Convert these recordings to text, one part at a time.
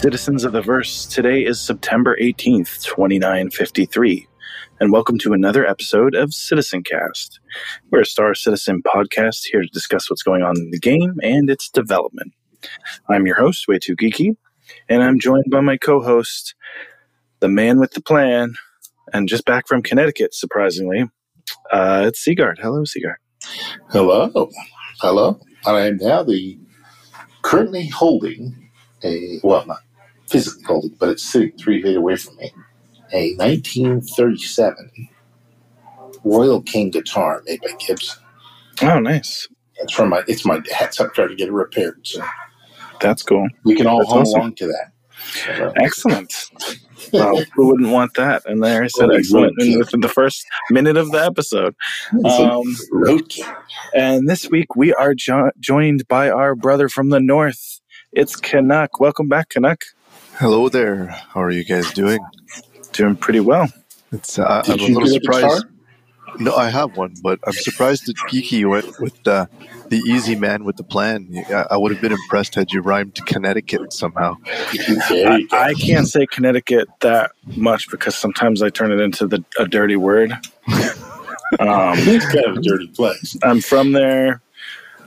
Citizens of the Verse. Today is September 18th, 2953, and welcome to another episode of Citizen Cast. We're a Star Citizen podcast here to discuss what's going on in the game and its development. I'm your host, Way Too Geeky, and I'm joined by my co host, the man with the plan, and just back from Connecticut, surprisingly. Uh, it's Sigard. Hello, Sigard. Hello. Hello. I am now the currently holding a, well, not physically holding, but it's sitting three feet away from me, a 1937 Royal King guitar made by Gibson. Oh, nice. It's from my, it's my dad's. I'm trying to get it repaired. So That's cool. we can all That's home awesome. along to that. So, Excellent. Well, who wouldn't want that? And there I said Well, excellent within the first minute of the episode. Um, and this week we are jo- joined by our brother from the north. It's Canuck. Welcome back, Canuck. Hello there. How are you guys doing? Doing pretty well. It's uh, Did I'm a you little get a surprised. No, I have one, but I'm surprised that Geeky went with uh, the easy man with the plan. I, I would have been impressed had you rhymed Connecticut somehow. I. I can't say Connecticut that much because sometimes I turn it into the, a dirty word. Um, It's kind of a dirty place. I'm from there.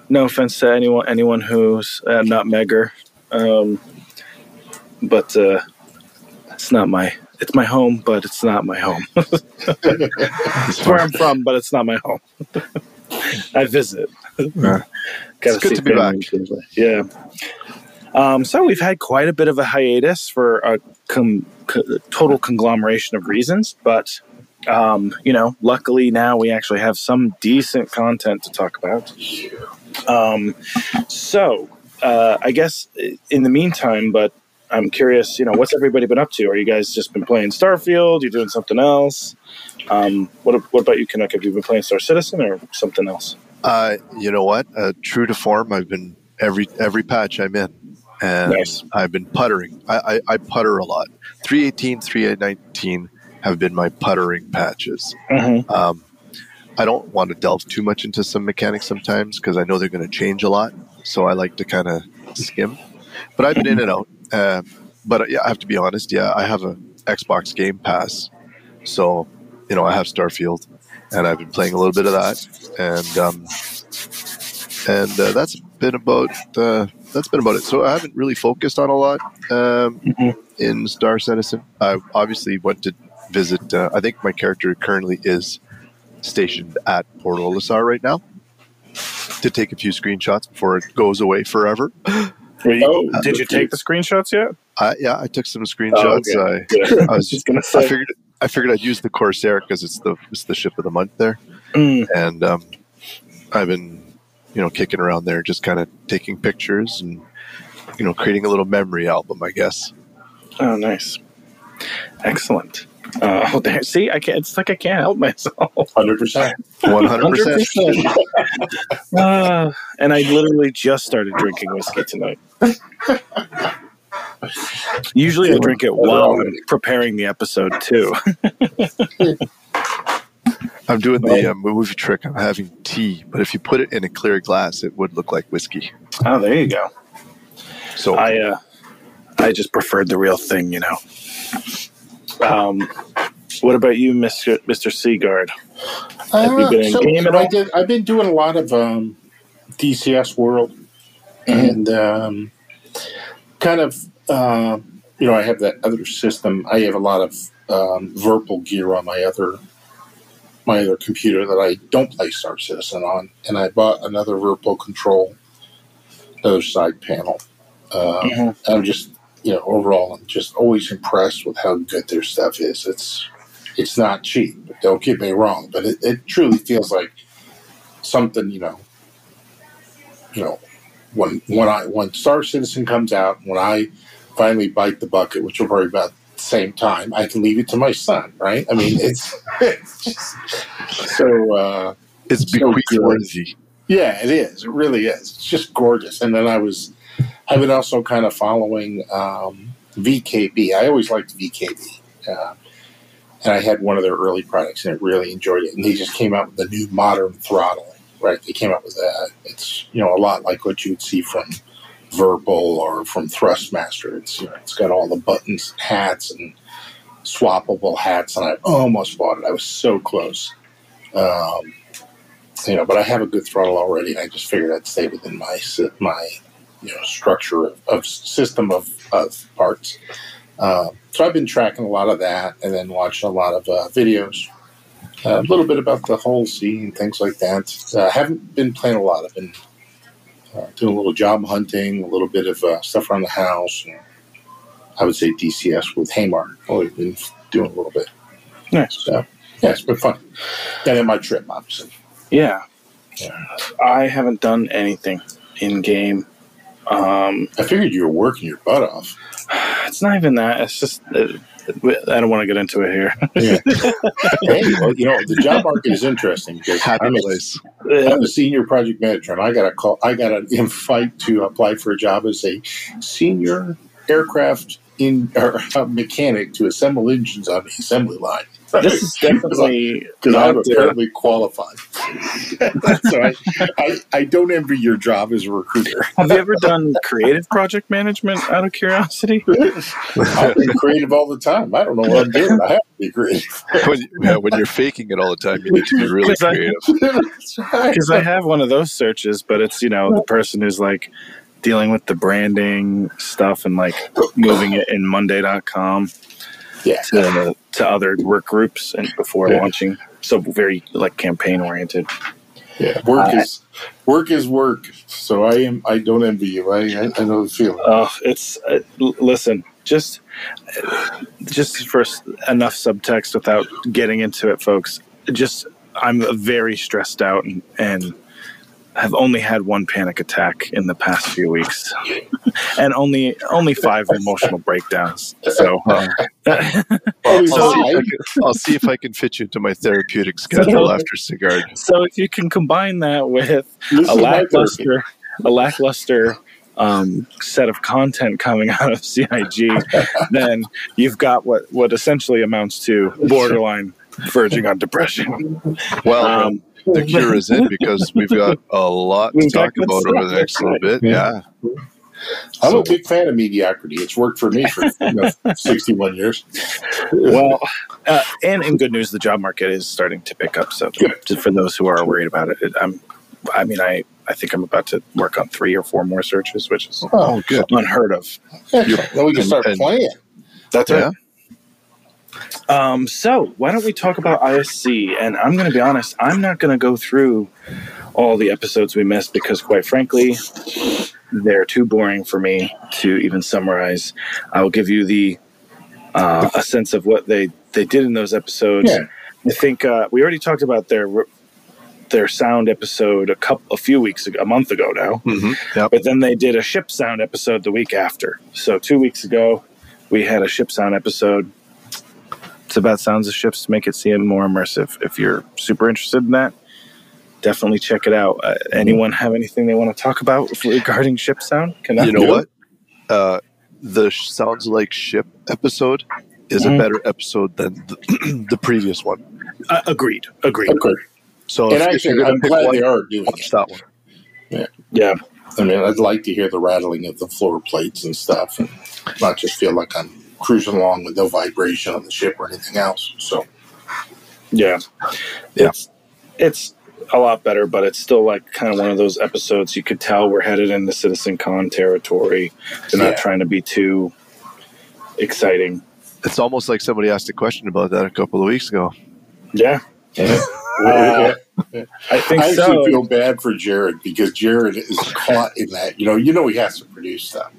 No offense to anyone anyone who's uh, not Megger, um, but uh, it's not my it's my home, but it's not my home. it's where I'm from, but it's not my home. I visit. Yeah. It's good to be back. and things like- Yeah. Um, so we've had quite a bit of a hiatus for a com- co- total conglomeration of reasons, but um, you know, luckily now we actually have some decent content to talk about. Um, so uh, I guess in the meantime, but I'm curious, you know, what's everybody been up to? Are you guys just been playing Starfield? You're doing something else? Um, what what about you, Canuck? Have you been playing Star Citizen or something else? Uh, you know what? Uh, true to form, I've been every every patch I'm in, and Nice. I've been puttering. I, I, I putter a lot. 318, 319 have been my puttering patches. Mm-hmm. Um, I don't want to delve too much into some mechanics sometimes because I know they're going to change a lot. So I like to kind of skim. But I've been in and out. Uh, but uh, yeah, I have to be honest. Yeah, I have a Xbox Game Pass, so you know I have Starfield, and I've been playing a little bit of that, and um, and uh, that's been about uh, that's been about it. So I haven't really focused on a lot um, Mhm. in Star Citizen. I obviously went to visit. Uh, I think my character currently is stationed at Port Olisar right now to take a few screenshots before it goes away forever. Oh, Did you take the screenshots yet? I, yeah, I took some screenshots. okay. I, I was Just gonna I figured I figured I'd use the Corsair because it's the it's the ship of the month there, Mm, and um, I've been you know kicking around there, just kind of taking pictures and you know creating a little memory album, I guess. oh, nice, excellent. Uh, oh, there. See, I can't. It's like I can't help myself. 100%. One hundred percent. 100%. Uh, and I literally just started drinking whiskey tonight. Usually, I drink it while I'm preparing the episode too. I'm doing the uh, movie trick. I'm having tea, but if you put it in a clear glass, it would look like whiskey. Oh, there you go. So I uh, I just preferred the real thing, you know. Um, what about you, Mister Mister Sigard? Have you been in Uh, so, game at so I did, I've been doing a lot of um, DCS World Mm-hmm. and um, kind of, uh, you know, I have that other system. I have a lot of um, Virpil gear on my other my other computer that I don't play Star Citizen on, and I bought another Virpil control, another side panel. Uh, Mhm. I'm just, you know, overall, I'm just always impressed with how good their stuff is. It's it's not cheap. Don't get me wrong, but it, it truly feels like something, you know, you know, when when I when Star Citizen comes out, when I finally bite the bucket, which will probably be about the same time, I can leave it to my son, right? I mean, it's, it's just so. Uh, it's so bequeath yeah, it is. It really is. It's just gorgeous. And then I was, I've been also kind of following um, VKB. I always liked VKB. Uh, and I had one of their early products and I really enjoyed it. And they just came out with the new modern throttle, right? They came out with that. It's, you know, a lot like what you would see from Virpil or from Thrustmaster. It's you know, it's got all the buttons, hats, and swappable hats, and I almost bought it. I was so close. Um, you know, but I have a good throttle already, and I just figured I'd stay within my my you know structure of, of system of, of parts. Uh, so I've been tracking a lot of that, and then watching a lot of uh, videos, uh, a little bit about the whole scene, things like that. I haven't been playing a lot. I've been uh, doing a little job hunting, a little bit of uh, stuff around the house. And I would say DCS with Hamar. I've been doing a little bit. Nice. So, yeah, it's been fun. And then my trip, obviously. Yeah. Yeah. I haven't done anything in game. Um, I figured you were working your butt off. it's not even that. It's just uh, I don't want to get into it here. Yeah. hey, well, you know, the job market is interesting because Happy I'm a, place. I'm a senior project manager, and I got a call. I got an invite to apply for a job as a senior aircraft in or uh, mechanic to assemble engines on the assembly line. This is definitely because not I'm the- apparently qualified. so I, I, I don't envy your job as a recruiter. Have you ever done creative project management out of curiosity? I've been creative all the time. I don't know what I'm doing. I have to be creative. When, yeah, when you're faking it all the time, you need to be really Because I- creative. That's right. Because I have one of those searches, but it's, you know, the person who's like dealing with the branding stuff and like moving it in Monday.com Yeah. to, to other work groups and before Yeah. launching. So very like campaign oriented. Yeah, work I- is work is work. So I am. I don't envy you. I I, I know the feeling. Oh, it's uh, l- listen, just just for s- enough subtext without getting into it, folks. Just I'm very stressed out and and have only had one panic attack in the past few weeks, and only only five emotional breakdowns. So Oh, I'll see, if I fine. can, I'll see if I can fit you into my therapeutic schedule after Sigard. so if you can combine that with Listen a to my therapy. lackluster a lackluster um, set of content coming out of CIG, then you've got what what essentially amounts to borderline verging on depression. Well, Um, the cure is in because we've got a lot to talk about stuff, over the next little bit. Yeah. I'm So- a big fan of mediocrity. It's worked for me for you know, 61 years. well, uh, and in good news, the job market is starting to pick up. So, Good. for those who are worried about it, it I'm, I mean, I, I think I'm about to work on three or four more searches, which is Oh, good. unheard of. excellent. Then we can start and- playing. That's Yeah. Um, so why don't we talk about ISC? And I'm going to be honest, I'm not going to go through all the episodes we missed because, quite frankly, they're too boring for me to even summarize. I will give you the uh, a sense of what they they did in those episodes. Yeah. I think uh, we already talked about their their sound episode a couple a few weeks ago, a month ago now. hmm Yep. But then they did a ship sound episode the week after. So two weeks ago, we had a ship sound episode. It's about sounds of ships to make it seem more immersive. If you're super interested in that, definitely check it out. Uh, anyone have anything they want to talk about regarding ship sound? Can I You know what? Uh, the Sounds Like Ship episode is Mhm. a better episode than the, the previous one. Uh, agreed. Agreed. Okay. So And if, if actually, you're I'm glad one, they are doing watch it. that one. Yeah. Yeah. I mean, I'd like to hear the rattling of the floor plates and stuff and not just feel like I'm cruising along with no vibration on the ship or anything else. So, Yeah. Yeah. It's, it's a lot better, but it's still like kind of one of those episodes you could tell we're headed into Citizen Con territory. They're not Yeah. trying to be too exciting. It's almost like somebody asked a question about that a couple of weeks ago. Yeah. Uh, I think I actually so. feel bad for Jared because Jared is caught in that. You know, you know he has to produce stuff,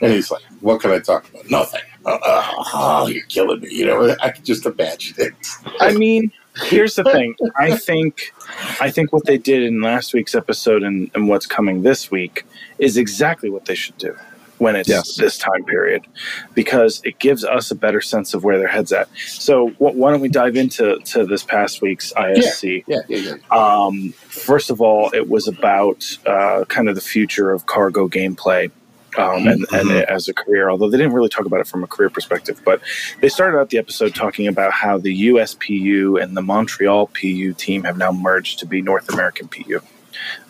and he's like, "What can I talk about? Nothing. Uh, uh, oh, you're killing me." You know, I can just imagine it. I mean, here's the thing. I think I think what they did in last week's episode and, and what's coming this week is exactly what they should do when it's Yes. this time period because it gives us a better sense of where their heads at. So wh- why don't we dive into to this past week's ISC? Yeah, yeah, yeah. Um, first of all, it was about uh, kind of the future of cargo gameplay. Um, and, and Mhm. as a career, although they didn't really talk about it from a career perspective, but they started out the episode talking about how the USPU and the Montreal PU team have now merged to be North American PU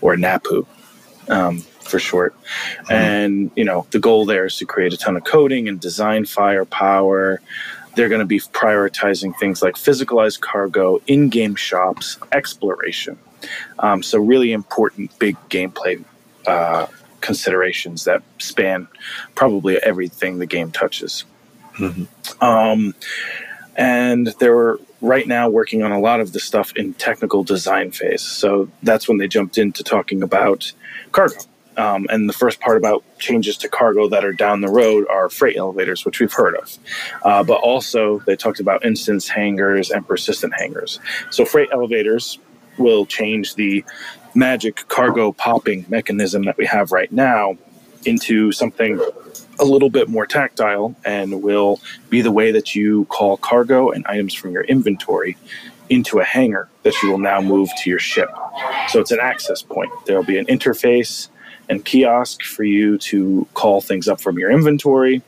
or NAPU. um, for short. And, you know, the goal there is to create a ton of coding and design firepower. They're going to be prioritizing things like physicalized cargo, in game shops, exploration. Um, so, really important big gameplay uh, considerations that span probably everything the game touches. Um, and they're right now working on a lot of the stuff in technical design phase. So that's when they jumped into talking about cargo. Um, and the first part about changes to cargo that are down the road are freight elevators, which we've heard of. Uh, but also, they talked about instance hangars and persistent hangars. So, freight elevators will change the magic cargo popping mechanism that we have right now into something a little bit more tactile and will be the way that you call cargo and items from your inventory into a hangar that you will now move to your ship. So it's an access point. There will be an interface and kiosk for you to call things up from your inventory.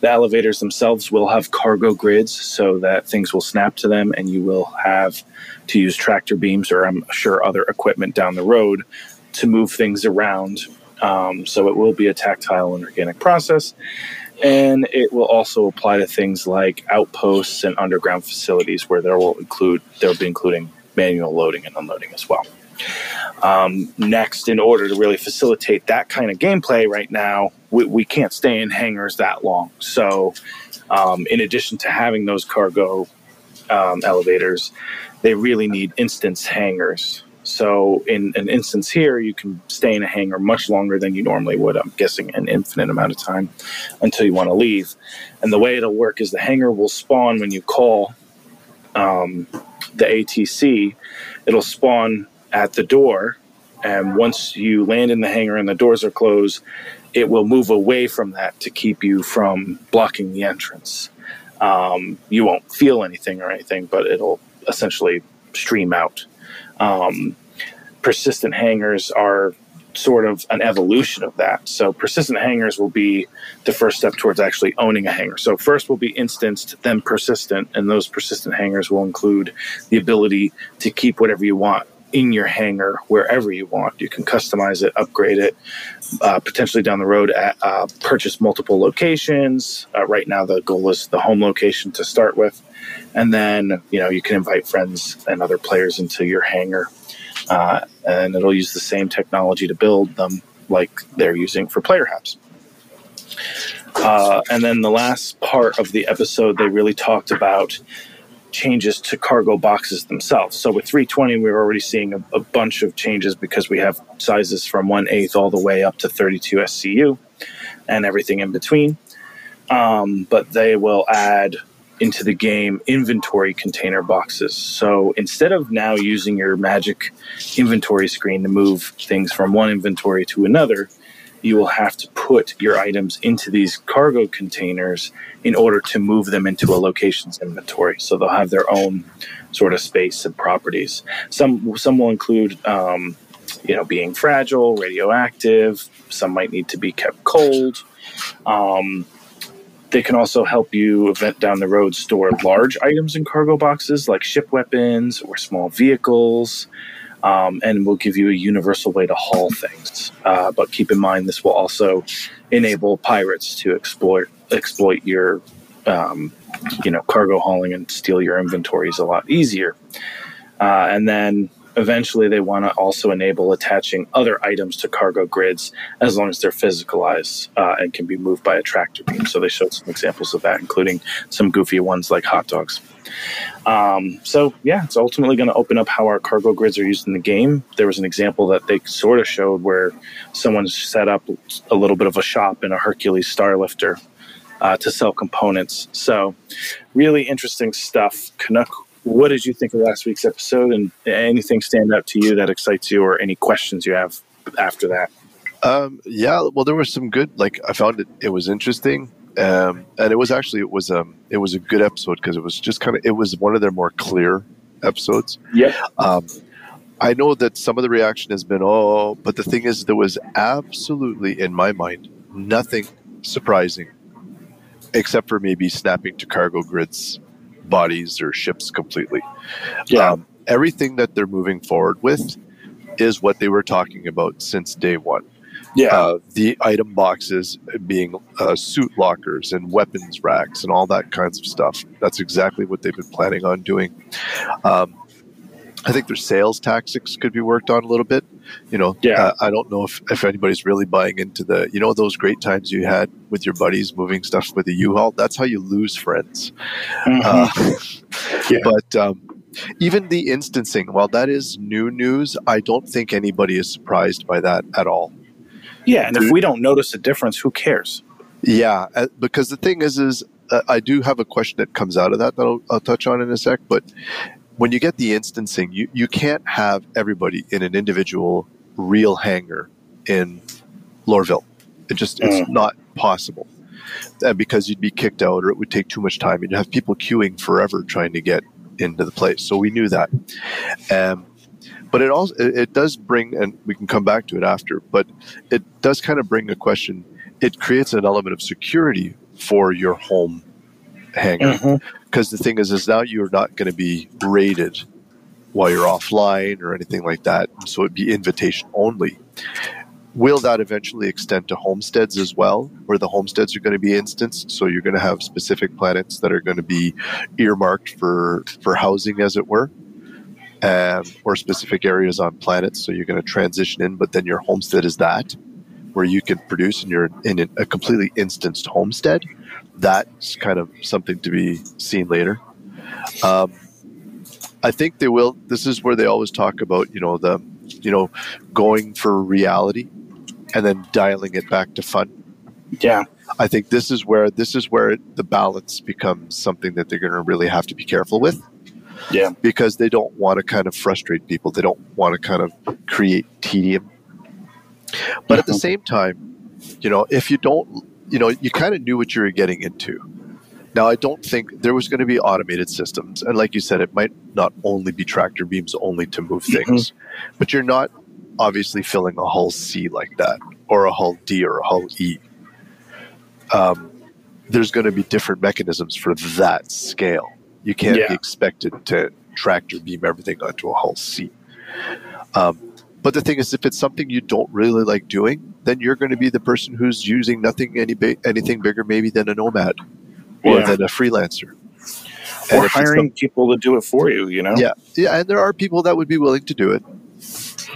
The elevators themselves will have cargo grids so that things will snap to them and you will have to use tractor beams or I'm sure other equipment down the road to move things around um, so it will be a tactile and organic process. And it will also apply to things like outposts and underground facilities where there will include they'll be including manual loading and unloading as well. Um, next, in order to really facilitate that kind of gameplay right now, we, we can't stay in hangars that long. So, um, in addition to having those cargo um, elevators, they really need instance hangers. so in an instance here, you can stay in a hangar much longer than you normally would. I'm guessing an infinite amount of time until you want to leave. And the way it'll work is the hangar will spawn when you call um, the ATC. It'll spawn at the door, and once you land in the hangar and the doors are closed, it will move away from that to keep you from blocking the entrance. Um, you won't feel anything or anything, but it'll essentially stream out. Um, persistent hangers are sort of an evolution of that. So persistent hangers will be the first step towards actually owning a hanger. So first will be instanced, then persistent, and those persistent hangers will include the ability to keep whatever you want in your hanger wherever you want. You can customize it, upgrade it, uh, potentially down the road at, uh, purchase multiple locations. Uh, right now, the goal is the home location to start with, and then you know you can invite friends and other players into your hangar uh, and it'll use the same technology to build them like they're using for player hubs. Uh, and then the last part of the episode, they really talked about changes to cargo boxes themselves. So with 320, we're already seeing a, a bunch of changes because we have sizes from 1 8 all the way up to 32 SCU and everything in between. Um, but they will add into the game inventory container boxes. So instead of now using your magic inventory screen to move things from one inventory to another, you will have to put your items into these cargo containers in order to move them into a location's inventory. So they'll have their own sort of space and properties. Some some will include um, you know being fragile, radioactive. Some might need to be kept cold. Um, they can also help you event down the road store large items in cargo boxes like ship weapons or small vehicles. Um, and will give you a universal way to haul things. Uh, but keep in mind, this will also enable pirates to exploit exploit your, um, you know, cargo hauling and steal your inventories a lot easier. Uh, and then eventually they want to also enable attaching other items to cargo grids as long as they're physicalized uh, and can be moved by a tractor beam. So they showed some examples of that, including some goofy ones like hot dogs. Um, so yeah, it's ultimately going to open up how our cargo grids are used in the game. There was an example that they sort of showed where someone set up a little bit of a shop in a Hercules Starlifter uh, to sell components. So really interesting stuff. Canuck what did you think of last week's episode? And anything stand out to you that excites you or any questions you have after that? Um, yeah well there was some good like i found it it was interesting. Um, and it was actually it was um it was a good episode because it was just kind of it was one of their more clear episodes. Yeah. Um, i know that some of the reaction has been oh but the thing is there was absolutely in my mind nothing surprising except for maybe snapping to cargo grids bodies or ships completely. Yeah. Um, everything that they're moving forward with is what they were talking about since day one. Yeah. Uh, the item boxes being uh, suit lockers and weapons racks and all that kinds of stuff. That's exactly what they've been planning on doing. Um, I think their sales tactics could be worked on a little bit. You know, Yeah. uh, I don't know if, if anybody's really buying into the, you know, those great times you had with your buddies moving stuff with a U-Haul. That's how you lose friends. Mhm. Uh, Yeah. But um, even the instancing, while that is new news, I don't think anybody is surprised by that at all. yeah. And if we don't notice a difference, who cares? Yeah, uh, because the thing is, is uh, I do have a question that comes out of that that I'll, I'll touch on in a sec. But when you get the instancing, you, you can't have everybody in an individual real hangar in Lorville. It just it's not possible uh, because you'd be kicked out or it would take too much time. You'd have people queuing forever trying to get into the place. So we knew that. Um, but it also it, it does bring, and we can come back to it after. But it does kind of bring a question. It creates an element of security for your home hangar Mhm. Because the thing is, is now you're not going to be rated while you're offline or anything like that. So it'd be invitation only. Will that eventually extend to homesteads as well, where the homesteads are going to be instanced? So you're going to have specific planets that are going to be earmarked for for housing, as it were, um, or specific areas on planets. So you're going to transition in, but then your homestead is that, where you can produce and you're in a completely instanced homestead. That's kind of something to be seen later. Um, I think they will. This is where they always talk about, you know, the, you know, going for reality and then dialing it back to fun. Yeah. I think this is where this is where the balance becomes something that they're going to really have to be careful with. Yeah. because they don't want to kind of frustrate people. They don't want to kind of create tedium. But at the same time, you know, if you don't, you know, you kind of knew what you were getting into. Now, I don't think there was going to be automated systems, and like you said, it might not only be tractor beams only to move things, but you're not obviously filling a hull C like that, or a hull D, or a hull E. Um, there's going to be different mechanisms for that scale. You can't Yeah. be expected to tractor beam everything onto a hull C. Um, but the thing is, if it's something you don't really like doing, then you're going to be the person who's using nothing any anything bigger maybe than a nomad or Yeah. than a freelancer. And Or it's hiring people to do it for you, you know? Yeah, yeah, and there are people that would be willing to do it.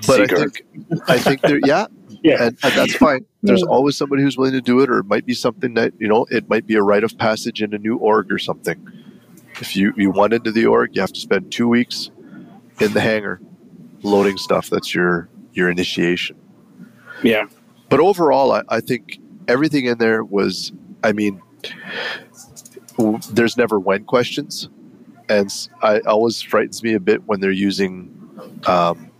But I think, I think there, yeah, Yeah. and, and that's fine. There's always somebody who's willing to do it, or it might be something that you know, it might be a rite of passage in a new org or something. If you you want into the org, you have to spend two weeks in the hangar loading stuff. That's your your initiation. Yeah. But overall, I, I think everything in there was. I mean, w- there's never when questions, and I always frightens me a bit when they're using um,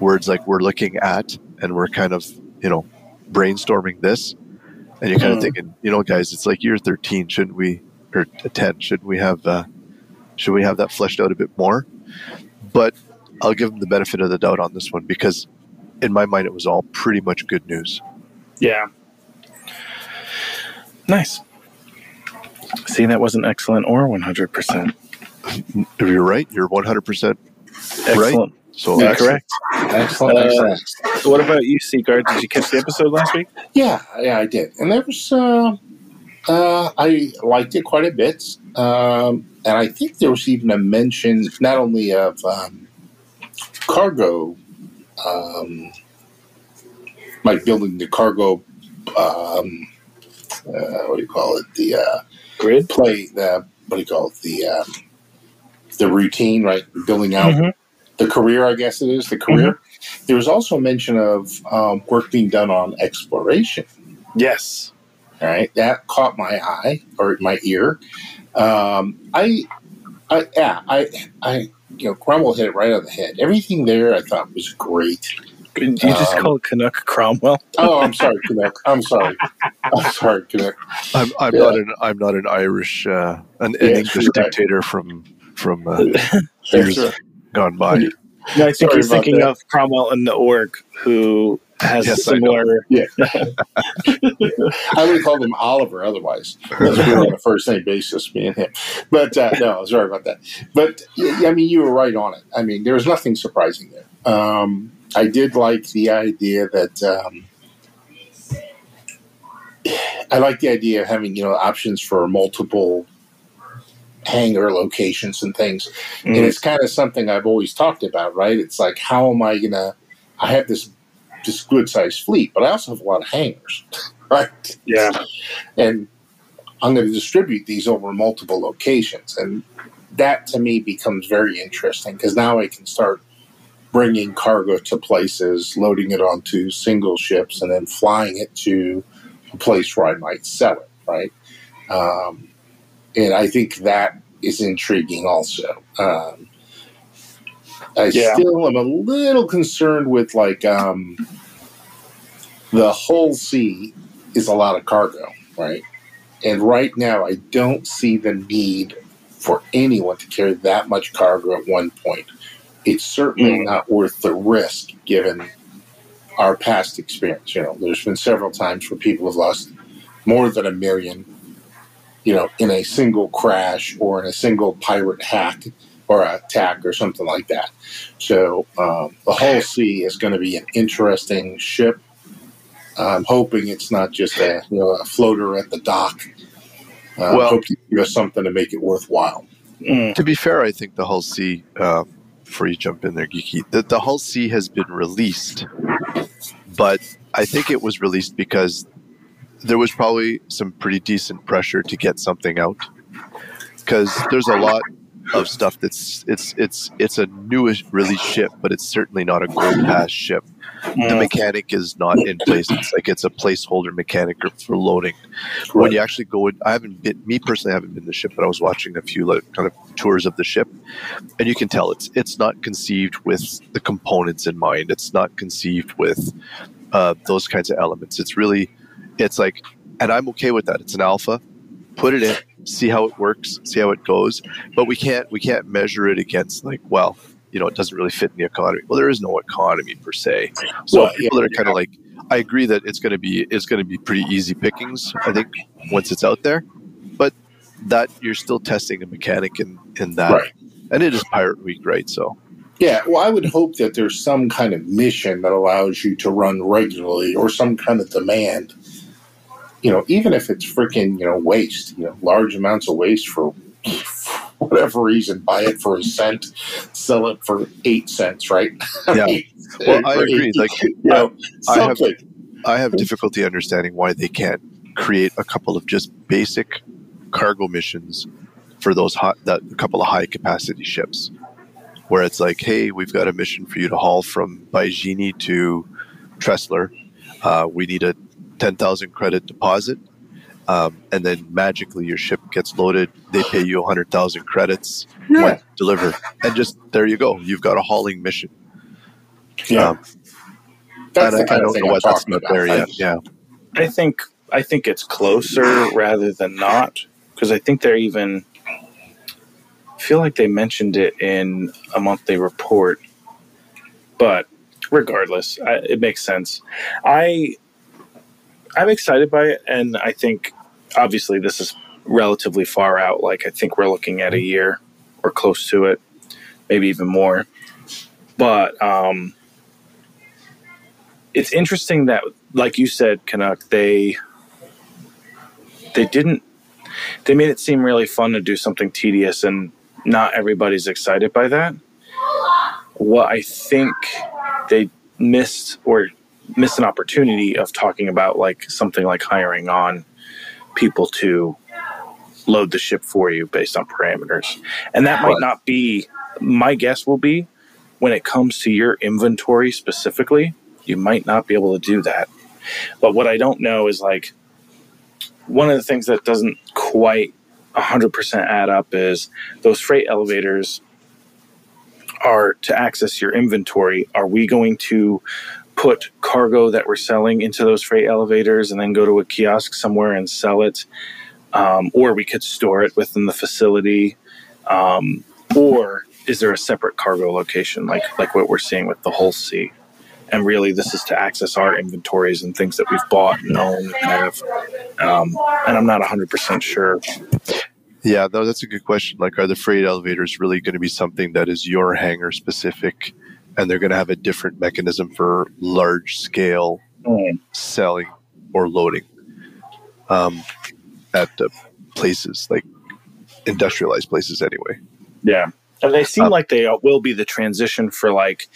words like "we're looking at" and we're kind of you know brainstorming this, and you're kind of Mm. thinking, you know, guys, it's like year 13, shouldn't we, or 10, should we have uh, should we have that fleshed out a bit more? But I'll give them the benefit of the doubt on this one because, in my mind, it was all pretty much good news. Yeah. Nice. See, that wasn't excellent or 100%. If you're right. You're 100% Excellent. so Yeah, Excellent. correct. Excellent, Uh, excellent. So what about you, Sigard? Did you catch the episode last week? Yeah, yeah, I did, and there was. Uh, uh, I liked it quite a bit, um, and I think there was even a mention not only of um, cargo, um, like building the cargo. Um, uh, what do you call it? The uh, Grid? play. The what do you call it? The um, the routine, right? Building out Mhm. the career, I guess it is the career. There was also mention of um, work being done on exploration. Yes. All right, that caught my eye or my ear. Um, I, I, yeah, I, I, you know, Cromwell hit it right on the head. Everything there, I thought was great. Did you just Um, call Canuck Cromwell? Oh, I'm sorry, Canuck. I'm sorry. I'm sorry, Canuck. I'm, I'm Yeah. not an I'm not an Irish uh, an, an Yeah, English sure. dictator from from uh, That's years right. gone by. No, I think Sorry he's about thinking that. of Cromwell in the org, who has Yes, a I know. similar. I would call called him Oliver otherwise. Because we were on a first name basis, me and him. But uh, no, sorry about that. But I mean, you were right on it. I mean, there was nothing surprising there. Um, I did like the idea that um, I like the idea of having you know options for multiple hangar locations and things, Mm. and it's kind of something I've always talked about. Right? It's like how am I gonna? I have this this good sized fleet, but I also have a lot of hangars, right? Yeah. and I'm going to distribute these over multiple locations. And that to me becomes very interesting because now I can start bringing cargo to places, loading it onto single ships, and then flying it to a place where I might sell it, right? Um, and I think that is intriguing also. Um, I Yeah. still am a little concerned with like um, the Hull C is a lot of cargo, right? And right now, I don't see the need for anyone to carry that much cargo at one point. It's certainly Mm. not worth the risk given our past experience. You know, there's been several times where people have lost more than a million, you know, in a single crash or in a single pirate hack or attack or something like that. So um, the Hull C is going to be an interesting ship. I'm hoping it's not just a you know a floater at the dock. Uh, Well- hope you give us something to make it worthwhile. Mm. To be fair, I think the Hull C. uh, before you jump in there, Geeky, the, the Hull C has been released, but I think it was released because there was probably some pretty decent pressure to get something out. Because there's a lot of stuff that's it's it's it's a newish release ship, but it's certainly not a gold pass ship. The mechanic is not in place. It's like it's a placeholder mechanic for loading when you actually go in, I haven't been, me personally, I haven't been the ship, but I was watching a few like kind of tours of the ship, and you can tell it's it's not conceived with the components in mind. It's not conceived with uh, those kinds of elements. It's really, it's like, and I'm okay with that. It's an alpha. Put it in, see how it works, see how it goes. But we can't we can't measure it against like, well, you know, it doesn't really fit in the economy. Well, there is no economy per se. So Well, people yeah, that are kind of like, I agree that it's going to be it's going to be pretty easy pickings. I think once it's out there, but that you're still testing a mechanic in in that, Right. and it is Pirate Week, right? So Yeah, well, I would hope that there's some kind of mission that allows you to run regularly or some kind of demand. You know, even if it's freaking, you know, waste, you know, large amounts of waste for whatever reason, buy it for a cent, sell it for eight cents, right? Yeah. Well, I agree, eight- like, you know, I have- I have difficulty understanding why they can't create a couple of just basic cargo missions for those hot that a couple of high capacity ships, where it's like, hey, we've got a mission for you to haul from Baijini to Tressler. Uh, we need a ten thousand credit deposit, um, and then magically your ship gets loaded. They pay you hundred thousand credits Yeah. when deliver, and just there you go. You've got a hauling mission. yeah. Um, That's and the I, I kind of don't thing know I'm why that's not about. there yet. Yeah. I think I think it's closer rather than not because I think they're even I feel like they mentioned it in a monthly report, but regardless, I, it makes sense. I I'm excited by it, and I think obviously this is relatively far out. Like I think we're looking at a year or close to it, maybe even more. But um, it's interesting that, like you said, Canuck, they they didn't they made it seem really fun to do something tedious, and not everybody's excited by that. What I think they missed or missed an opportunity of talking about like something like hiring on people to load the ship for you based on parameters. And that might not be my guess will be when it comes to your inventory specifically, you might not be able to do that. But what I don't know is like one of the things that doesn't quite 100% add up is those freight elevators are to access your inventory. Are we going to put cargo that we're selling into those freight elevators and then go to a kiosk somewhere and sell it? Um, or we could store it within the facility. Um, or is there a separate cargo location like like what we're seeing with the Hull C? And really, this is to access our inventories and things that we've bought and own and have. Um, and I'm not 100% sure. Yeah, though that's a good question. Like, are the freight elevators really going to be something that is your hangar specific, and they're going to have a different mechanism for large scale Mm. selling or loading um, at the places like industrialized places anyway. Yeah. And they seem Um, like they will be the transition for like,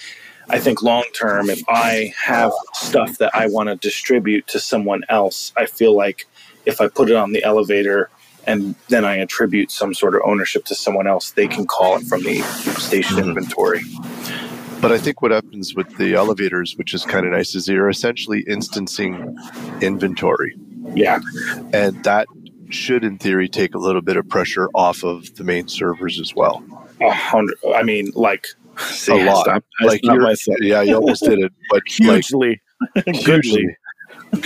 I think long term, if I have stuff that I want to distribute to someone else, I feel like if I put it on the elevator and then I attribute some sort of ownership to someone else, they can call it from the station Mhm. inventory. But I think what happens with the elevators, which is kind of nice, is you're essentially instancing inventory. Yeah. And that should, in theory, take a little bit of pressure off of the main servers as well. A hundred. I mean, like, see, a lot. Stop, like you're, yeah, you almost did it, but hugely, like hugely.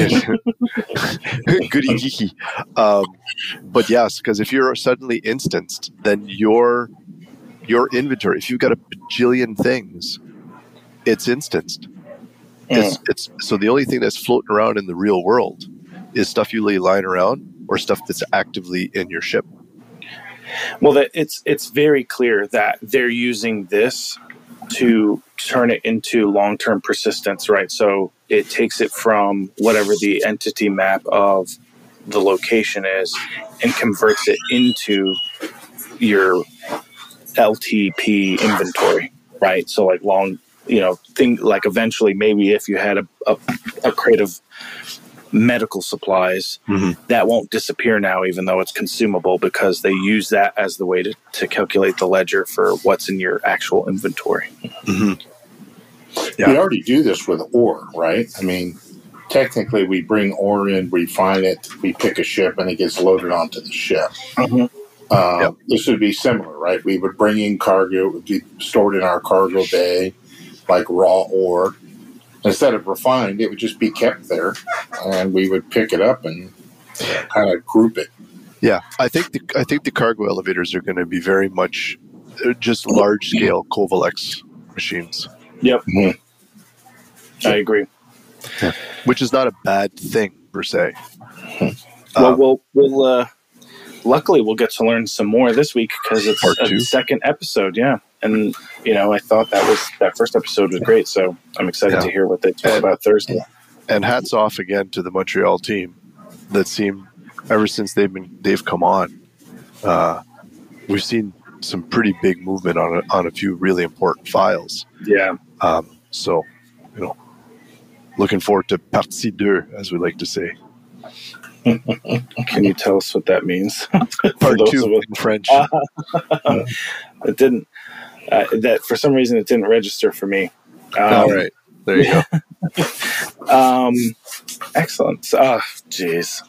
goody geeky. Um, but yes, because if you're suddenly instanced, then your your inventory, if you've got a bajillion things, it's instanced. It's, it's so the only thing that's floating around in the real world is stuff you lay lying around or stuff that's actively in your ship. Well, that it's it's very clear that they're using this to turn it into long term persistence, right? So it takes it from whatever the entity map of the location is and converts it into your LTP inventory, right? So like long, you know, think like eventually maybe if you had a, a, a crate of medical supplies Mhm. that won't disappear now even though it's consumable because they use that as the way to, to calculate the ledger for what's in your actual inventory Yeah. We already do this with ore, right? I mean, technically, we bring ore in, we refine it, we pick a ship, and it gets loaded onto the ship. Mhm. Uh, Yep. This would be similar, right? We would bring in cargo, it would be stored in our cargo bay, like raw ore. Instead of refined, it would just be kept there, and we would pick it up and kind of group it. Yeah, I think the I think the cargo elevators are going to be very much uh, just large scale Covalex machines, Yep. i agree which is not a bad thing per se. well Um, we'll we'll uh luckily we'll get to learn some more this week because it's a two. second episode yeah and you know i thought that was that first episode was great so i'm excited Yeah. to hear what they talk about thursday and hats off again to the Montreal team that seem ever since they've been they've come on. Uh, we've seen some pretty big movement on a, on a few really important files. yeah Um, so, you know, looking forward to partie deux, as we like to say. can you tell us what that means For Part those two of us- in French. it didn't uh, that for some reason it didn't register for me um, All right, there you go. um excellent oh jeez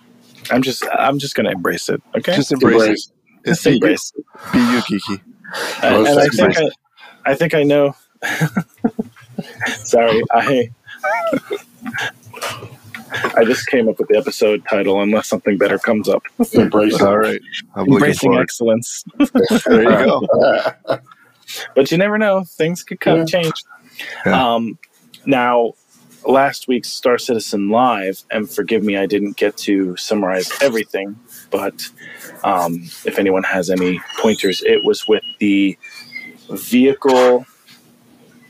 i'm just i'm just gonna embrace it okay Just embrace it. Embrace. It's Just be embrace it. be you, Kiki. Uh, and i think. I, I think i know sorry i i just came up with the episode title unless something better comes up Embrace. All right, I'm embracing excellence There you go. but you never know things could come Yeah. change Yeah. um now last week's star citizen live and forgive me i didn't get to summarize everything but um, if anyone has any pointers it was with the vehicle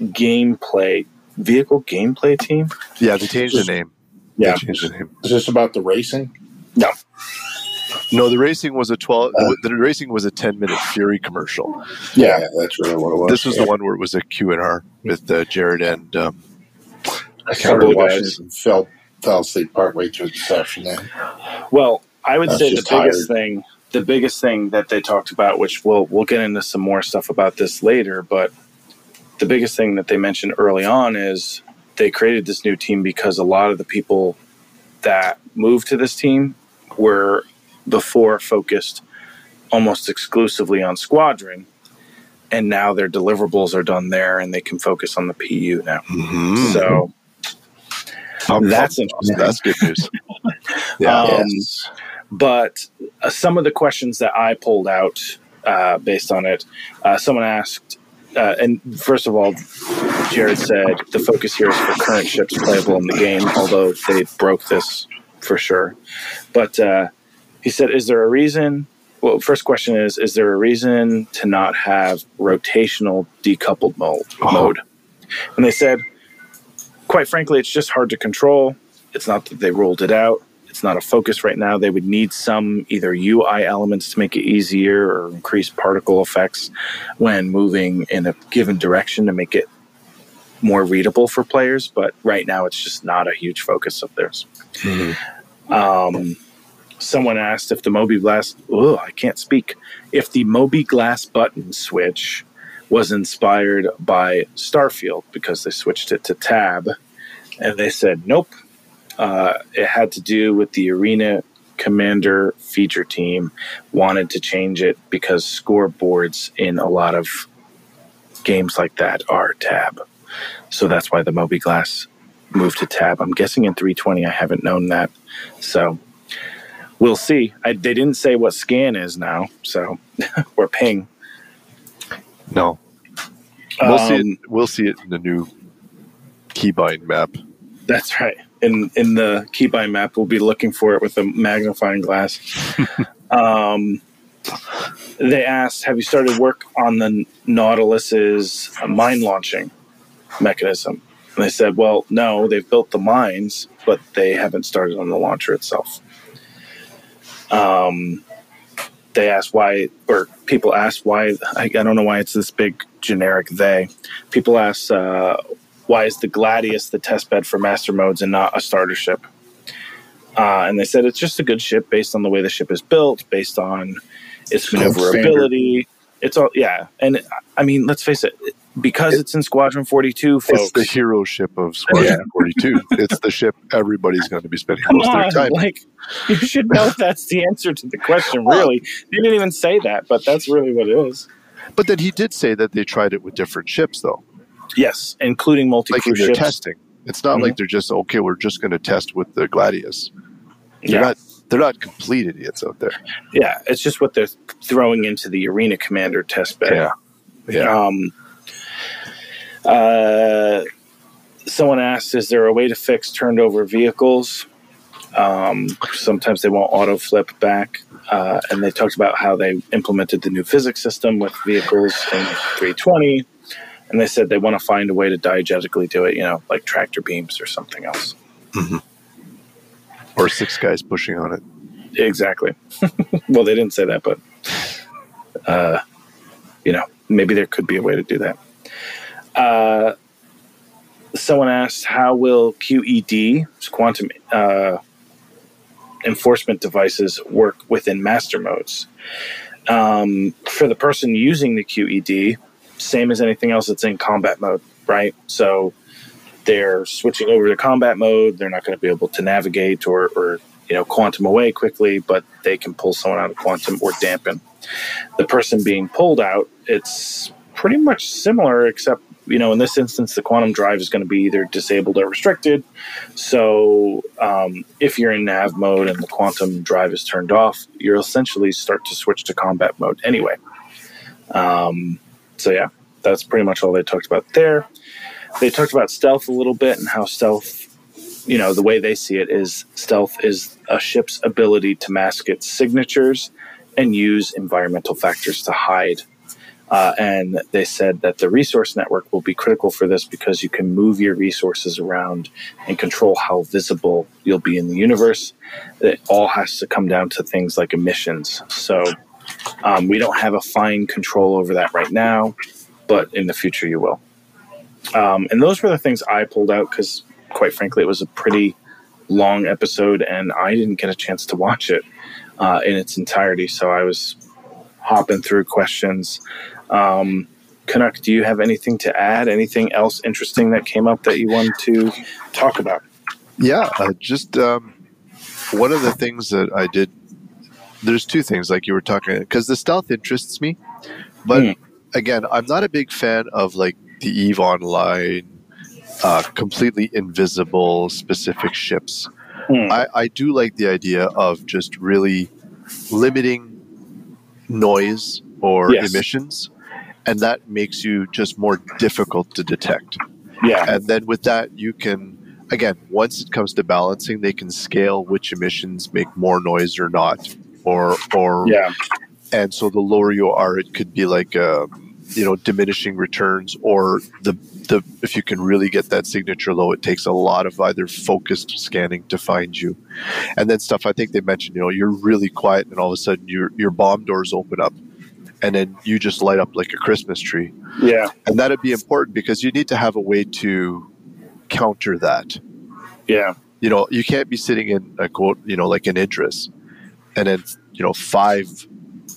gameplay vehicle gameplay team Yeah, they changed the name. yeah They changed the name. Is this about the racing? No, the racing was a twelve. the racing was a ten minute Fury commercial. Yeah, that's really what it was. This was the one where it was a Q and R with uh, Jared and um, I started Couple watching guys. it fell fell asleep partway through the session. Then well i would That's say the just biggest thing the biggest thing that they talked about which we'll we'll get into some more stuff about this later but the biggest thing that they mentioned early on is they created this new team because a lot of the people that moved to this team were before focused almost exclusively on squadron and now their deliverables are done there and they can focus on the pu now mhm. so Um, that's interesting that's good news. Yeah, Um, yes. but uh, some of the questions that I pulled out uh, based on it, uh, someone asked, uh, and first of all, Jared said the focus here is for current ships playable in the game, although they broke this for sure. But uh, he said, is there a reason? Well, first question is, is there a reason to not have rotational decoupled mode? Oh. mode? And they said, quite frankly, it's just hard to control. It's not that they rolled it out. It's not a focus right now. They would need some either UI elements to make it easier or increase particle effects when moving in a given direction to make it more readable for players. But right now, it's just not a huge focus of theirs. Um, someone asked if the mobiGlas, oh, I can't speak, if the mobiGlas button switch was inspired by Starfield because they switched it to tab. And they said, nope. Uh, it had to do with the Arena Commander feature team wanted to change it because scoreboards in a lot of games like that are tab. So that's why the mobiGlas moved to tab. I'm guessing in 320, I haven't known that. So we'll see. I, they didn't say what scan is now, so we're ping. No, we'll see Um, it. We'll see it in the new keybind map. That's right. In in the keybind map, we'll be looking for it with a magnifying glass. um, they asked, "Have you started work on the Nautilus's mine launching mechanism?" And they said, "Well, no. They've built the mines, but they haven't started on the launcher itself." Um, they asked why, or people asked why. I, I don't know why it's this big generic they. People ask uh, why is the Gladius the test bed for master modes and not a starter ship? Uh, and they said it's just a good ship based on the way the ship is built, based on its maneuverability. It's all yeah, and I mean, let's face it, because it's in Squadron Forty Two, It's the hero ship of Squadron 42. It's the ship everybody's going to be spending Come most of their time. like you should know that's the answer to the question. Really, they didn't even say that, but that's really what it is. But then he did say that they tried it with different ships, though, Yes, including multi like crew in their ships. testing. It's not Mhm. like they're just okay. We're just going to test with the Gladius. They're Yeah. not. They're not complete idiots out there. Yeah, it's just what they're throwing into the Arena Commander test bed. Yeah. Yeah. Um, uh, someone asked, "Is there a way to fix turned over vehicles?" Um, sometimes they won't auto flip back, uh, and they talked about how they implemented the new physics system with vehicles in 320, and they said they want to find a way to diegetically do it, you know, like tractor beams or something else. Or six guys pushing on it. Exactly. well, they didn't say that, but uh, you know, maybe there could be a way to do that. Uh, someone asked, "How will QED quantum uh, enforcement devices work within master modes?" Um, for the person using the QED, same as anything else that's in combat mode, right? So they're switching over to combat mode. They're not going to be able to navigate or, or you know quantum away quickly, but they can pull someone out of quantum or dampen. The person being pulled out, it's pretty much similar, except you know in this instance the quantum drive is going to be either disabled or restricted. So um, if you're in nav mode and the quantum drive is turned off, you'll essentially start to switch to combat mode anyway. Um, so yeah, that's pretty much all they talked about there. They talked about stealth a little bit and how stealth you know the way they see it is stealth is a ship's ability to mask its signatures and use environmental factors to hide uh, and they said that the resource network will be critical for this because you can move your resources around and control how visible you'll be in the universe it all has to come down to things like emissions so um, we don't have a fine control over that right now but in the future you will um, and those were the things i pulled out because quite frankly, it was a pretty long episode, and I didn't get a chance to watch it uh, in its entirety. So I was hopping through questions. Um, Canuck, do you have anything to add? Anything else interesting that came up that you wanted to talk about? Yeah, uh, just um, one of the things that I did. There's two things, like you were talking, because the stealth interests me, but Hmm. again, I'm not a big fan of like the Eve Online, uh, completely invisible specific ships. Hmm. I, I do like the idea of just really limiting noise or Yes. emissions, and that makes you just more difficult to detect. Yeah, and then with that you can again once it comes to balancing they can scale which emissions make more noise or not or or yeah, and so the lower you are it could be like a you know diminishing returns or the the if you can really get that signature low it takes a lot of either focused scanning to find you. And then stuff i think they mentioned you know you're really quiet and all of a sudden your your bomb doors open up and then you just light up like a christmas tree Yeah. and that'd be important because you need to have a way to counter that Yeah. you know you can't be sitting in a quote you know like an idris and then you know five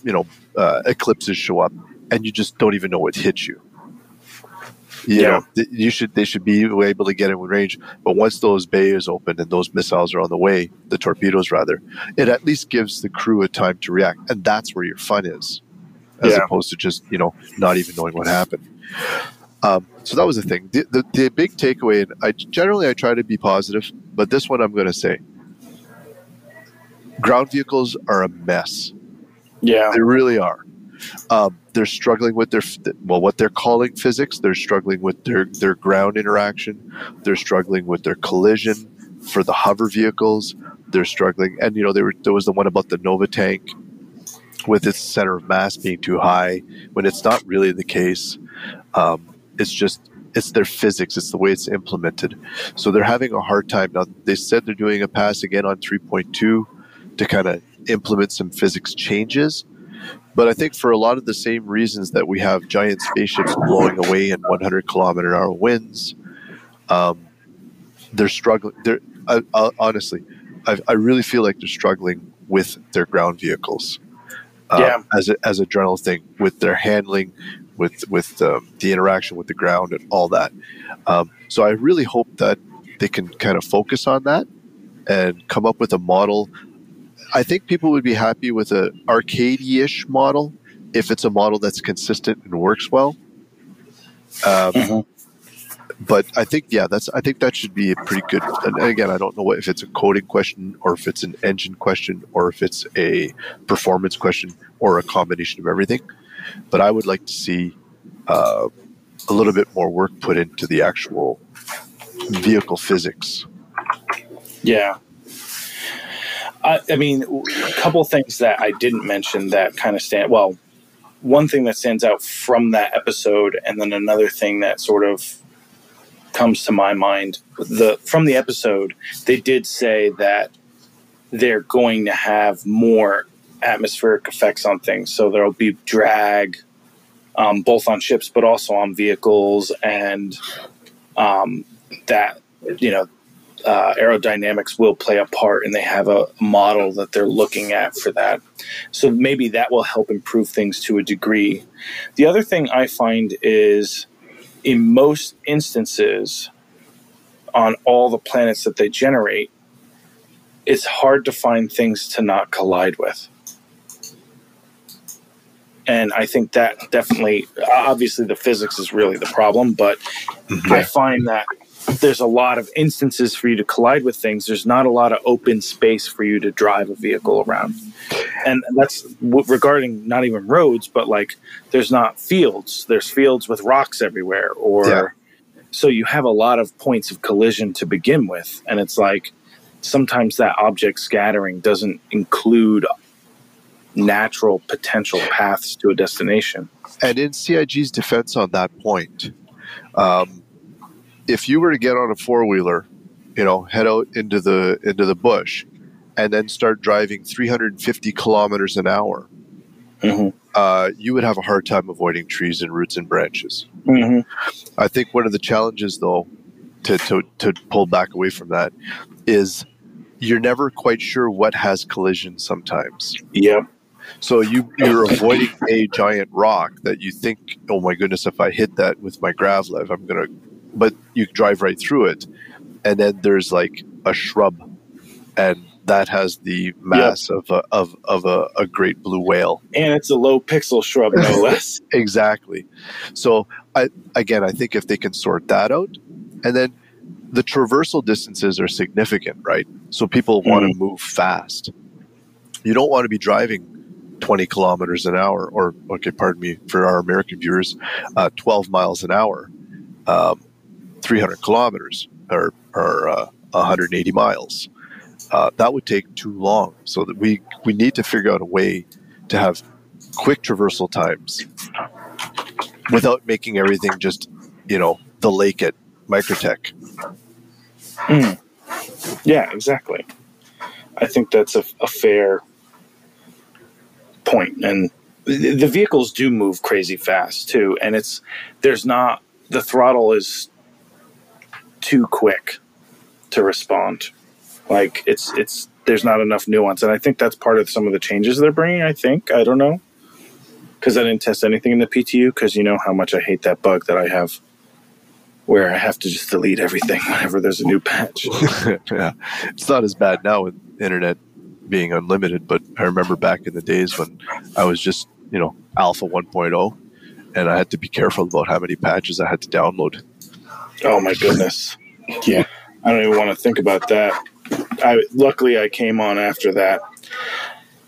you know uh, eclipses show up and you just don't even know what hit you you Yeah. know you should they should be able to get in range but once those bays open and those missiles are on the way the torpedoes rather it at least gives the crew a time to react and that's where your fun is as Yeah. opposed to just you know not even knowing what happened um, so that was the thing the, the, the big takeaway and i generally i try to be positive but this one i'm going to say ground vehicles are a mess Yeah. they really are. Um, they're struggling with their well, what they're calling physics. They're struggling with their their ground interaction. They're struggling with their collision for the hover vehicles. They're struggling, and you know there, were, there was the one about the Nova tank with its center of mass being too high when it's not really the case. Um, it's just it's their physics. It's the way it's implemented. So they're having a hard time now. They said they're doing a pass again on three point two to kind of implement some physics changes. But I think for a lot of the same reasons that we have giant spaceships blowing away in 100 kilometer an hour winds, um, they're struggling. They're I, I, honestly, I, I really feel like they're struggling with their ground vehicles. Um, Yeah. as a, as a general thing, with their handling, with with um, the interaction with the ground and all that. Um, so I really hope that they can kind of focus on that and come up with a model I think people would be happy with a arcade-ish model if it's a model that's consistent and works well. Um, Mhm. But I think yeah, that's I think that should be a pretty good. And again, I don't know what, if it's a coding question or if it's an engine question or if it's a performance question or a combination of everything. But I would like to see uh, a little bit more work put into the actual vehicle physics. Yeah. I, I mean, a couple things that I didn't mention that kind of stand. Well, one thing that stands out from that episode, and then another thing that sort of comes to my mind. The from the episode, they did say that they're going to have more atmospheric effects on things. So there'll be drag, um, both on ships, but also on vehicles, and um, that you know uh, aerodynamics will play a part, and they have a model that they're looking at for that. So maybe that will help improve things to a degree. The other thing I find is, in most instances, on all the planets that they generate, it's hard to find things to not collide with. And I think that definitely, obviously, the physics is really the problem, but mm-hmm. I find that there's a lot of instances for you to collide with things. There's not a lot of open space for you to drive a vehicle around. And that's w- regarding not even roads, but like there's not fields. There's fields with rocks everywhere. Or Yeah. so you have a lot of points of collision to begin with. And it's like sometimes that object scattering doesn't include natural potential paths to a destination. And in CIG's defense on that point, um, if you were to get on a four wheeler, you know, head out into the into the bush, and then start driving 350 kilometers an hour, Mhm. uh, you would have a hard time avoiding trees and roots and branches. Mm-hmm. I think one of the challenges, though, to, to, to pull back away from that is you're never quite sure what has collision sometimes. Yep. So you you're avoiding a giant rock that you think, oh my goodness, if I hit that with my gravlev, I'm gonna. But you drive right through it, and then there's like a shrub, and that has the mass of a, of of a, a great blue whale. And it's a low pixel shrub, no less. Exactly. So I again, I think if they can sort that out, and then the traversal distances are significant, right? So people want to move fast. You don't want to be driving 20 kilometers an hour, or okay, pardon me, for our American viewers, uh, 12 miles an hour, um, 300 kilometers, or, or uh, 180 miles. Uh, that would take too long. So that we we need to figure out a way to have quick traversal times without making everything just you know the lake at Microtech. Mm. Yeah, exactly. I think that's a, a fair point, and the, the vehicles do move crazy fast too, and it's there's not the throttle is too quick to respond. Like it's it's there's not enough nuance, and I think that's part of some of the changes they're bringing. I think I don't know because I didn't test anything in the PTU because you know how much I hate that bug that I have where I have to just delete everything whenever there's a new patch. yeah, it's not as bad now with internet being unlimited, but I remember back in the days when I was just you know Alpha 1.0, and I had to be careful about how many patches I had to download. Oh my goodness! Yeah, I don't even want to think about that. I luckily I came on after that.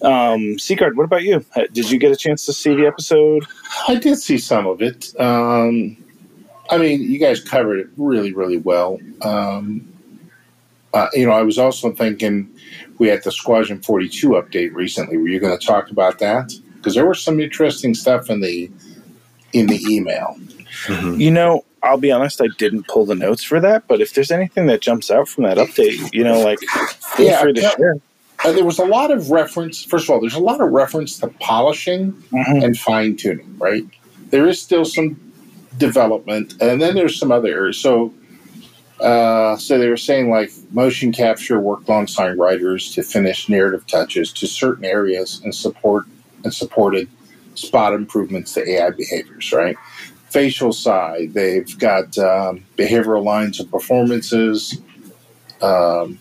Um, Sigard, what about you? Uh, did you get a chance to see the episode? I did see some of it. Um, I mean, you guys covered it really, really well. Um, uh, you know, I was also thinking we had the Squadron 42 update recently. Were you going to talk about that? Because there was some interesting stuff in the in the email. Mm-hmm. You know, I'll be honest, I didn't pull the notes for that, but if there's anything that jumps out from that update, you know, like feel yeah, free to share. Uh, there was a lot of reference. First of all, there's a lot of reference to polishing mm-hmm. and fine tuning. Right, there is still some development, and then there's some other areas. So, uh, so they were saying like motion capture worked alongside writers to finish narrative touches to certain areas and support and supported spot improvements to AI behaviors. Right, facial side, they've got um, behavioral lines of performances. Um,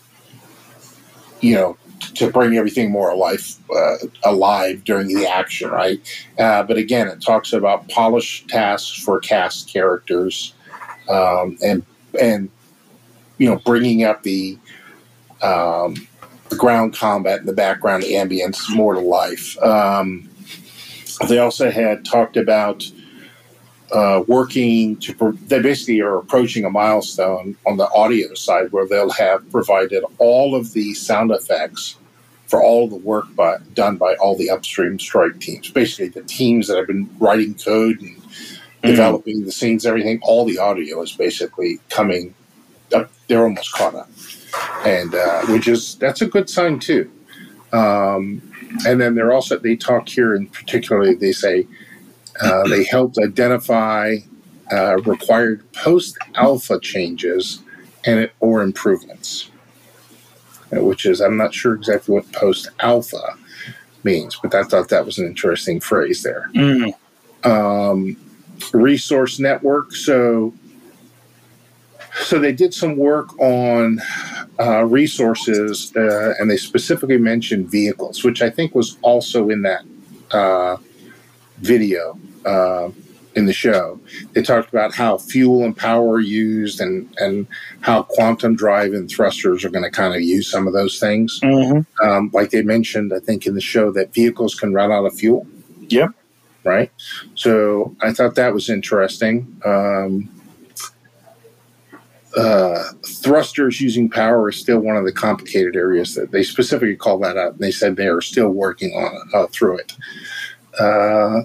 you know, to bring everything more alive, uh, alive during the action, right? Uh, but again, it talks about polished tasks for cast characters, um, and and you know, bringing up the um, the ground combat and the background ambience more to life. Um, they also had talked about uh, working to they basically are approaching a milestone on the audio side where they'll have provided all of the sound effects for all the work by, done by all the upstream strike teams. Basically the teams that have been writing code and mm-hmm. developing the scenes everything all the audio is basically coming up. They're almost caught up. And uh, which is that's a good sign too. Um, and then they're also they talk here and particularly they say uh, they helped identify uh, required post alpha changes and or improvements, uh, which is I'm not sure exactly what post alpha means, but I thought that was an interesting phrase there. Mm. Um, resource network. So, so they did some work on uh, resources, uh, and they specifically mentioned vehicles, which I think was also in that uh, video uh, in the show. They talked about how fuel and power are used and, and how quantum drive and thrusters are going to kind of use some of those things. Mm-hmm. Um, like they mentioned, I think in the show that vehicles can run out of fuel. Yep. Right. So I thought that was interesting. Um, uh, thrusters using power is still one of the complicated areas that they specifically call that out. And they said they are still working on uh, through it. Uh,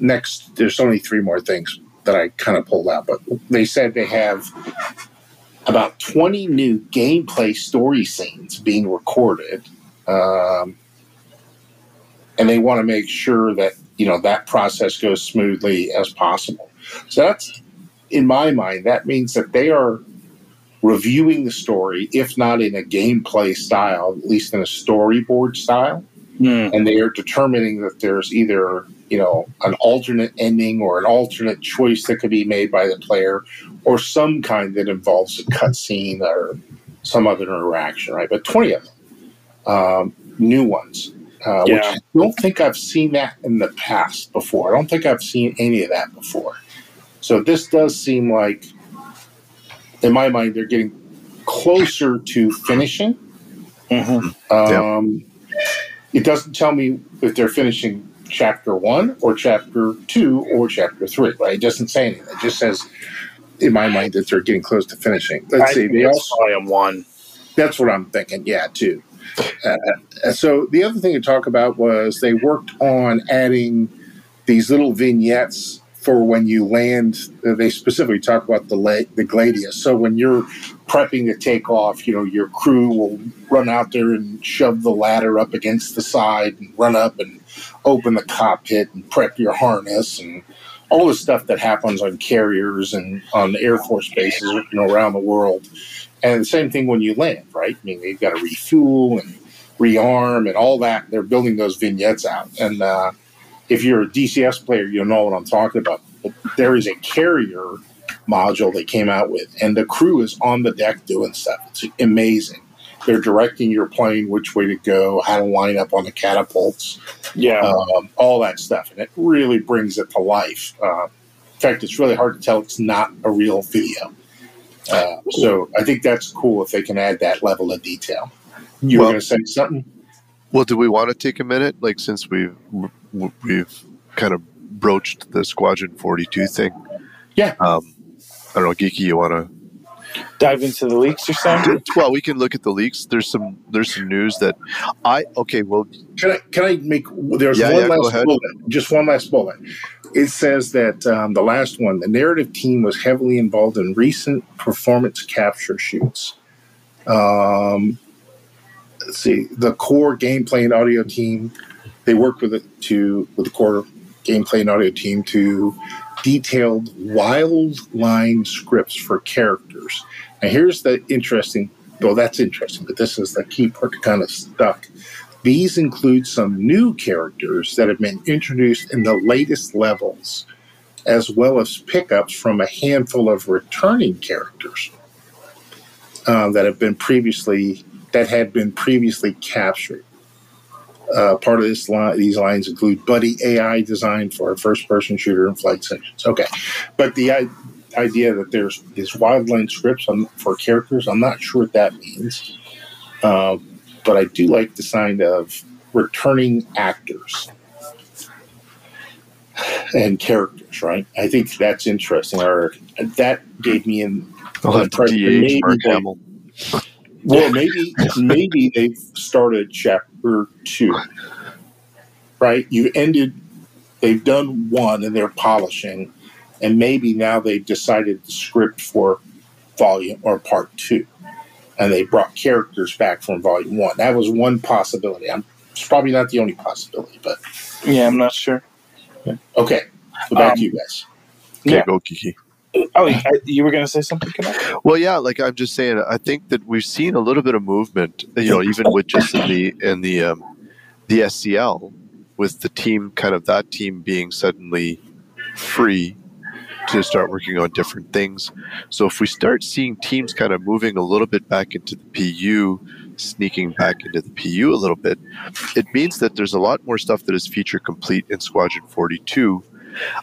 next, there's only three more things that I kind of pulled out, but they said they have about 20 new gameplay story scenes being recorded. Um, and they want to make sure that, you know, that process goes smoothly as possible. So that's, in my mind, that means that they are reviewing the story, if not in a gameplay style, at least in a storyboard style. Mm. And they are determining that there's either you know an alternate ending or an alternate choice that could be made by the player or some kind that involves a cutscene or some other interaction right but 20 of them um, new ones uh, yeah. which i don't think i've seen that in the past before i don't think i've seen any of that before so this does seem like in my mind they're getting closer to finishing mm-hmm. um, yeah. It doesn't tell me if they're finishing chapter one or chapter two or chapter three. Right? It doesn't say anything. It just says, in my mind, that they're getting close to finishing. Let's I see. They also volume one. That's what I'm thinking. Yeah, too. Uh, uh, so the other thing to talk about was they worked on adding these little vignettes for when you land. They specifically talk about the la- the gladius. So when you're prepping to take off, you know your crew will run out there and shove the ladder up against the side and run up and open the cockpit and prep your harness and all the stuff that happens on carriers and on Air Force bases, you know, around the world. And the same thing when you land, right? I mean, they've got to refuel and rearm and all that. They're building those vignettes out. And uh, if you're a DCS player, you'll know what I'm talking about. But there is a carrier module they came out with, and the crew is on the deck doing stuff. It's amazing. They're directing your plane which way to go, how to line up on the catapults, Yeah. um, all that stuff, and it really brings it to life. Uh, in fact, it's really hard to tell it's not a real video. Uh, so I think that's cool if they can add that level of detail. You were going to say something? Well, do we want to take a minute, like since we've we've kind of broached the Squadron Forty Two thing? Yeah. Um, I don't know, Geeky. You want to Dive into the leaks or something? Well, we can look at the leaks. There's some there's some news that I okay. Well, Can I can I make? There's Yeah, one yeah, last bullet. Just one last bullet. It says that um, the last one, the narrative team was heavily involved in recent performance capture shoots. Um, let's see, the core gameplay and audio team, they worked with it to with the core gameplay and audio team to detailed wild line scripts for characters. Now here's the interesting. Well, that's interesting, but this is the key part kind of stuck. These include some new characters that have been introduced in the latest levels, as well as pickups from a handful of returning characters uh, that have been previously that had been previously captured. Uh, part of this line, these lines include Buddy AI designed for a first-person shooter and flight sections. Okay, but the I- idea that there's these wildline scripts on, for characters, I'm not sure what that means. Um, but I do like the sign of returning actors and characters, right? I think that's interesting. Or that gave me an I'll have to DH Mark Hamill. Well, maybe maybe they've started chapter two, right? You ended. They've done one and they're polishing, and maybe now they've decided the script for volume or part two, and they brought characters back from volume one. That was one possibility. I'm, it's probably not the only possibility, but Yeah, I'm not sure. okay. So back Um, to you guys. Okay, Yeah. go Geeky. Oh, you were going to say something? Well, yeah, like I'm just saying, I think that we've seen a little bit of movement. You know, even with just the in the um, the SCL, with the team, kind of that team being suddenly free to start working on different things. So if we start seeing teams kind of moving a little bit back into the PU, sneaking back into the PU a little bit, it means that there's a lot more stuff that is feature complete in Squadron 42.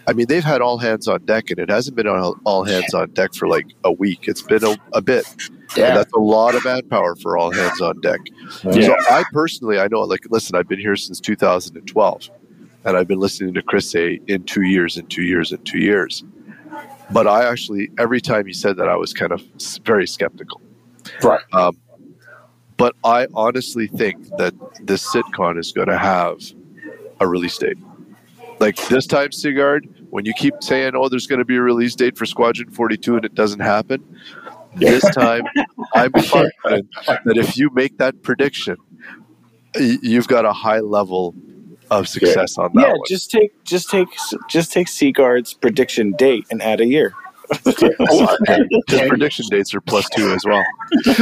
I mean, they've had all hands on deck, and it hasn't been all, all hands on deck for like a week. It's been a, a bit. And that's a lot of manpower for all hands on deck. So I personally, I know, like, listen, I've been here since 2012, and I've been listening to Chris say in two years, in two years, in two years. But I actually, every time he said that, I was kind of very skeptical. right. Um, but I honestly think that this CitCon is going to have a release date. Like this time, Sigard, when you keep saying, "Oh, there's going to be a release date for Squadron 42," and it doesn't happen, this time I'm confident that if you make that prediction, you've got a high level of success on that Yeah, one. just take just take just take Sigard's prediction date and add a year. His prediction dates are plus two as well.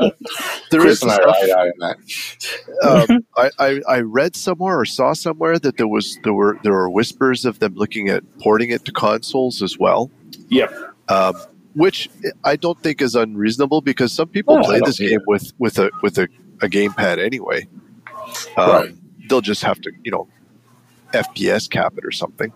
But there Chris is and I stuff. eye to eye um, I, I, I read somewhere or saw somewhere that there was there were there were whispers of them looking at porting it to consoles as well. Yep. Um, which I don't think is unreasonable because some people No, play this either. game with with a with a, a gamepad anyway. Um, Right. They'll just have to you know FPS cap it or something.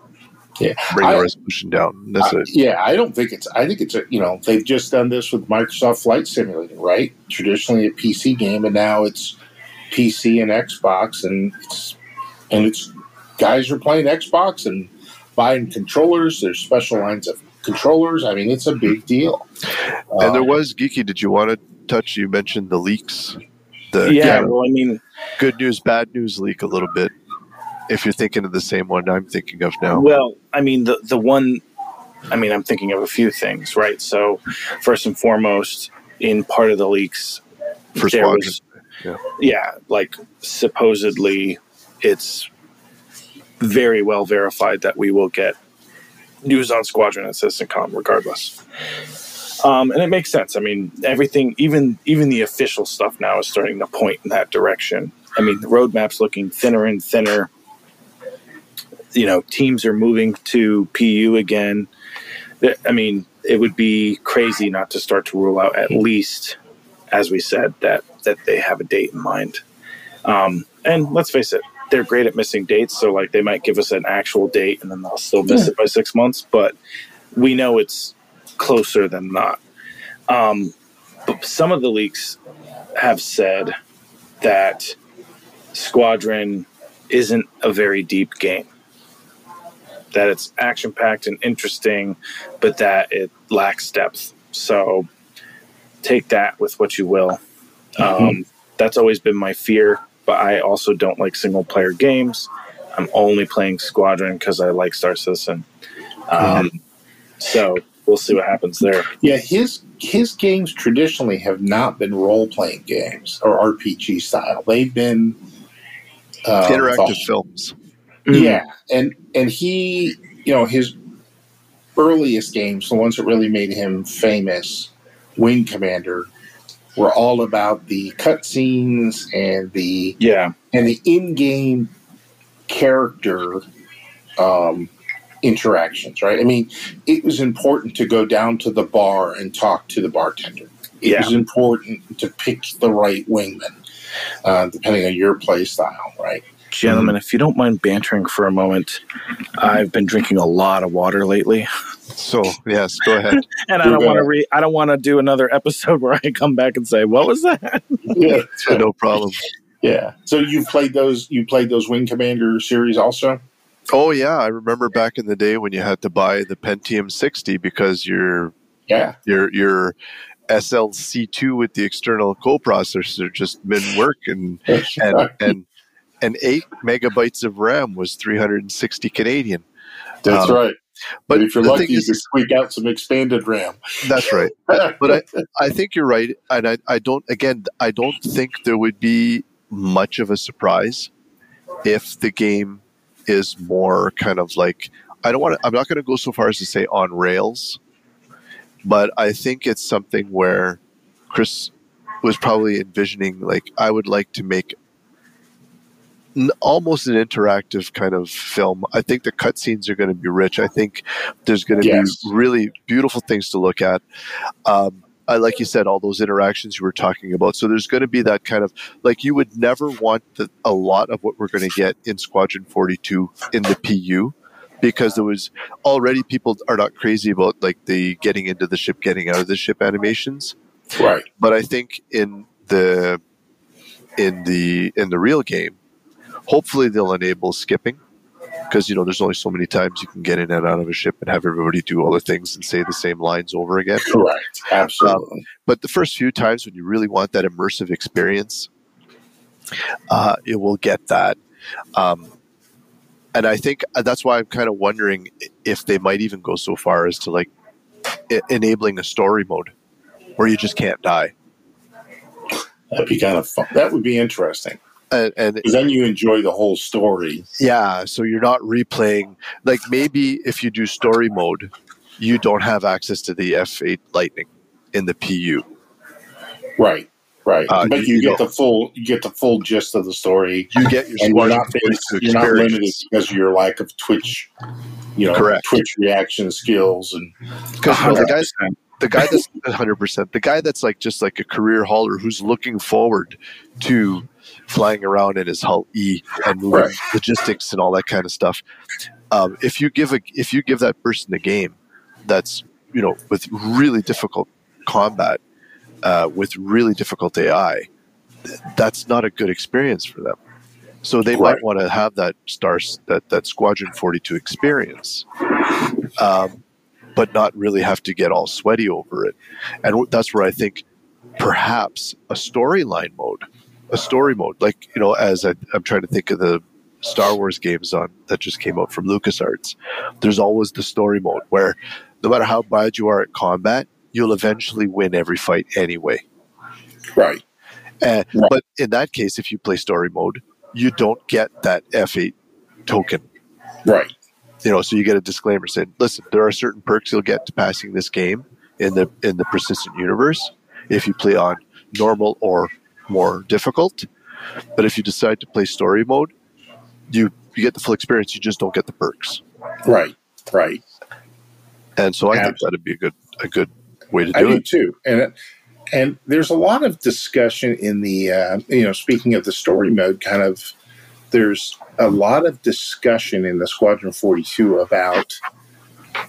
Yeah. Bring I- the resolution down. That's I- it. yeah, I don't think it's. I think it's a. You know, they've just done this with Microsoft Flight Simulator, right? Traditionally a PC game, and now it's PC and Xbox, and it's and it's guys are playing Xbox and buying controllers. There's special lines of controllers. I mean, it's a big deal. And there Uh, was geeky. Did you want to touch? You mentioned the leaks. The yeah, well, I mean, good news, bad news leak a little bit. If you're thinking of the same one I'm thinking of now. Well, I mean the the one I mean I'm thinking of a few things, right? So first and foremost, in part of the leaks For there Squadron. was- yeah. yeah, like supposedly it's very well verified that we will get news on Squadron and CitizenCon regardless. Um, and it makes sense. I mean, everything, even even the official stuff now is starting to point in that direction. I mean, the roadmap's looking thinner and thinner. You know, teams are moving to PU again. I mean, it would be crazy not to start to rule out at least, as we said, that that they have a date in mind. Um, and let's face it, they're great at missing dates. So like they might give us an actual date and then they'll still miss it by six months. But we know it's closer than not. Um, but some of the leaks have said that Squadron isn't a very deep game. That it's action packed and interesting, but that it lacks depth. So take that with what you will. Um, that's always been my fear, but I also don't like single player games. I'm only playing Squadron because I like Star Citizen. Um, So we'll see what happens there. Yeah, his his games traditionally have not been role playing games or RPG style. They've been uh, Interactive the- films. Yeah, and and he, you know, his earliest games, the ones that really made him famous, Wing Commander, were all about the cutscenes and the Yeah. and the in-game character um, interactions. Right? I mean, it was important to go down to the bar and talk to the bartender. It Yeah. was important to pick the right wingman, uh, depending on your play style. Right? Gentlemen, mm-hmm. if you don't mind bantering for a moment, I've been drinking a lot of water lately, So yes, go ahead. and I You're don't want to re- I don't want to do another episode where I come back and say, "What was that?" Yeah. no problem. Yeah. So you've played those you played those Wing Commander series also? Oh yeah, I remember back in the day when you had to buy the Pentium 60 because your Yeah. your your SLC2 with the external coprocessor just didn't work, and and and and eight megabytes of RAM was 360 Canadian. That's um, right. But But if you're lucky, you can squeak out some expanded RAM. That's right. But I, I think you're right, and I, I don't. Again, I don't think there would be much of a surprise if the game is more kind of like I don't want to. I'm not going to go so far as to say on rails, but I think it's something where Chris was probably envisioning like I would like to make almost an interactive kind of film. I think the cutscenes are going to be rich. I think there's going to Yes. be really beautiful things to look at. Um, I, like you said, all those interactions you were talking about. So there's going to be that kind of like you would never want the, a lot of what we're going to get in Squadron 42 in the PU because there was already people are not crazy about like the getting into the ship, getting out of the ship animations right. but I think in the in the in the real game, hopefully they'll enable skipping because you know there's only so many times you can get in and out of a ship and have everybody do all the things and say the same lines over again. Correct. Absolutely. But the first few times when you really want that immersive experience, uh, it will get that. Um, and I think uh, that's why I'm kind of wondering if they might even go so far as to like e- enabling a story mode where you just can't die. That'd be kind of fun. That would be interesting. And, and then you enjoy the whole story. Yeah, so you're not replaying. Like maybe if you do story mode, you don't have access to the F8 Lightning in the PU. Right. Right. Uh, but you- you, get know- the full you get the full gist of the story. You get your you're not, based, you're not limited because of your lack of Twitch, you know, Correct. Twitch reaction skills and Because the guy, 100%. The guy that's 100, percent the guy that's like just like a career hauler who's looking forward to flying around in his Hull E and moving Right. logistics and all that kind of stuff. Um, if you give a if you give that person a game that's you know with really difficult combat, uh, with really difficult AI, that's not a good experience for them. So they Right. might want to have that stars that that Squadron Forty Two experience, um, but not really have to get all sweaty over it. And that's where I think perhaps a storyline mode, a story mode, like you know, as I, I'm trying to think of the Star Wars games on that just came out from LucasArts, there's always the story mode where no matter how bad you are at combat, you'll eventually win every fight anyway. Right. Uh, Right. But in that case, if you play story mode, you don't get that F8 token. Right. You know, so you get a disclaimer saying, "Listen, there are certain perks you'll get to passing this game in the in the persistent universe if you play on normal or more difficult. But if you decide to play story mode, you you get the full experience. You just don't get the perks. Right. Right. And so I think that'd be a good a good way to I do do it. too. And and there's a lot of discussion in the uh, you know speaking of the story mode, kind of there's a lot of discussion in the Squadron 42 about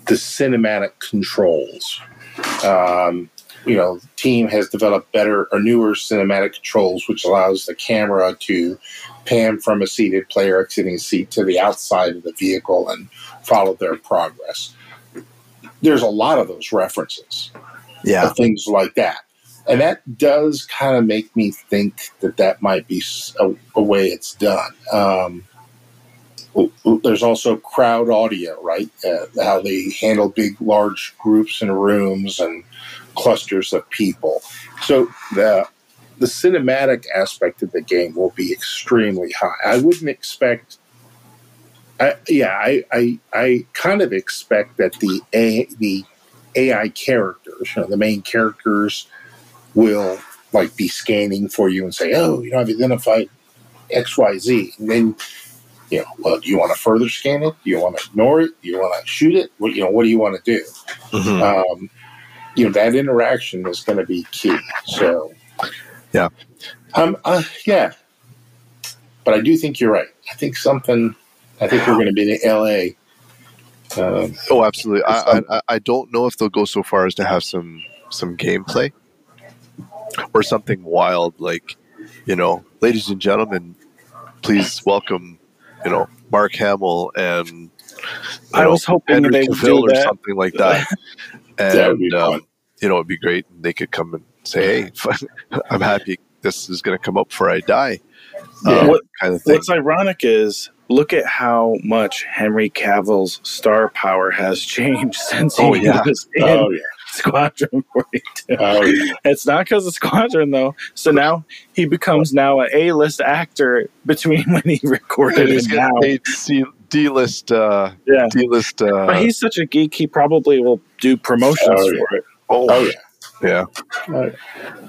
the cinematic controls. Um, you know, the team has developed better or newer cinematic controls, which allows the camera to pan from a seated player exiting a seat to the outside of the vehicle and follow their progress. There's a lot of those references Yeah, things like that. And that does kind of make me think that that might be a way it's done. Um, there's also crowd audio, right? Uh, how they handle big, large groups and rooms and clusters of people. So the the cinematic aspect of the game will be extremely high. I wouldn't expect. I, yeah, I, I I kind of expect that the a the AI characters, you know, the main characters will like be scanning for you and say, "Oh, you know, I've identified X, Y, Z," and then you know, well, do you want to further scan it? Do you want to ignore it? Do you want to shoot it? What you know, what do you want to do? Mhm. Um, you know, that interaction is going to be key. So, Yeah. um, uh, yeah, but I do think you're right. I think something. I think we're going to be in L.A. Um, Oh, absolutely. I, I I don't know if they'll go so far as to have some some gameplay or something wild like, you know, ladies and gentlemen, please welcome, you know, Mark Hamill and I know, was hoping Henry they would Cavill do or something like that. And That would be fun. um, you know, it'd be great. They could come and say, "Hey, I'm happy this is going to come up before I die," Yeah. um, What- kind of thing. What's ironic is look at how much Henry Cavill's star power has changed since he Oh, yeah. was in oh yeah, Squadron 42. oh yeah. It's not because of Squadron though. So now he becomes now an A-list actor between when he recorded He's and now. C- D-list, uh, Yeah. D-list. Uh, But he's such a geek, he probably will do promotions Oh, yeah. for it. oh, Oh yeah. yeah. Yeah.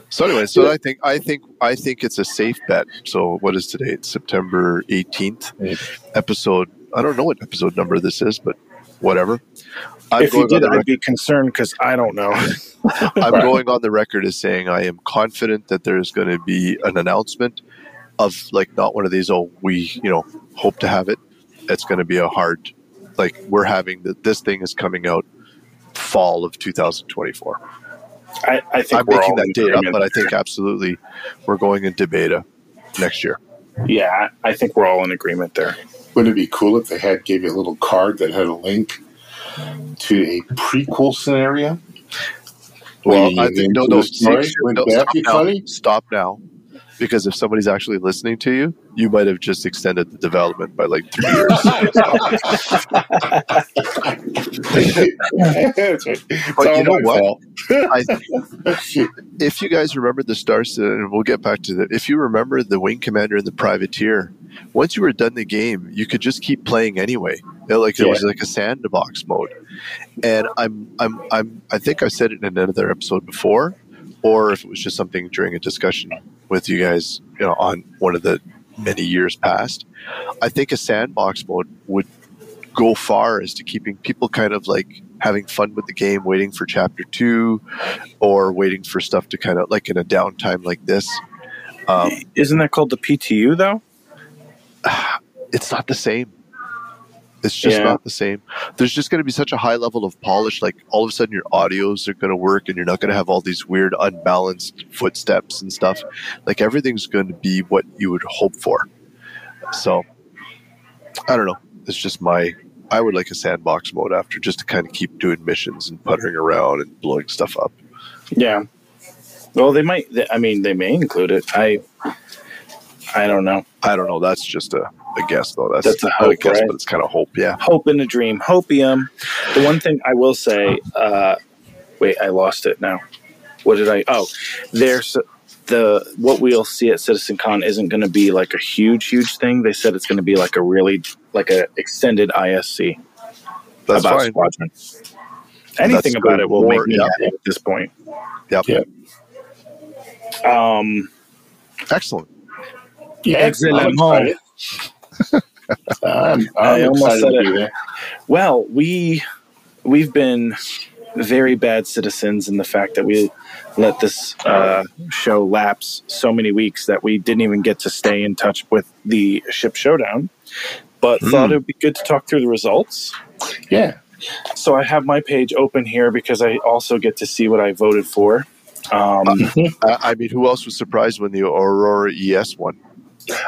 So anyway, so I think I think I think it's a safe bet. So what is today? It's September eighteenth. Episode. I don't know what episode number this is, but whatever. I'm if you going on did, the I'd be concerned because I don't know. I'm going on the record as saying I am confident that there's going to be an announcement of like not one of these. Oh, we you know hope to have it. It's going to be a hard like we're having the, this thing is coming out fall of 2024. I, I think I'm we're making that in date up, but I think absolutely we're going into beta next year. yeah, I I think we're all in agreement there. Wouldn't it be cool if they had gave you a little card that had a link to a prequel scenario? Well, I think no, no, the story? stop, Wouldn't no, stop now. funny? Stop now, because if somebody's actually listening to you, you might have just extended the development by like three years. That's right. It's But you know what? I, if you guys remember the Star Citizen, and we'll get back to that. If you remember the Wing Commander and the Privateer, once you were done the game, you could just keep playing anyway. You know, like there was like a sandbox mode, and I'm, I'm, I'm, I think I said it in another episode before, or if it was just something during a discussion with you guys, you know, on one of the many years past. I think a sandbox mode would go far as to keeping people kind of like having fun with the game, waiting for chapter two, or waiting for stuff to kind of like in a downtime like this. Um, Isn't that called the PTU though? it's not the same. It's just Yeah. not the same. There's just going to be such a high level of polish. Like all of a sudden, your audios are going to work, and you're not going to have all these weird, unbalanced footsteps and stuff. Like everything's going to be what you would hope for. So, I don't know. It's just my. I would like a sandbox mode after just to kind of keep doing missions and puttering around and blowing stuff up. Yeah. Well, they might. I mean, they may include it. I. I don't know. I don't know. That's just a a guess though. That's, That's a not hope, guess, right? but it's kind of hope. Yeah. hope in a dream. Hopium. The one thing I will say, uh, wait, I lost it now. What did I? Oh, there's the what we'll see at CitizenCon isn't going to be like a huge, huge thing. They said it's going to be like a really like a extended ISC That's about fine. Squadron. Anything That's about it will More- make me yeah. happy at this point. Yep. Yeah. Um, Excellent. Yeah, Excellent. I'm. I'm, I almost said to it. there. Well, we we've been very bad citizens in the fact that we let this uh, show lapse so many weeks that we didn't even get to stay in touch with the ship showdown. But Hmm. thought it would be good to talk through the results. Yeah. So I have my page open here because I also get to see what I voted for. Um, I, I mean, who else was surprised when the Aurora ES won?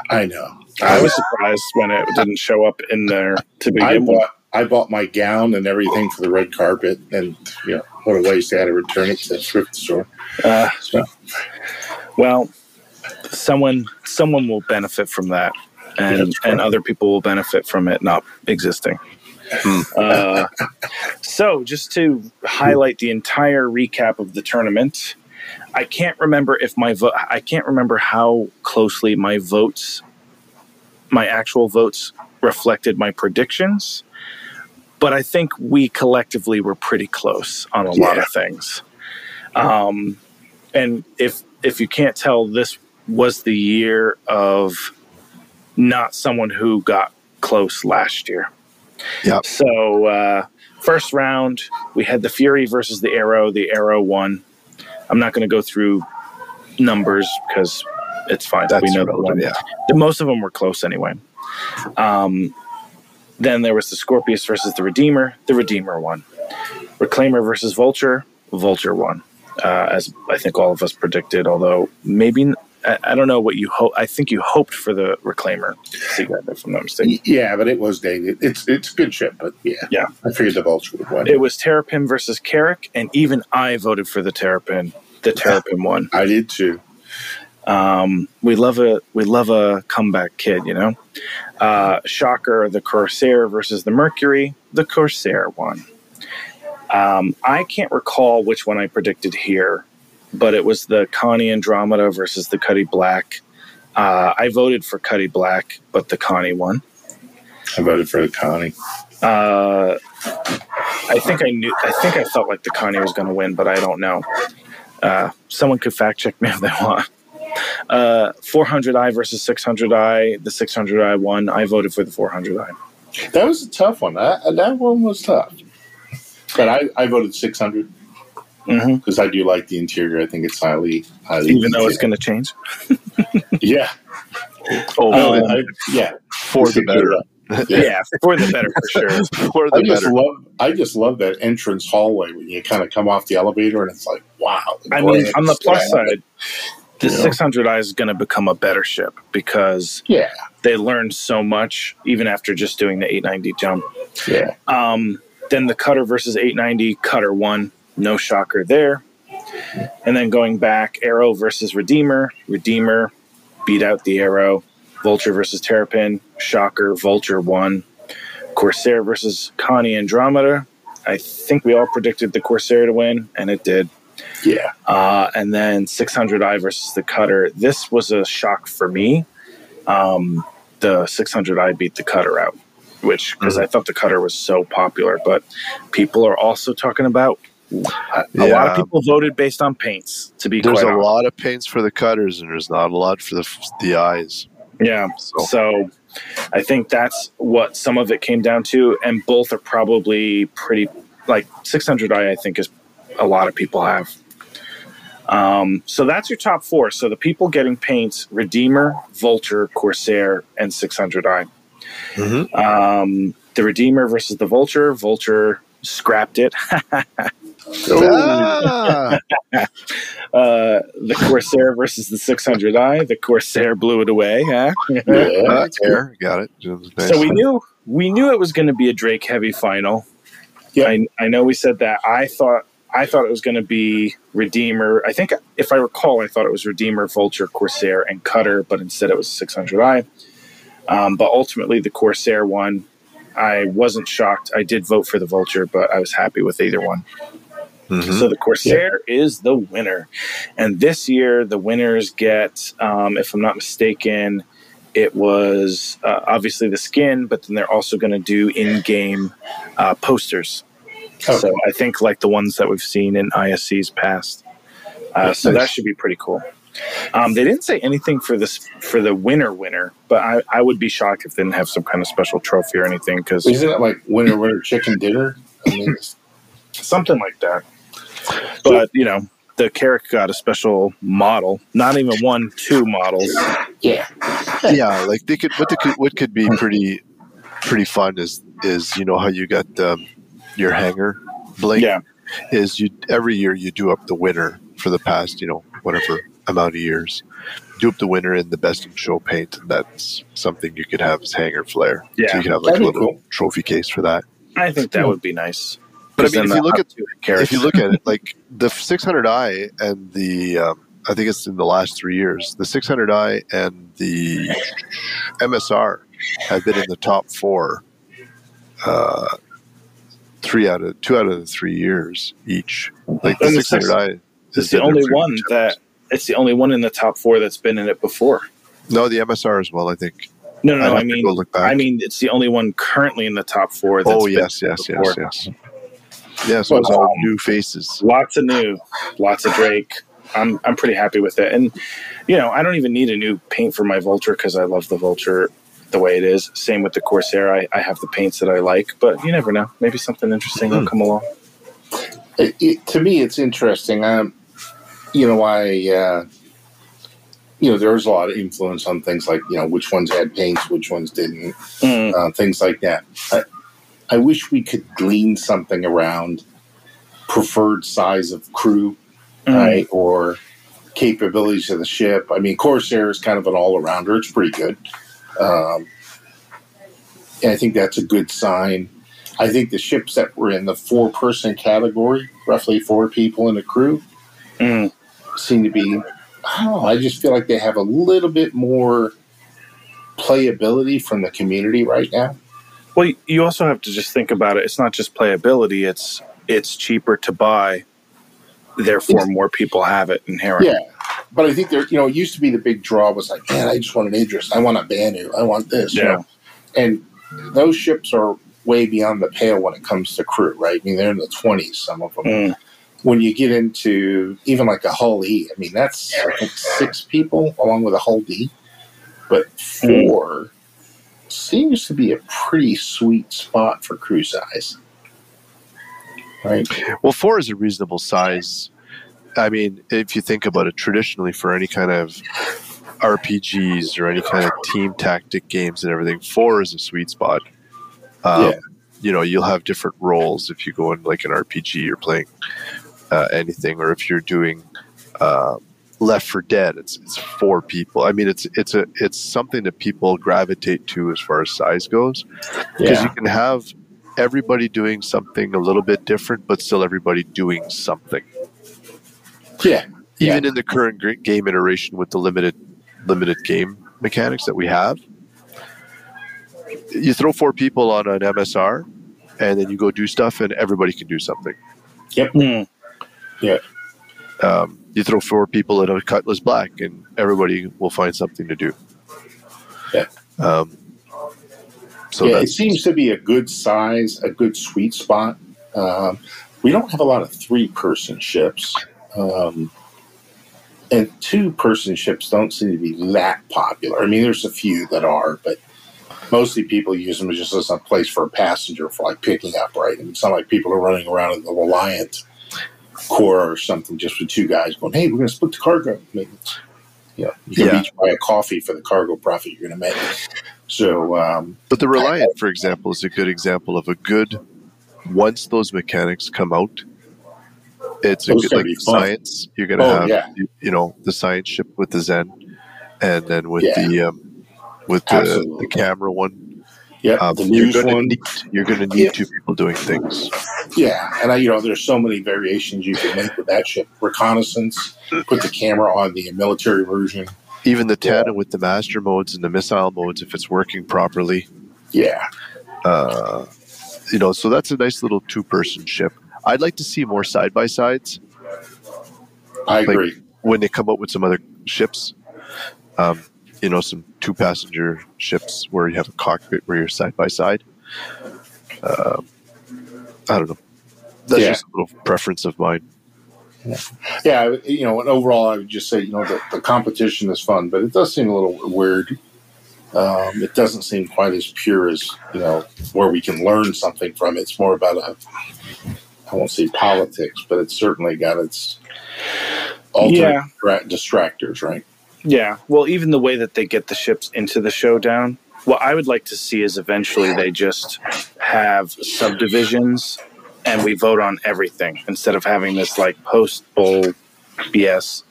I know. I was surprised when it didn't show up in there to I begin with. bought I bought my gown and everything for the red carpet, and you know what a waste! I had to return it to the thrift store. Uh, So Well, someone someone will benefit from that, and right. and other people will benefit from it not existing. Hmm. Uh, so, just to highlight the entire recap of the tournament, I can't remember if my vote. I can't remember how closely my votes, my actual votes, reflected my predictions. But I think we collectively were pretty close on a lot of things. Um, and if if you can't tell, this was the year of not someone who got close last year. Yep. So uh, first round, we had the Fury versus the Arrow. The Arrow won. I'm not going to go through numbers because it's fine. That's we know the one. yeah. The, most of them were close anyway. Um, then there was the Scorpius versus the Redeemer. The Redeemer won. Reclaimer versus Vulture. Vulture won, uh, as I think all of us predicted. Although maybe I, I don't know what you hope. I think you hoped for the Reclaimer. If I'm not mistaken. yeah, but it was dated. It's it's good ship, but yeah, Yeah. I figured the Vulture would win. It was Terrapin versus Carrack, and even I voted for the Terrapin. The Terrapin won. I did too. Um, we love a we love a comeback kid, you know. Uh, Shocker, the Corsair versus the Mercury. The Corsair won. Um, I can't recall which one I predicted here, but it was the Connie Andromeda versus the Cutty Black. Uh, I voted for Cutty Black, but the Connie won. I voted for the Connie. Uh, I think I knew. I think I felt like the Connie was going to win, but I don't know. Uh, someone could fact check me if they want. Uh, 400i versus 600i. The 600i won. I voted for the 400i. That was a tough one. I, that one was tough. But I, I voted 600 hmm because I do like the interior. I think it's highly, highly Even though it's going to change. yeah, Oh, No, Um, I, yeah, for the better. Yeah. Yeah, for the better for sure. For the I just better. love I just love that entrance hallway when you kind of come off the elevator and it's like wow. I mean, on the plus side, the Yeah. 600i is going to become a better ship because yeah, they learned so much even after just doing the 890 jump. yeah, Um, then the Cutter versus 890, Cutter one No shocker there. And then going back, Arrow versus Redeemer. Redeemer beat out the Arrow. Vulture versus Terrapin. Shocker, Vulture won Corsair versus Connie Andromeda. I think we all predicted the Corsair to win, and it did. Yeah. Uh, and then 600i versus the Cutter. This was a shock for me. Um, the 600i beat the Cutter out, which because I thought the Cutter was so popular, but people are also talking about. A, a lot of people voted based on paints. To be There's quite a honest. lot of paints for the cutters, and there's not a lot for the the eyes. Yeah. So So I think that's what some of it came down to, and both are probably pretty like 600i. I think is a lot of people have. Um, so that's your top four. So the people getting paints: Redeemer, Vulture, Corsair, and 600i. Mhm. Um, the Redeemer versus the Vulture. Vulture scrapped it. Ah, uh, the Corsair versus the 600i. The Corsair blew it away. Huh? yeah. uh, there, got it. Nice. So we knew we knew it was going to be a Drake heavy final. Yeah. I, I know we said that. I thought I thought it was going to be Redeemer. I think if I recall, I thought it was Redeemer, Vulture, Corsair, and Cutter, but instead it was 600i. Um, but ultimately, the Corsair won. I wasn't shocked. I did vote for the Vulture, but I was happy with either one. Mhm. So the Corsair is the winner. And this year, the winners get, um, if I'm not mistaken, it was uh, obviously the skin, but then they're also going to do in game uh, posters. Okay. So I think like the ones that we've seen in ISC's past. Uh, so that should be pretty cool. Um, they didn't say anything for this for the winner winner, but I, I would be shocked if they didn't have some kind of special trophy or anything because Isn't it like winner winner chicken dinner? I mean, something like that. But you know, the Carrack got a special model, not even one, two models. yeah, yeah, like they could what they could what could be pretty pretty fun is is you know how you got um, your hangar bling Yeah, is you every year you do up the winner for the past you know whatever amount of years. Do up the winner in the best in show paint and that's something you could have as hangar flair so Yeah, you could have like a that'd be little cool. trophy case for that. I think that would be nice. But I 'Cause mean, if you look at- two if you look at it like the 600i and the um, i think it's in the last three years the 600i and the msr have been in the top four uh, three out of two out of the three years each like the And the 600i it's the only one much that it's the only one in the top four that's been in it before. no the msr as well i think No, I'd no, I mean. I mean, it's the only one currently in the top four. That's oh yes yes yes yes yeah so it's all um, new faces Lots of new, lots of Drake. I'm I'm pretty happy with it, and you know, I don't even need a new paint for my Vulture because I love the Vulture the way it is. Same with the Corsair. I, I have the paints that I like, but you never know. Maybe something interesting will come along. it, it, to me, it's interesting. Um, you know, I, uh, you know, there was a lot of influence on things like you know which ones had paints, which ones didn't, Mm, uh, things like that. I, I wish we could glean something around preferred size of crew, mm. right, or capabilities of the ship. I mean, Corsair is kind of an all arounder. It's pretty good. Um, and I think that's a good sign. I think the ships that were in the four person category, roughly four people in a crew, Mm. seem to be. I don't know. I just feel like they have a little bit more playability from the community right now. Well, you also have to just think about it. It's not just playability. It's it's cheaper to buy. Therefore, more people have it inherently. Yeah, but I think there. You know, it used to be the big draw was like, man, I just want an Idris. I want a Banu. I want this. you Yeah. know? and those ships are way beyond the pale when it comes to crew, right? I mean, they're in the twenties, some of them. Mm. When you get into even like a Hull E, I mean, that's I think six people along with a Hull D, but four seems to be a pretty sweet spot for crew size, right? Well, four is a reasonable size. I mean, if you think about it traditionally for any kind of RPGs or any kind of team tactic games and everything, four is a sweet spot. Um, Yeah. You know, you'll have different roles if you go in like an RPG, you're playing uh, anything, or if you're doing uh, Left 4 Dead, it's it's four people. I mean, it's it's a it's something that people gravitate to as far as size goes because you can have everybody doing something a little bit different, but still everybody doing something. Yeah, Yeah. Even in the current game iteration with the limited limited game mechanics that we have, you throw four people on an MSR, and then you go do stuff, and everybody can do something. Mm. Um, you throw four people in a Cutlass Black, and everybody will find something to do. Yeah. Um, so yeah, it seems to be a good size, a good sweet spot. Um, we don't have a lot of three-person ships, um, and two-person ships don't seem to be that popular. I mean, there's a few that are, but mostly people use them just as a place for a passenger for like picking up. Right? I it's not like people are running around in the Reliant Kore or something just with two guys going, "Hey, we're going to split the cargo." I mean, you know, you can Yeah. each buy a coffee for the cargo profit you're going to make. So. Um, But the Reliant, for example, is a good example of a good. Once those mechanics come out, it's a gonna like science. You're going to Oh, have yeah. you, you know the science ship with the Sen, and then with Yeah. the um, with the, Absolutely. the camera one. yeah, Um, the you're news going to one. need you're going to need Yeah. two people doing things. Yeah, and I, you know, there's so many variations you can make with that ship. Reconnaissance, put the camera on the military version. even the tandem with the master modes and the missile modes, if it's working properly, Yeah. uh, you know, so that's a nice little two person ship. I'd like to see more side by sides I Like- agree. when they come up with some other ships. Um, you know, some two passenger ships where you have a cockpit where you're side by side. I don't know. That's Yeah. just a little preference of mine. Yeah, you know, and overall, I would just say, you know, the, the competition is fun, but it does seem a little weird. Um, it doesn't seem quite as pure as, you know, where we can learn something from. It's more about a, I won't say politics, but it's certainly got its Yeah. distra- distractors, right? Yeah. Well, even the way that they get the ships into the showdown, what I would like to see is eventually they just have subdivisions and we vote on everything instead of having this like post bowl BS.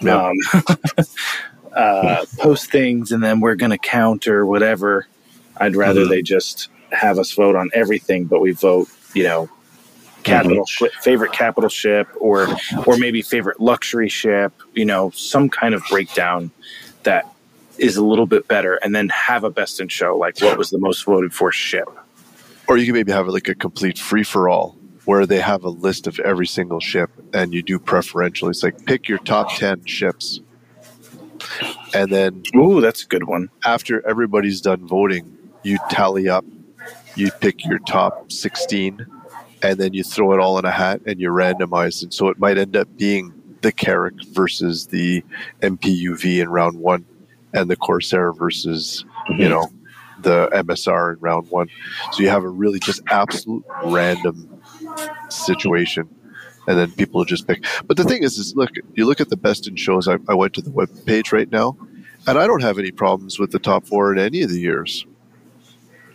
Yeah. Um, uh, post things and then we're going to count or whatever. I'd rather Mhm. they just have us vote on everything, but we vote, you know, capital shi favorite capital ship or or maybe favorite luxury ship you know some kind of breakdown that is a little bit better and then have a best in show like what was the most voted for ship Or you can maybe have like a complete free for all where they have a list of every single ship and you do preferential. It's like pick your top 10 ships. And then ooh that's a good one after everybody's done voting, you tally up, you pick your top 16, and then you throw it all in a hat and you randomize And So it might end up being the Carrack versus the MPUV in round one and the Corsair versus, you mhm. know, the MSR in round one. So you have a really just absolute random situation. And then people just pick. But the thing is, is look, you look at the best in shows. I, I went to the web page right now, and I don't have any problems with the top four in any of the years.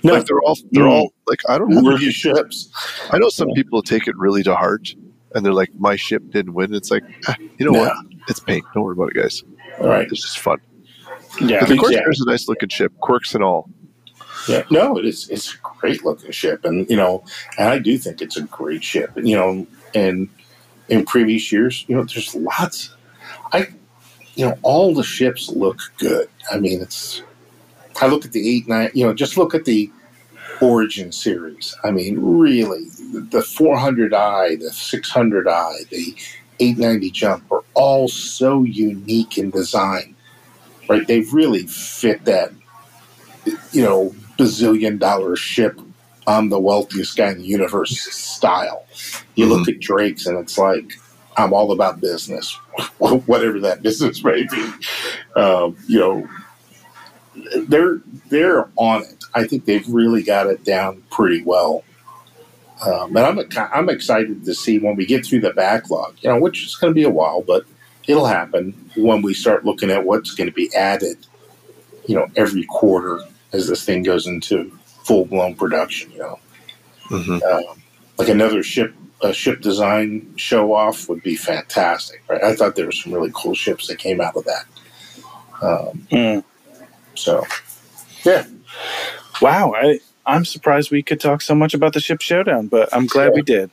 No, Like they're all, they're Mm. all like I don't have. worthy ships. I know some people take it really to heart, and they're like, "My ship didn't win." It's like, ah, you know Yeah. what? It's paint. Don't worry about it, guys. All right. It's just fun. yeah But the Yeah. Corsair's a nice looking ship, quirks and all. Yeah, no, it is. It's a great looking ship, and you know, and I do think it's a great ship. You know, and in previous years, you know, there's lots. I, you know, all the ships look good. I mean, it's. I look at the eight nine. You know, just look at the Origin series. I mean, really, the 400i, the 600i, the 890 jump are all so unique in design. Right? They've really fit that you know, bazillion dollar ship I'm the wealthiest guy in the universe style. You look at Drake's and it's like, I'm all about business, whatever that business may be. Um, you know, they're they're on it. I think they've really got it down pretty well. Um, and I'm I'm excited to see when we get through the backlog. You know, which is going to be a while, but it'll happen when we start looking at what's going to be added. You know, every quarter as this thing goes into full blown production. You know, Mm-hmm. um, like another ship a ship design show off would be fantastic. Right? I thought there were some really cool ships that came out of that. Um, Mm. So, yeah, wow I, i'm surprised we could talk so much about the ship showdown but i'm glad we did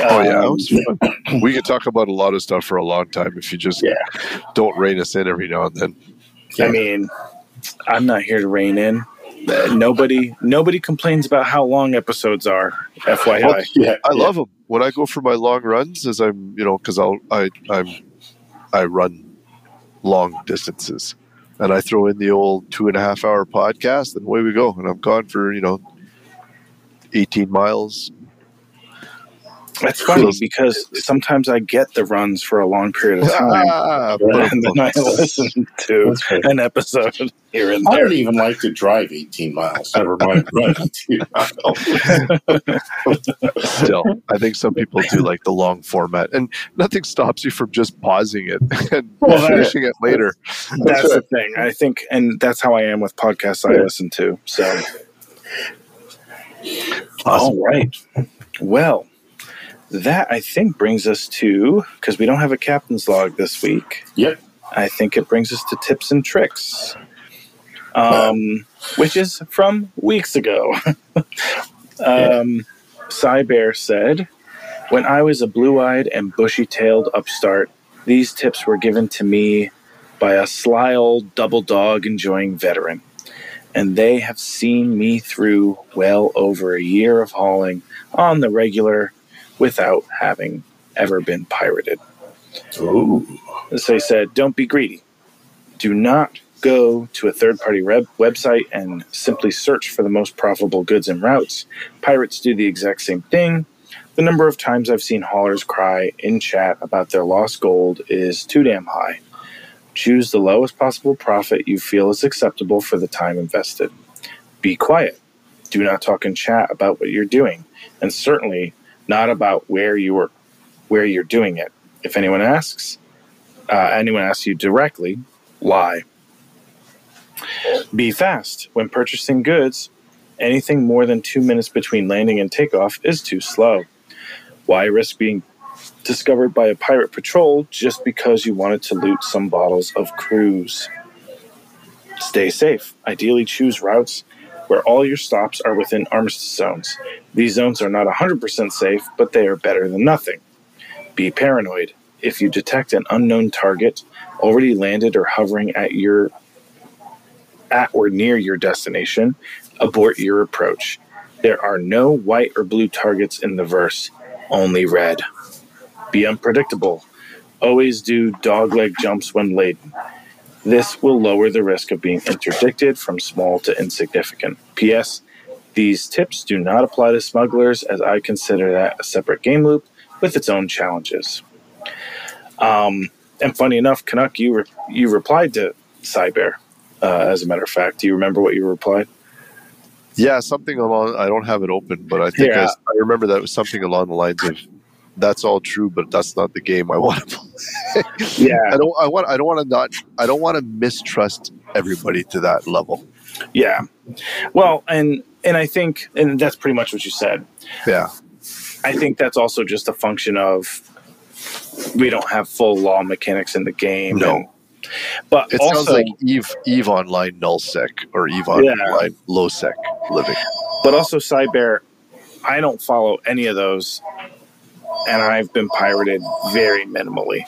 Oh yeah, Um, we could talk about a lot of stuff for a long time if you just Yeah. don't rein us in every now and then. I mean, I'm not here to rein in. Uh, nobody, nobody complains about how long episodes are. FYI, Well, yeah, I yeah. love them when I go for my long runs. As I'm, you know, because I'll I I'm I run long distances, and I throw in the old two and a half hour podcast, and away we go. And I'm gone for you know eighteen miles. That's funny because sometimes I get the runs for a long period of time, Ah, and then I listen to an episode here and I don't even like to drive 18 miles. Never mind run 18 miles. Still, I think some people do like the long format, and nothing stops you from just pausing it and Well, finishing it later. That's the thing. I think, and that's how I am with podcasts I listen to. So, Awesome. all right. Well, that I think brings us to because we don't have a captain's log this week. Yep. I think it brings us to tips and tricks, um, which is from weeks ago. um, Cyber said, "When I was a blue-eyed and bushy-tailed upstart, these tips were given to me by a sly old double dog enjoying veteran. And they have seen me through well over a year of hauling on the regular without having ever been pirated. Ooh. As they said, don't be greedy. Do not go to a third party web- website and simply search for the most profitable goods and routes. Pirates do the exact same thing. The number of times I've seen haulers cry in chat about their lost gold is too damn high. Choose the lowest possible profit you feel is acceptable for the time invested. Be quiet. Do not talk in chat about what you're doing, and certainly not about where you are, where you're doing it. If anyone asks, uh, anyone asks you directly, lie. Be fast. When purchasing goods, anything more than two minutes between landing and takeoff is too slow. Why risk being discovered by a pirate patrol just because you wanted to loot some bottles of cruise? Stay safe. Ideally, choose routes where all your stops are within armistice zones. These zones are not 100% safe, but they are better than nothing. Be paranoid. If you detect an unknown target already landed or hovering at your at or near your destination, abort your approach. There are no white or blue targets in the verse, only red. Be unpredictable. Always do dogleg jumps when laden. This will lower the risk of being interdicted from small to insignificant. P.S. These tips do not apply to smugglers, as I consider that a separate game loop with its own challenges. Um, and funny enough, Canuck, you re- you replied to Cyber. Uh, as a matter of fact, do you remember what you replied? Yeah, something along. I don't have it open, but I think I, Yeah. I remember that was something along the lines of, "That's all true, but that's not the game I want to play." Yeah, I don't. I want. I don't want to not. I don't want to mistrust everybody to that level. yeah. Well, and and I think, and that's pretty much what you said. Yeah. I think that's also just a function of we don't have full law mechanics in the game. No. and- but It also, sounds like Eve Eve Online null sec or Eve Yeah. Online low sec living. but also Cyber, I don't follow any of those, and I've been pirated very minimally.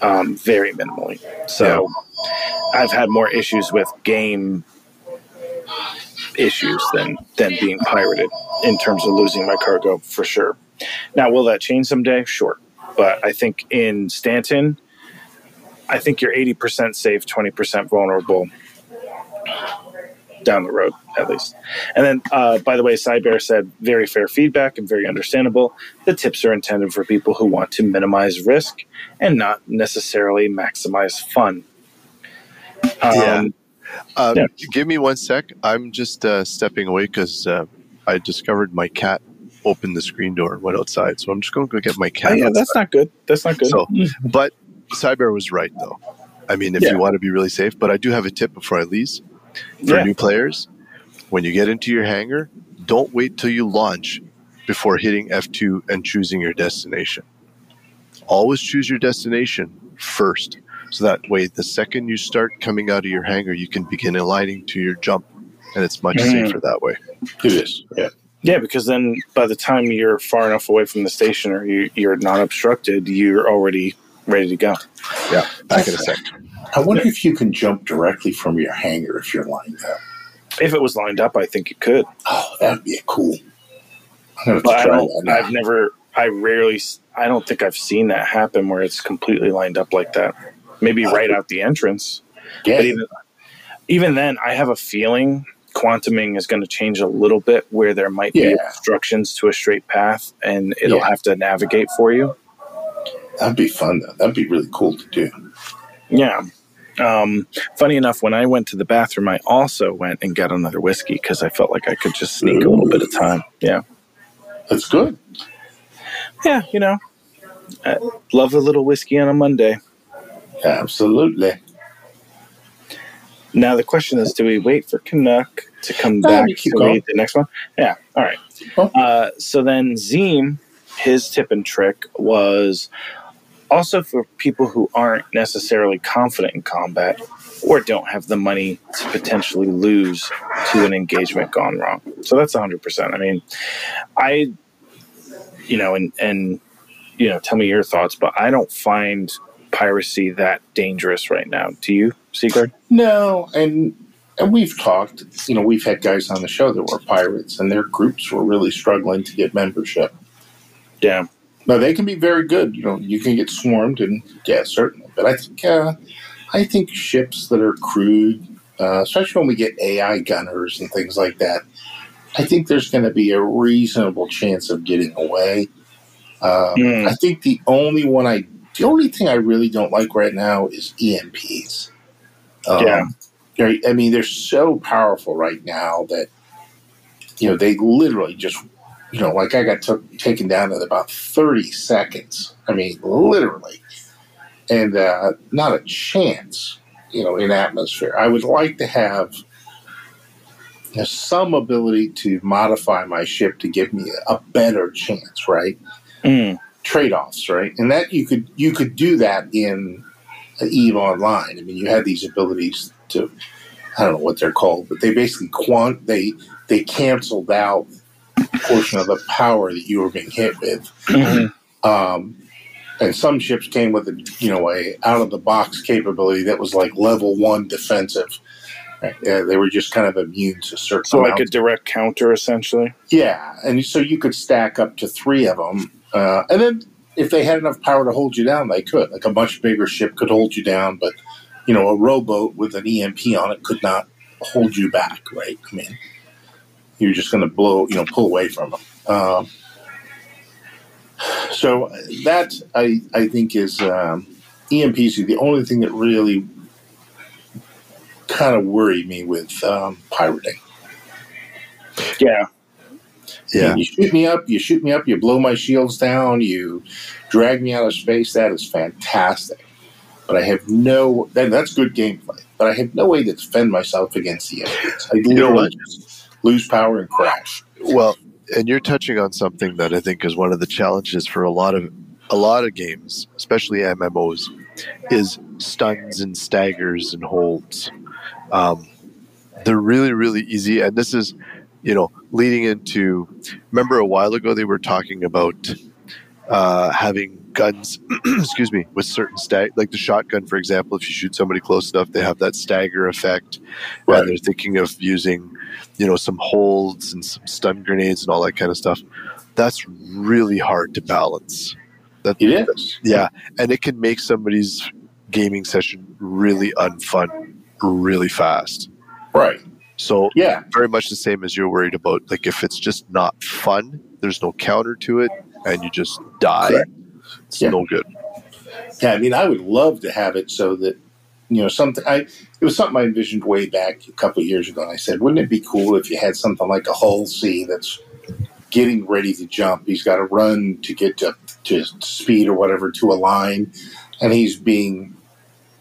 Um, very minimally. So I've had more issues with game issues than than being pirated in terms of losing my cargo for sure. Now, will that change someday? Sure, but I think in Stanton, I think you're eighty percent safe, twenty percent vulnerable down the road at least. And then, uh, by the way, Cyber said very fair feedback and very understandable. The tips are intended for people who want to minimize risk and not necessarily maximize fun. Um, Yeah. Um, Yeah. Give me one sec. I'm just uh, stepping away because uh, I discovered my cat opened the screen door and went outside. So I'm just going to go get my oh, cat. yeah, outside. that's not good. That's not good. So- But Cyber was right, though. I mean, if Yeah. you want to be really safe, but I do have a tip before I leave for Yeah. new players. When you get into your hangar, don't wait till you launch before hitting F2 and choosing your destination. Always choose your destination first. So that way, the second you start coming out of your hangar, you can begin aligning to your jump. And it's much Mhm. safer that way. It is. Yeah. Yeah, because then by the time you're far enough away from the station or you, you're not obstructed, you're already ready to go. Yeah, back in a sec. I wonder if you can jump directly from your hangar if you're lined up. If it was lined up, I think it could. Oh, that'd be cool. I'm gonna have But to I try don't. I've never. I rarely. I don't think I've seen that happen where it's completely lined up like that. Maybe right uh, out the entrance. yeah. But even even then, I have a feeling quantuming is going to change a little bit, where there might be Yeah. obstructions to a straight path, and it'll Yeah. have to navigate for you. That'd be fun though. That'd be really cool to do. Yeah. Um, funny enough, when I went to the bathroom, I also went and got another whiskey because I felt like I could just sneak a little bit of time. Yeah. That's good. Yeah, you know, I love a little whiskey on a Monday. Absolutely. Now the question is, do we wait for Canuck to come No, back to going. read the next one? Yeah. All right. Uh, so then Zeem, his tip and trick was also for people who aren't necessarily confident in combat or don't have the money to potentially lose to an engagement gone wrong. So that's 100%. I mean, I, you know, and, and, you know, tell me your thoughts, but I don't find piracy that dangerous right now. Do you, Sigard? No, and and we've talked. You know, we've had guys on the show that were pirates, and their groups were really struggling to get membership. Yeah. Now they can be very good. You know, you can get swarmed, and yeah, certainly. But I think uh, I think ships that are crewed, uh, especially when we get AI gunners and things like that, I think there's going to be a reasonable chance of getting away. Um, Mm. I think the only one I, the only thing I really don't like right now is EMPs. Um, Yeah. I mean, they're so powerful right now that you know they literally just, you know, like I got took, taken down in about thirty seconds. I mean, literally, and uh, not a chance, you know, in atmosphere. I would like to have you know, some ability to modify my ship to give me a better chance, right? Mm. trade-offs, right? And that you could you could do that in Eve Online. I mean, you had these abilities to I don't know what they're called, but they basically quant they they canceled out portion of the power that you were being hit with. Mhm. Um, and some ships came with a you know a out of the box capability that was like level one defensive. Right? Yeah, they were just kind of immune to certain. So, like a direct counter, essentially. Yeah, and so you could stack up to three of them, uh, and then if they had enough power to hold you down, they could. Like a much bigger ship could hold you down, but you know, a rowboat with an EMP on it could not hold you back, right? I mean, you're just going to blow, you know, pull away from them. Um, so that I I think is um, EMPs the only thing that really kind of worry me with um, pirating. Yeah. Yeah. You shoot me up, you shoot me up, you blow my shields down, you drag me out of space. That is fantastic. But I have no, that, that's good gameplay. But I have no way to defend myself against the enemies. I know what? just lose power and crash. Well, and you're touching on something that I think is one of the challenges for a lot of a lot of games, especially MMOs, is stuns and staggers and holds. Um, they're really really easy, and this is, you know, leading into. Remember a while ago they were talking about uh, having guns, excuse me, with certain stag, like the shotgun, for example. If you shoot somebody close enough, they have that stagger effect. Right. And they're thinking of using, you know, some holds and some stun grenades and all that kind of stuff. That's really hard to balance. That It is. yeah, and it can make somebody's gaming session really unfun really fast. Right. So Yeah. very much the same as you're worried about. Like if it's just not fun, there's no counter to it, and you just die. Correct. It's Yeah. no good. Yeah. I mean, I would love to have it so that, you know, something, I, it was something I envisioned way back a couple of years ago. And I said, wouldn't it be cool if you had something like a Hull C that's getting ready to jump? He's got to run to get to, to speed or whatever to a line, and he's being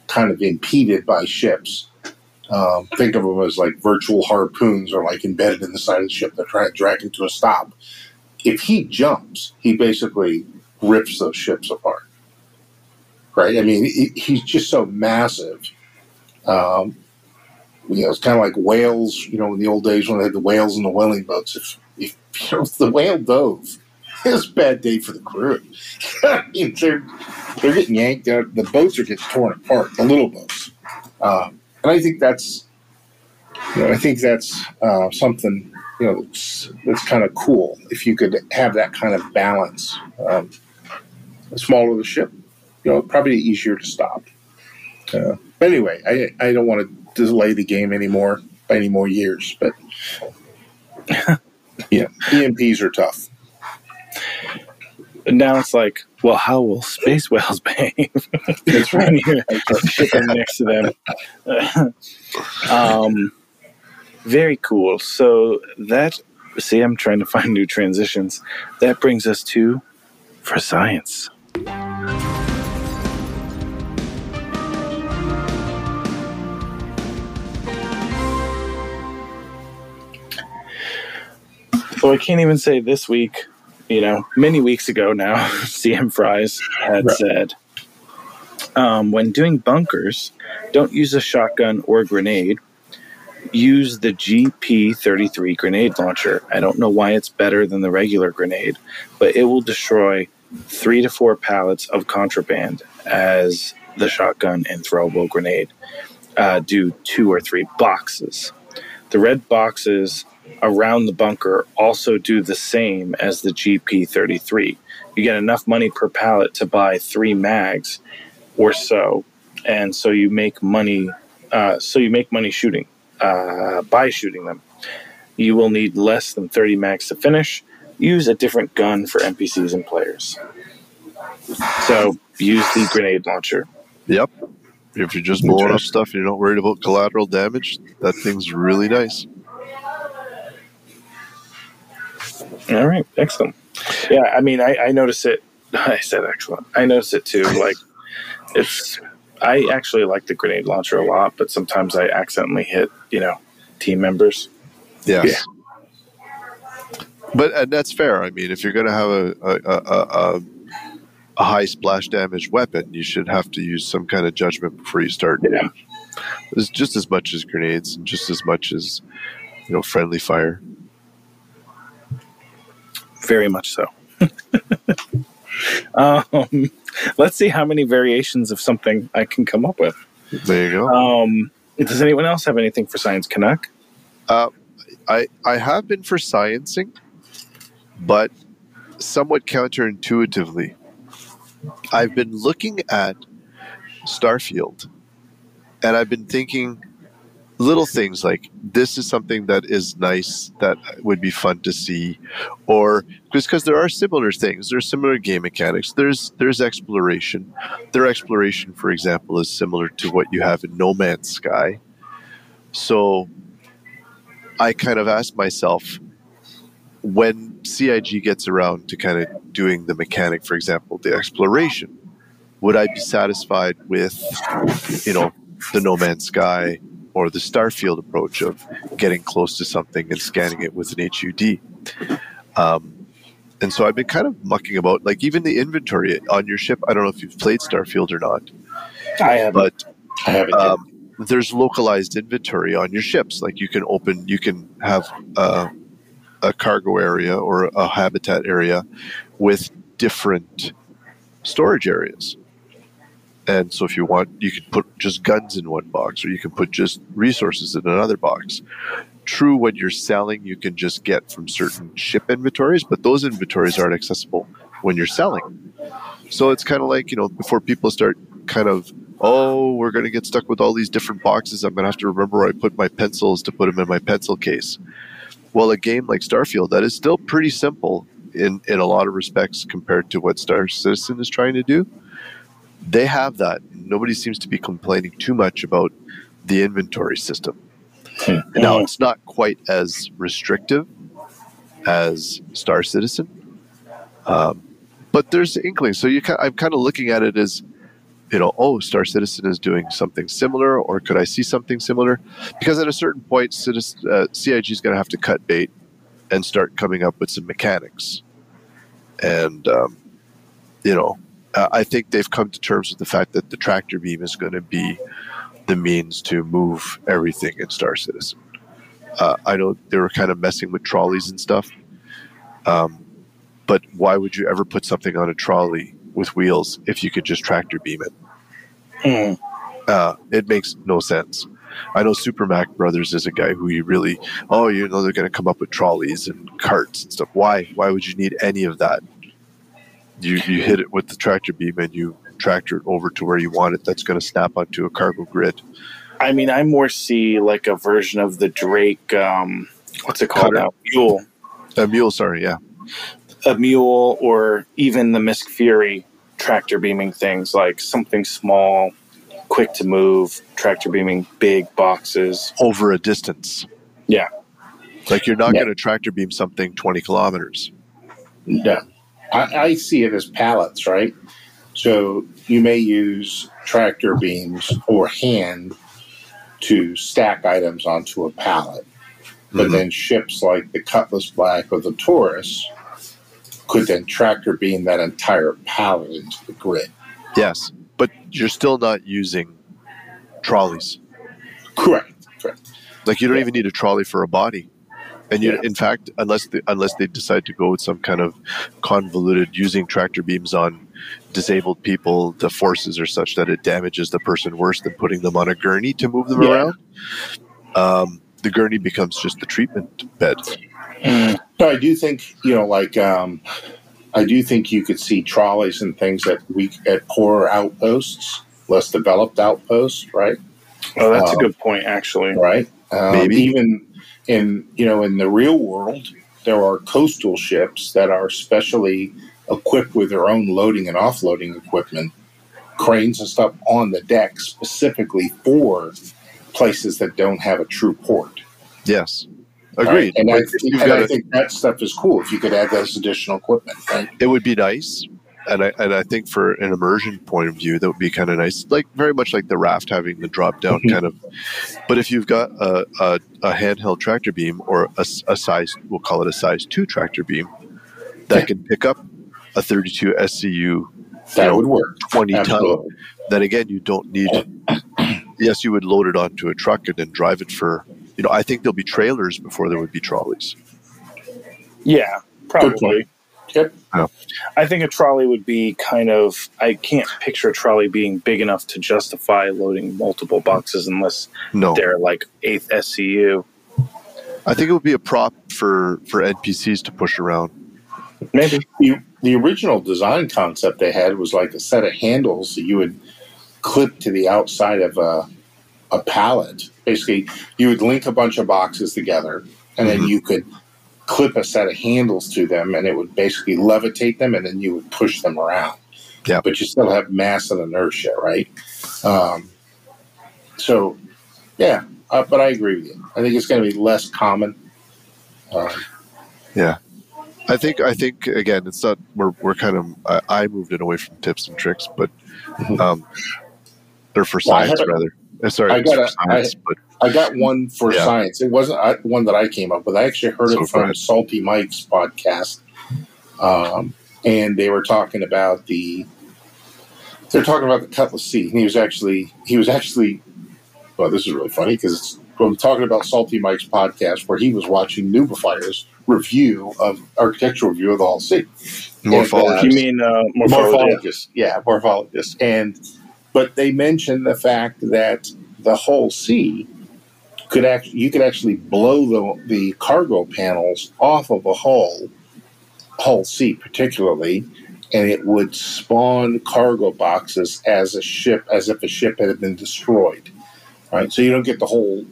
kind of impeded by ships. Um, think of them as like virtual harpoons or like embedded in the side of the ship. They're trying to drag him to a stop. If he jumps, he basically rips those ships apart. Right? I mean, he, he's just so massive. Um, you know, it's kind of like whales. You know, in the old days when they had the whales and the whaling boats. If, if, you know, if the whale dove, it's a bad day for the crew. I mean, they're they're getting yanked. They're, the boats are getting torn apart. The little boats, um, and I think that's, you know, I think that's uh, something you know that's, that's kind of cool. If you could have that kind of balance, um, the smaller the ship, you know, probably easier to stop. Uh, but anyway, I I don't want to delay the game anymore by any more years, but yeah, EMPs are tough. And now it's like, well, how will space whales behave That's when you're shipping next to them? um, very cool. So that, see, I'm trying to find new transitions. That brings us to for science. So I can't even say this week, you know, many weeks ago now, CM Fries had Right. said, um, when doing bunkers, don't use a shotgun or grenade. Use the GP 33 grenade launcher. I don't know why it's better than the regular grenade, but it will destroy three to four pallets of contraband as the shotgun and throwable grenade uh, do two or three boxes. The red boxes around the bunker also do the same as the GP 33. You get enough money per pallet to buy three mags or so, and so you make money. Uh, so you make money shooting uh, by shooting them. You will need less than 30 mags to finish. Use a different gun for NPCs and players. So use the grenade launcher. Yep. If you're just blowing up stuff and you're not worried about collateral damage, that thing's really nice. All right, excellent. Yeah, I mean, I, I notice it. I said excellent. I notice it too. Like, it's. I actually like the grenade launcher a lot, but sometimes I accidentally hit, you know, team members. Yes. Yeah. But and that's fair. I mean, if you're going to have a a, a, a a high splash damage weapon, you should have to use some kind of judgment before you start. Yeah. It's just as much as grenades, and just as much as you know, friendly fire. Very much so. um, let's see how many variations of something I can come up with. There you go. Um, does anyone else have anything for Science Canuck? Uh, I I have been for sciencing, but somewhat counterintuitively. I've been looking at Starfield, and I've been thinking little things like this is something that is nice that would be fun to see. Or just because there are similar things there's similar game mechanics there's there's exploration. Their exploration for example is similar to what you have in no man's sky. So i kind of asked myself when cig gets around to kind of doing the mechanic for example the exploration would i be satisfied with you know the no man's sky or the Starfield approach of getting close to something and scanning it with an HUD. Um, and so I've been kind of mucking about, like even the inventory on your ship. I don't know if you've played Starfield or not. I have, but I haven't. um, there's localized inventory on your ships. Like you can open, you can have uh, a cargo area or a habitat area with different storage areas. And so if you want, you can put just guns in one box, or you can put just resources in another box. True, when you're selling, you can just get from certain ship inventories, but those inventories aren't accessible when you're selling. So it's kind of like, you know, before people start kind of, oh, we're going to get stuck with all these different boxes, I'm going to have to remember where I put my pencils to put them in my pencil case. Well, a game like Starfield, that is still pretty simple in, in a lot of respects compared to what Star Citizen is trying to do they have that. Nobody seems to be complaining too much about the inventory system. Now, it's not quite as restrictive as Star Citizen, um, but there's inkling. So you, I'm kind of looking at it as, you know, oh, Star Citizen is doing something similar, or could I see something similar? Because at a certain point, Citizen, uh, CIG is going to have to cut bait and start coming up with some mechanics, and um, you know, uh, I think they've come to terms with the fact that the tractor beam is going to be the means to move everything in Star Citizen. Uh, I know they were kind of messing with trolleys and stuff, um, but why would you ever put something on a trolley with wheels if you could just tractor beam it? Mm. Uh, it makes no sense. I know Super Mac Brothers is a guy who you really, oh, you know, they're going to come up with trolleys and carts and stuff. Why? Why would you need any of that? You, you hit it with the tractor beam and you tractor it over to where you want it. That's going to snap onto a cargo grid. I mean, I more see like a version of the Drake. Um, what's it called Cutter. now? Mule, A mule, sorry, yeah. a mule, or even the MISC Fury tractor beaming things, like something small, quick to move, tractor beaming big boxes. Over a distance. Yeah. Like you're not Yeah. going to tractor beam something 20 kilometers. Yeah, I, I see it as pallets, right? So you may use tractor beams or hand to stack items onto a pallet. But Mhm. then ships like the Cutlass Black or the Taurus could then tractor beam that entire pallet into the grid. Yes, but you're still not using trolleys. Correct. Correct. Like you don't even need a trolley for a body. And you, Yeah. in fact, unless they, unless they decide to go with some kind of convoluted using tractor beams on disabled people, the forces are such that it damages the person worse than putting them on a gurney to move them Yeah. around. Um, the gurney becomes just the treatment bed. Mm, So I do think you know, like um, I do think you could see trolleys and things at weak at poorer outposts, less developed outposts, right? oh, that's a Um, good point, actually. Right. Um, Maybe. even in you know in the real world, there are coastal ships that are specially equipped with their own loading and offloading equipment, cranes and stuff on the deck specifically for places that don't have a true port. Yes, right? agreed. And, I, But if you've and got think that stuff is cool if you could add those additional equipment, right? it would be nice and I, and I think for an immersion point of view that would be kind of nice like very much like the raft having the drop down Mhm. kind of but if you've got a, a, a handheld tractor beam or a size we'll call it a size 2 tractor beam that Yeah. can pick up a 32 SCU That know, would work. 20 ton then again you don't need yes you would load it onto a truck and then drive it for you know I think there'll be trailers before there would be trolleys Yeah, probably. Yep. Yeah. I think a trolley would be kind of. I can't picture a trolley being big enough to justify loading multiple boxes unless no they're like eighth SCU. I think it would be a prop for for NPCs to push around Maybe. The, the original design concept they had was like a set of handles that you would clip to the outside of a, a pallet. Basically, you would link a bunch of boxes together, and then Mhm. you could clip a set of handles to them, and it would basically levitate them, and then you would push them around. Yeah. But you still have mass and inertia, right? Um, so, yeah, uh, but I agree with you. I think it's going to be less common. Um, yeah. I think I think again, it's not we're we're kind of I, I moved it away from tips and tricks, but Mhm. um, or for science a- rather. Uh, sorry, I gotta- science, but I got one for Yeah. science. It wasn't I, one that I came up with. I actually heard So it from ahead. Salty Mike's podcast, um, and they were talking about the. They're talking about the Cutlass Sea, and he was actually he was actually. Well, this is really funny because I'm talking about Salty Mike's podcast where he was watching Noobifier's review of architectural review of the Hull C. morphology. You mean uh, morphology? morphologist. Yeah, morphologist. And but they mentioned the fact that the Hull C could actually you could actually blow the the cargo panels off of a hull, hull C particularly, and it would spawn cargo boxes as a ship as if a ship had been destroyed. Right, so you don't get the whole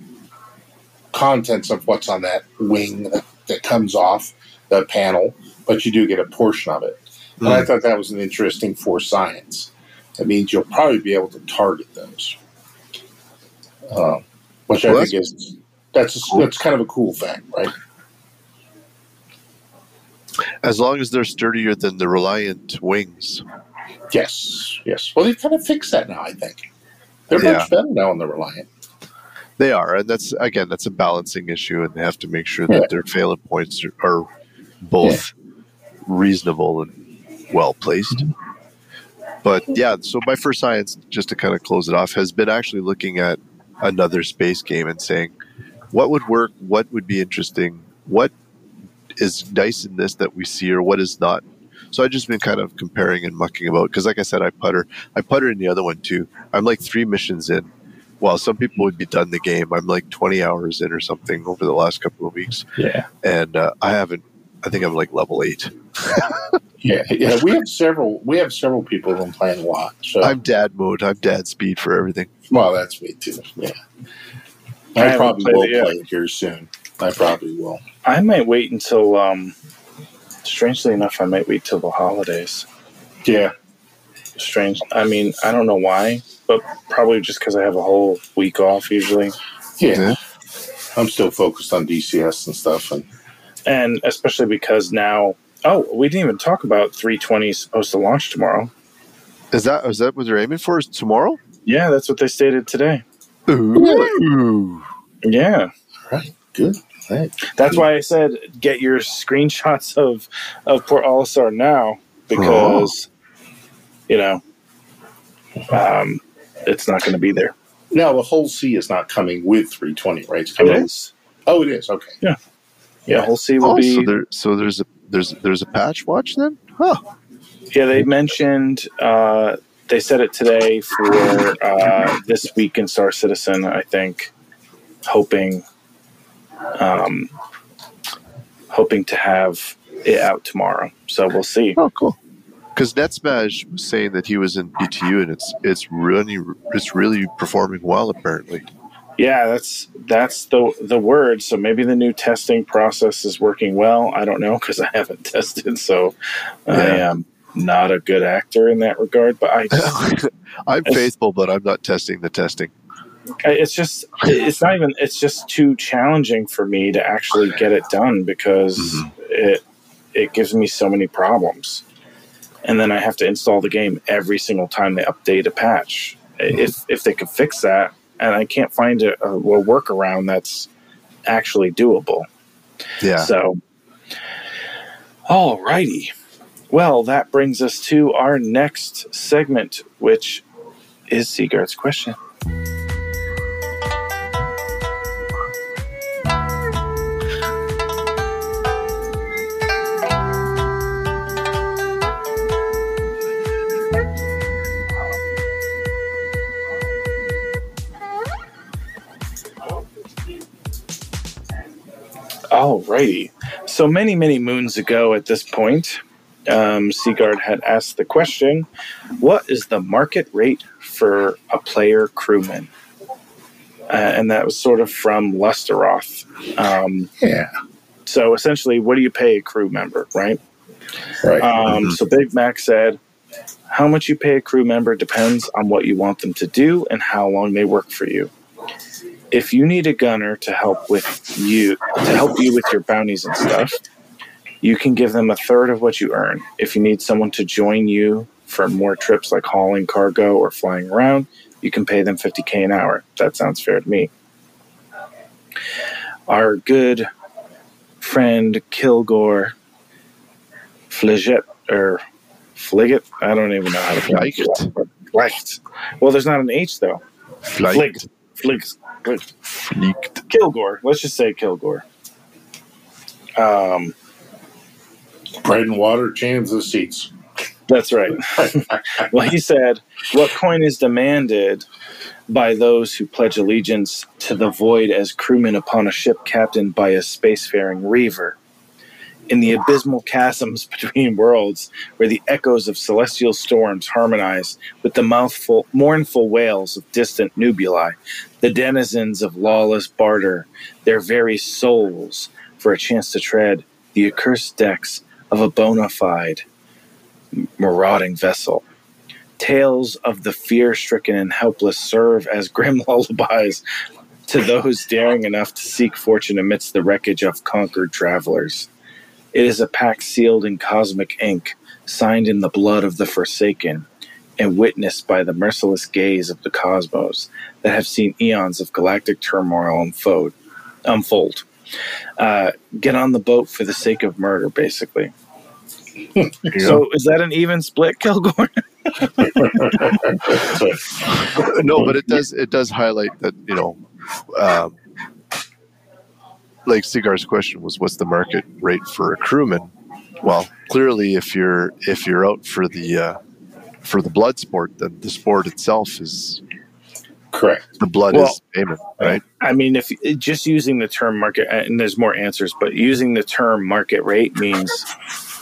contents of what's on that wing that, that comes off the panel, but you do get a portion of it. And I Mm. thought that was an interesting for science. That means you'll probably be able to target those, um, which Well, I think is that's that's kind of a cool thing, right? As long as they're sturdier than the Reliant wings. Yes, yes. Well, they've kind of fixed that now. I think they're Yeah. much better now on the Reliant. They are, and that's again that's a balancing issue, and they have to make sure that Yeah. their failure points are, are both reasonable and well placed. Mm-hmm. But yeah, so my first science, just to kind of close it off, has been actually looking at another space game and saying what would work, what would be interesting, what is nice in this that we see, or what is not. So I've just been kind of comparing and mucking about because, like I said, I putter. I putter in the other one too. I'm like three missions in. While some people would be done the game, I'm like 20 hours in or something over the last couple of weeks, Yeah. and uh, I haven't. I think I'm like level eight. Yeah, yeah. We have several. We have several people who playing a lot. So I'm dad mode. I'm dad speed for everything. Well, that's me too. Yeah, I I, probably played will it yet. play it here soon. I probably will. I might wait until. Um, strangely enough, I might wait till the holidays. Yeah, Strange. I mean, I don't know why, but probably just because I have a whole week off usually, yeah. Yeah. I'm still focused on DCS and stuff, and and especially because now. Oh, we didn't even talk about 320 supposed to launch tomorrow. Is that is that what they're aiming for? Is tomorrow? Yeah, that's what they stated today. Ooh. Yeah. right, good. Right. That's why I said get your screenshots of of Port Olisar now because you know um, it's not going to be there. Now the Hull C is not coming with 320, right? It's It coming. is. Oh, it is. Okay. Yeah. Yeah, we'll see. Will Oh, be so there, so there's a there's there's a patch watch then? Huh. Yeah, they mentioned uh, they said it today for uh, this week in Star Citizen. I think, hoping, um, hoping to have it out tomorrow. So we'll see. Oh, cool. Because NetSmash was saying that he was in PTU and it's it's really it's really performing well apparently. Yeah, that's that's the the word. So maybe the new testing process is working well. I don't know because I haven't tested, so I Yeah. am not a good actor in that regard. But I, just, I'm faithful, but I'm not testing the testing. It's just it's not even it's just too challenging for me to actually get it done because Mhm. it it gives me so many problems, and then I have to install the game every single time they update a patch. If if they could fix that, and I can't find a, a, a workaround that's actually doable. Yeah. So, alrighty. Well, that brings us to our next segment, which is Sigard's question. Alrighty. So many, many moons ago at this point, um, Sigard had asked the question What is the market rate for a player crewman? Uh, and that was sort of from Lusteroth. Um, Yeah. so essentially, what do you pay a crew member, right? Right. Um, so Big Mac said, How much you pay a crew member depends on what you want them to do and how long they work for you. If you need a gunner to help with you to help you with your bounties and stuff, you can give them a third of what you earn. If you need someone to join you for more trips like hauling cargo or flying around, you can pay them 50k an hour. That sounds fair to me. Our good friend Kilgore Fliget or Fliget, I don't even know how to pronounce it. Well, there's not an H though. Flight. Fliegt. Fliegt. Fliegt. Kilgore. Let's just say Kilgore. Um, Bread and water, change the seats. that's right. well, he said, "What coin is demanded by those who pledge allegiance to the void as crewmen upon a ship captained by a spacefaring reaver?" In the abysmal chasms between worlds, where the echoes of celestial storms harmonize with the mouthful, mournful wails of distant nubuli, the denizens of lawless barter, their very souls for a chance to tread the accursed decks of a bona fide marauding vessel. Tales of the fear stricken and helpless serve as grim lullabies to those daring enough to seek fortune amidst the wreckage of conquered travelers. It is a pact sealed in cosmic ink, signed in the blood of the forsaken, and witnessed by the merciless gaze of the cosmos that have seen eons of galactic turmoil unfold. unfold. Uh, get on the boat for the sake of murder, basically. You know? So, is that an even split, Kilgore? no, but it does it does highlight that you know, um, like Sigard's question was, what's the market rate for a crewman? Well, clearly, if you're if you're out for the uh, for the blood sport, then the sport itself is Correct. the blood Well- is payment, right? I mean, if just using the term market, and there's more answers, but using the term market rate means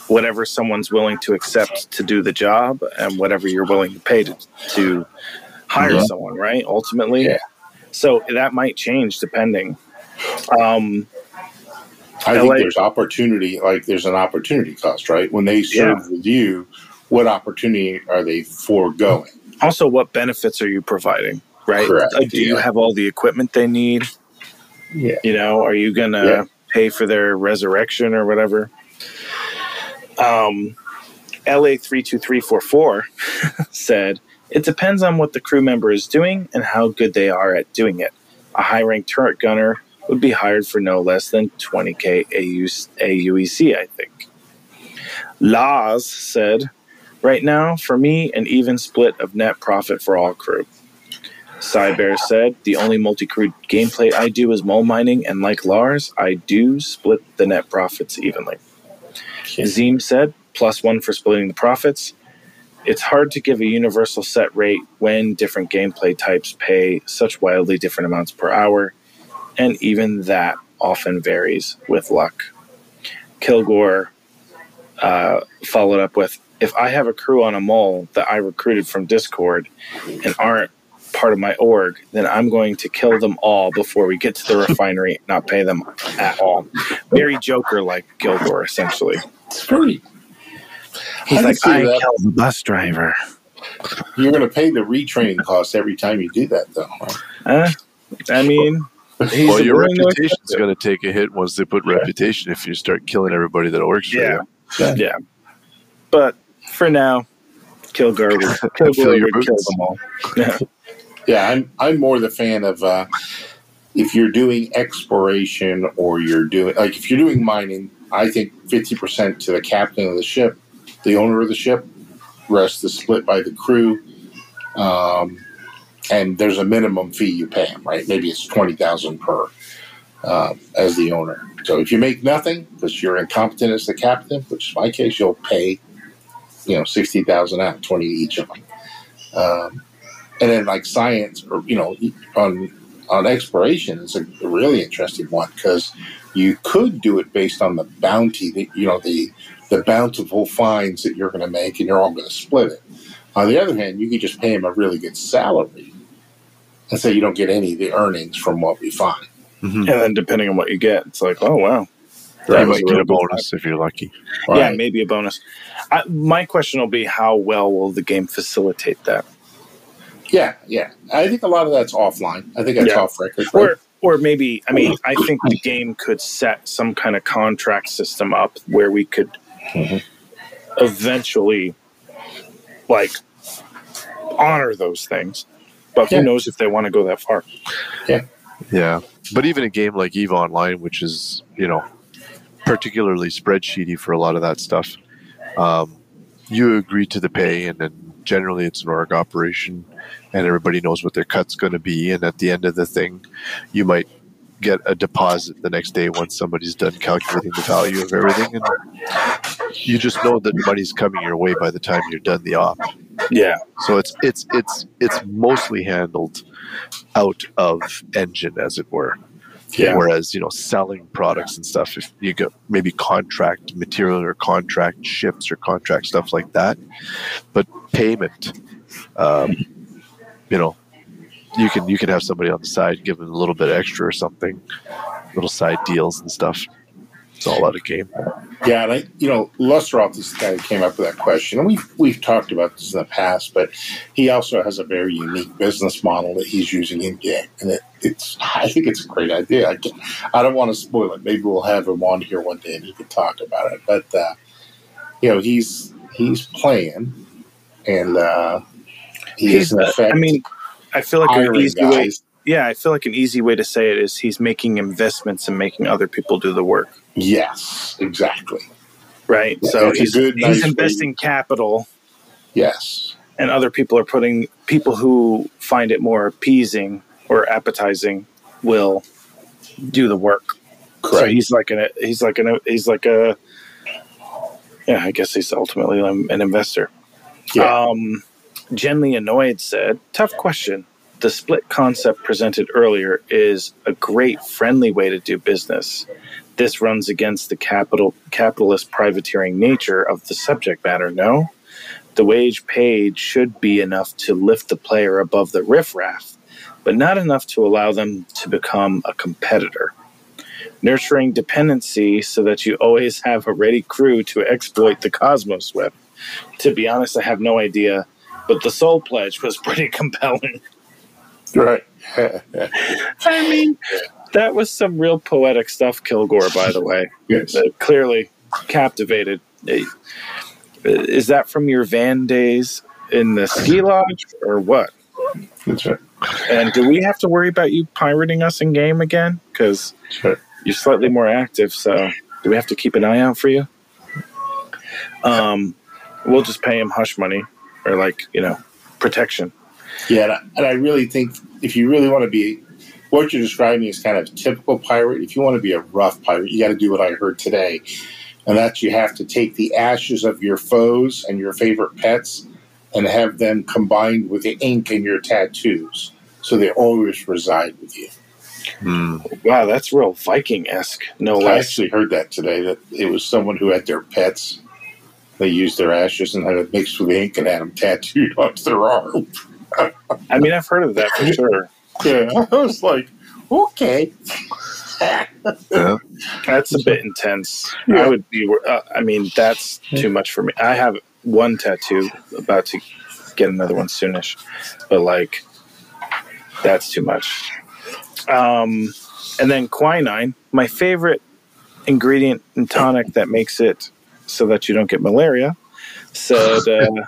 whatever someone's willing to accept to do the job and whatever you're willing to pay to, to hire Yeah. someone, right? Ultimately. Yeah. So that might change depending. Um, I LA think there's opportunity, like there's an opportunity cost, right? When they serve with you, what opportunity are they foregoing? also, what benefits are you providing, right? Correct, Uh, do you have all the equipment they need? Yeah. You know, are you going to Yeah. pay for their resurrection or whatever? Um, LA three two three four four said it depends on what the crew member is doing and how good they are at doing it. A high ranked turret gunner would be hired for no less than 20k AU, AUEC, I think. Laz said, right now, for me, an even split of net profit for all crew. Cybear said, The only multi crew gameplay I do is mole mining, and like Lars, I do split the net profits evenly. Zim said, Plus one for splitting the profits. It's hard to give a universal set rate when different gameplay types pay such wildly different amounts per hour, and even that often varies with luck. Kilgore uh, followed up with If I have a crew on a mole that I recruited from Discord and aren't part of my org, then I'm going to kill them all before we get to the refinery, not pay them at all. Very Joker like Kilgore, essentially. It's pretty. He's I like, I that. killed the bus driver. You're going to pay the retraining cost every time you do that, though. huh? Uh, I mean, he's well, your willing to reputation is going to take a hit once they put reputation. If you start killing everybody that works for you, Yeah. yeah. But for now, kill would, Fill Kilgore your kill boots. them all. Yeah. Yeah, I'm I'm more the fan of uh, if you're doing exploration or you're doing like if you're doing mining, I think fifty percent to the captain of the ship, the owner of the ship, rest is split by the crew, um, and there's a minimum fee you pay them. Right? Maybe it's twenty thousand per uh, as the owner. So if you make nothing because you're incompetent as the captain, which is my case, you'll pay you know sixty thousand out, twenty each of them. Um, and then like science or you know on on exploration is a really interesting one because you could do it based on the bounty that you know the the bountiful finds that you're going to make and you're all going to split it on the other hand you could just pay him a really good salary and say you don't get any of the earnings from what we find mm-hmm. And then depending on what you get, it's like, oh, wow. you That was might a get a bonus if you're lucky. Yeah, maybe a bonus. I, my question will be how well will the game facilitate that? yeah yeah i think a lot of that's offline i think that's Yeah. off record right? Or, or maybe, I mean, I think the game could set some kind of contract system up where we could Mhm. eventually, like, honor those things. But who knows if they want to go that far? Yeah. Yeah, but even a game like Eve Online, which is you know particularly spreadsheety for a lot of that stuff, um, you agree to the pay, and then generally it's an org operation, and everybody knows what their cut's going to be, and at the end of the thing, you might get a deposit the next day once somebody's done calculating the value of everything, and you just know that money's coming your way by the time you're done the op. Yeah. So it's it's it's it's mostly handled out of engine, as it were. Yeah. Whereas you know, selling products and stuff, if you get maybe contract material or contract ships or contract stuff like that, but payment, um, you know, you can you can have somebody on the side give them a little bit extra or something, little side deals and stuff. It's all out of game. Yeah, and I, you know, Lustroff is the guy who came up with that question, and we've we've talked about this in the past, but he also has a very unique business model that he's using in game, and it, it's I think it's a great idea. I, I don't want to spoil it. Maybe we'll have him on here one day and he can talk about it. But uh, you know, he's he's playing, and uh, he He's, effect. I mean, I feel like an easy way. Yeah, I feel like an easy way to say it is he's making investments and making other people do the work, yes, exactly. right? Yeah, so he's, good, he's nice way- investing capital, Yes, and other people are putting people who find it more appeasing or appetizing will do the work. So he's like an he's like an he's like a yeah. I guess he's ultimately an investor. yeah, Um, Gently Annoyed said, Tough question. The split concept presented earlier is a great friendly way to do business. This runs against the capital capitalist privateering nature of the subject matter, no? The wage paid should be enough to lift the player above the riffraff, but not enough to allow them to become a competitor. Nurturing dependency so that you always have a ready crew to exploit the cosmos with. To be honest, I have no idea, but the soul pledge was pretty compelling. Right. I mean, that was some real poetic stuff, Kilgore, by the way. yes. Uh, clearly captivated. Uh, Is that from your van days in the ski lodge or what? That's right. And do we have to worry about you pirating us in game again? Because Sure. you're slightly more active, so do we have to keep an eye out for you? Um, we'll just pay him hush money or like you know protection. Yeah, and I, and I really think if you really want to be what you're describing is kind of typical pirate. If you want to be a rough pirate, you got to do what I heard today, and that's you have to take the ashes of your foes and your favorite pets and have them combined with the ink in your tattoos, so they always reside with you. Mm. Wow, that's real Viking esque, no I less. actually heard that today. That it was someone who had their pets. They used their ashes and had it mixed with ink and had them tattooed onto their arm. I mean, I've heard of that for sure. Yeah, I was like, okay. Yeah. That's a bit intense. Yeah. I would be. Uh, I mean, that's too much for me. I have one tattoo, about to get another one soonish, but like, that's too much. Um, and then quinine, my favorite ingredient in tonic that makes it so that you don't get malaria, said. Uh,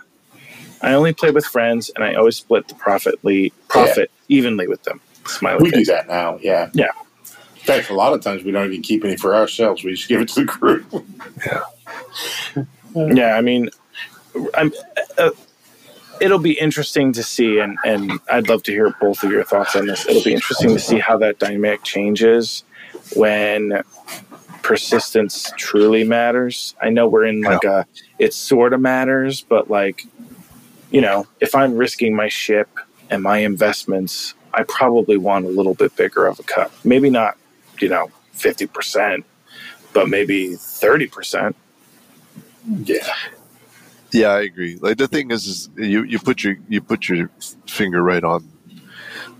I only play with friends, and I always split the profitly profit evenly with them. Smiley We do that now, yeah. Yeah. In fact, a lot of times we don't even keep any for ourselves. We just give it to the group. Yeah, yeah. I mean, I'm, uh, it'll be interesting to see, and, and I'd love to hear both of your thoughts on this. It'll be interesting to see how that dynamic changes when persistence truly matters. I know we're in like a, it sort of matters, but like, you know, if I'm risking my ship and my investments, I probably want a little bit bigger of a cut. Maybe not, you know, 50%, but maybe 30%. Yeah. Yeah, I agree. Like the thing is, is you, you put your you put your finger right on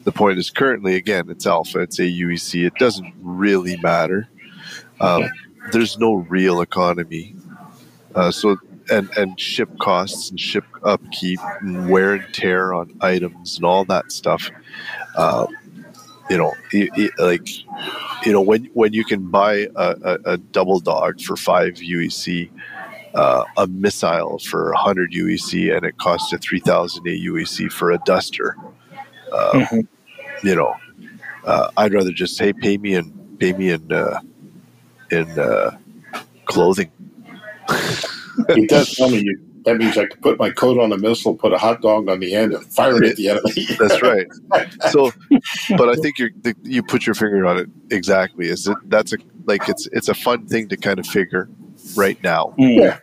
the point. Is currently again it's alpha, it's AUEC. It doesn't really matter. Um, there's no real economy. Uh, so and and ship costs and ship upkeep and wear and tear on items and all that stuff. Uh, you know, i- i- like you know when when you can buy a, a, a double dog for five UEC uh, a missile for 100 UEC and it costs you 3,000 AUEC for a duster. Uh, Mhm. You know, uh, I'd rather just hey, pay me in pay me in uh, in uh, clothing. He does tell me you, that means I can put my coat on a missile, put a hot dog on the end, and fire it at the enemy. That's right. So, but I think you you put your finger on it exactly. Is it that's a like it's it's a fun thing to kind of figure right now. Yeah.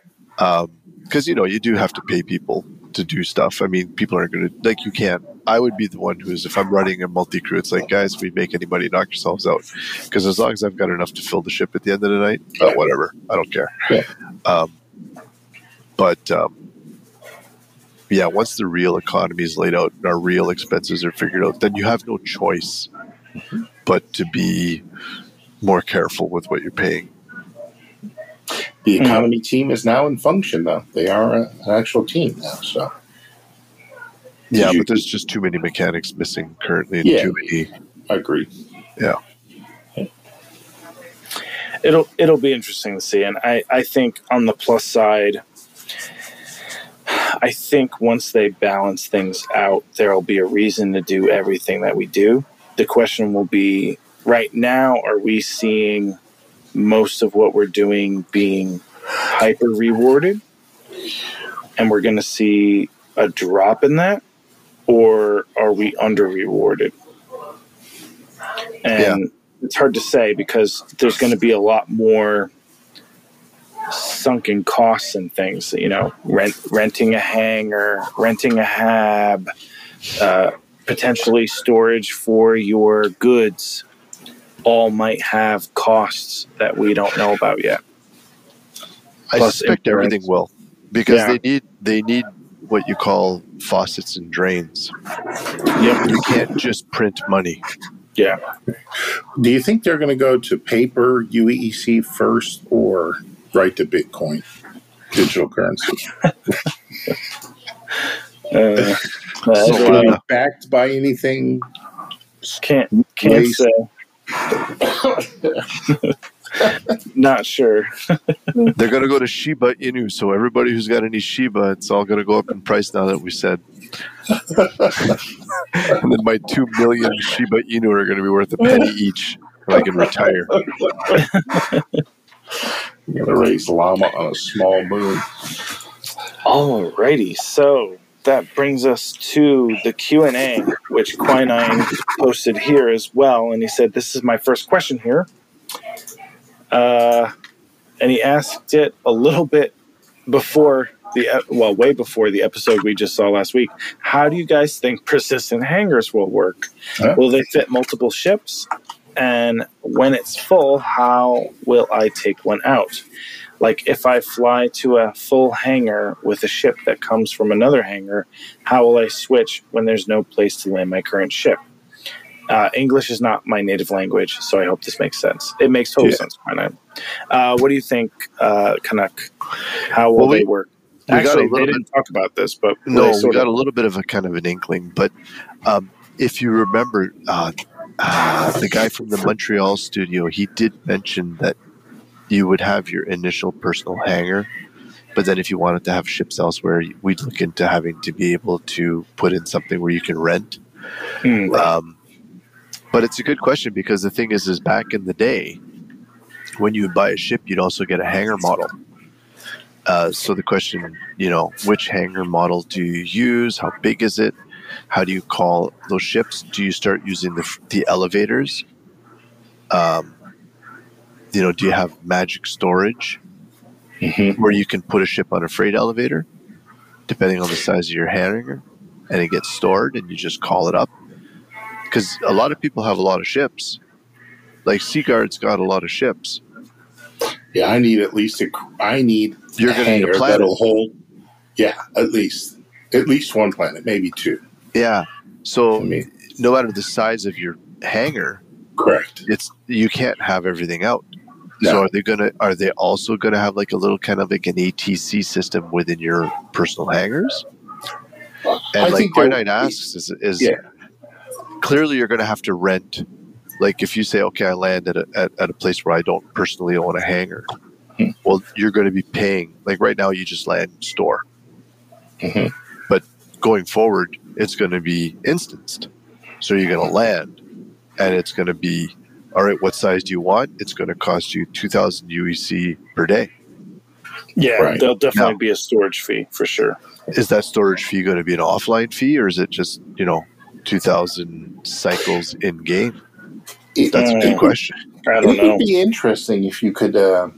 because you know you do have to pay people to do stuff. I mean, people aren't going to like you can't. I would be the one who's if I'm running a multi crew, it's like guys, if we make any money, knock yourselves out. Because as long as I've got enough to fill the ship at the end of the night, uh, whatever, I don't care. Yeah. Um, but um, yeah, once the real economy is laid out and our real expenses are figured out, then you have no choice but to be more careful with what you're paying. The economy team is now in function, though. They are a, an actual team now. So Yeah, you- but there's just too many mechanics missing currently, and Yeah. too many I agree. Yeah. It'll it'll be interesting to see and i i think on the plus side i think once they balance things out there'll be a reason to do everything that we do. The question will be right now are we seeing most of what we're doing being hyper rewarded and we're going to see a drop in that? Or are we under rewarded and it's hard to say because there's going to be a lot more sunken costs and things you know rent renting a hangar renting a hab uh, potentially storage for your goods all might have costs that we don't know about yet I Plus suspect insurance. everything will because Yeah. they need they need what you call faucets and drains. yep You can't just print money. yeah Do you think they're going to go to paper UEC first or right to Bitcoin, digital currency? uh, So, uh, Will it be backed by anything? can't can't Waste. say not sure They're going to go to Shiba Inu. So everybody who's got any Shiba, it's all going to go up in price now that we said. and then my two million Shiba Inu are going to be worth a penny each. And I can retire. You're going to raise llama on a small moon. Alrighty, so that brings us to the q&a which quinine posted here as well and he said this is my first question here uh, and he asked it a little bit before the well way before the episode we just saw last week how do you guys think persistent hangars will work Huh? will they fit multiple ships and when it's full how will i take one out? Like if i fly to a full hangar with a ship that comes from another hangar how will i switch when there's no place to land my current ship? Uh, english is not my native language so i hope this makes sense. It makes total Yeah. sense uh, what do you think uh, canuck how will Well, we- they work? we actually they didn't talk about this but No, we got of- a little bit of a kind of an inkling, but um, if you remember, uh, uh, the guy from the Montreal studio, he did mention that you would have your initial personal hangar, but then if you wanted to have ships elsewhere, we'd look into having to be able to put in something where you can rent. Hmm, Um, but it's a good question because the thing is, is back in the day, when you buy a ship, you'd also get a hangar model. Uh, so the question, you know, which hangar model do you use? How big is it? How do you call those ships? Do you start using the the elevators? Um, you know, do you have magic storage Mhm. where you can put a ship on a freight elevator, depending on the size of your hangar, and it gets stored, and you just call it up? Because a lot of people have a lot of ships. Like Sigard's got a lot of ships. Yeah, I need at least a. I need You're going to need a planet. that'll hold. Yeah, at least at least one planet, maybe two. Yeah. I So mean, no matter the size of your hangar, correct. it's you can't have everything out. No. So are they gonna are they also gonna have like a little kind of like an ATC system within your personal hangars? And I like think there- Quinine asks is, is Yeah. clearly you're gonna have to rent like if you say, okay, I land at a, at, at a place where I don't personally own a hangar, Hmm. well, you're going to be paying. Like right now, you just land store, Mhm. but going forward, it's going to be instanced. So you're going to land, and it's going to be all right. What size do you want? It's going to cost you two thousand UEC per day. yeah Right. there'll definitely No. be a storage fee for sure Is that storage fee going to be an offline fee, or is it just you know two thousand cycles in game? It, That's a Uh, good question. i it don't know would be interesting if you could. Uh,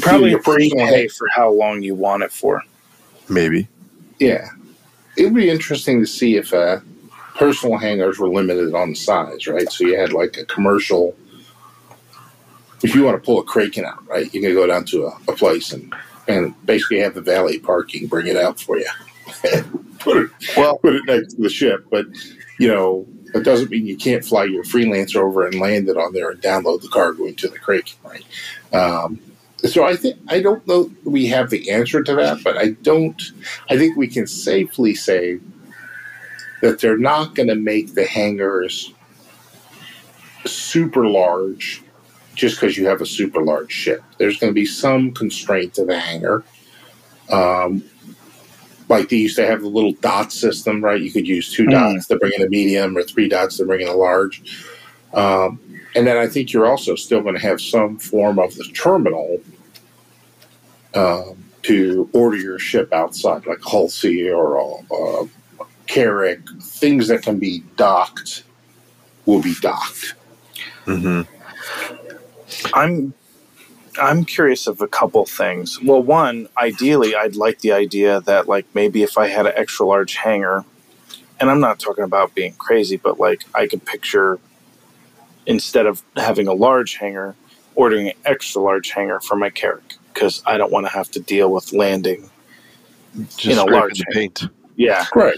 probably your free pay for how long you want it for Maybe. yeah, it would be interesting to see if uh, personal hangars were limited on size, right? So you had like a commercial. If you want to pull a Kraken out, right, you can go down to a, a place and and basically have the valet parking bring it out for you. put it Well, put it next to the ship, but you know that doesn't mean you can't fly your freelancer over and land it on there and download the cargo into the Kraken, right? Um, so I think I don't know we have the answer to that, but I don't. I think we can safely say that they're not going to make the hangars super large just because you have a super large ship. There's going to be some constraint to the hangar. Um, like they used to have the little dot system, right? You could use two Mhm. dots to bring in a medium or three dots to bring in a large. Um, and then I think you're also still going to have some form of the terminal um, to order your ship outside, like Hull C or uh, Carrack. Things that can be docked will be docked. hmm I'm I'm curious of a couple things. Well, one, ideally, I'd like the idea that like maybe if I had an extra large hangar, and I'm not talking about being crazy, but like I could picture instead of having a large hangar, ordering an extra large hangar for my Carrack because I don't want to have to deal with landing. just You know, scraping large the paint. Yeah, Right.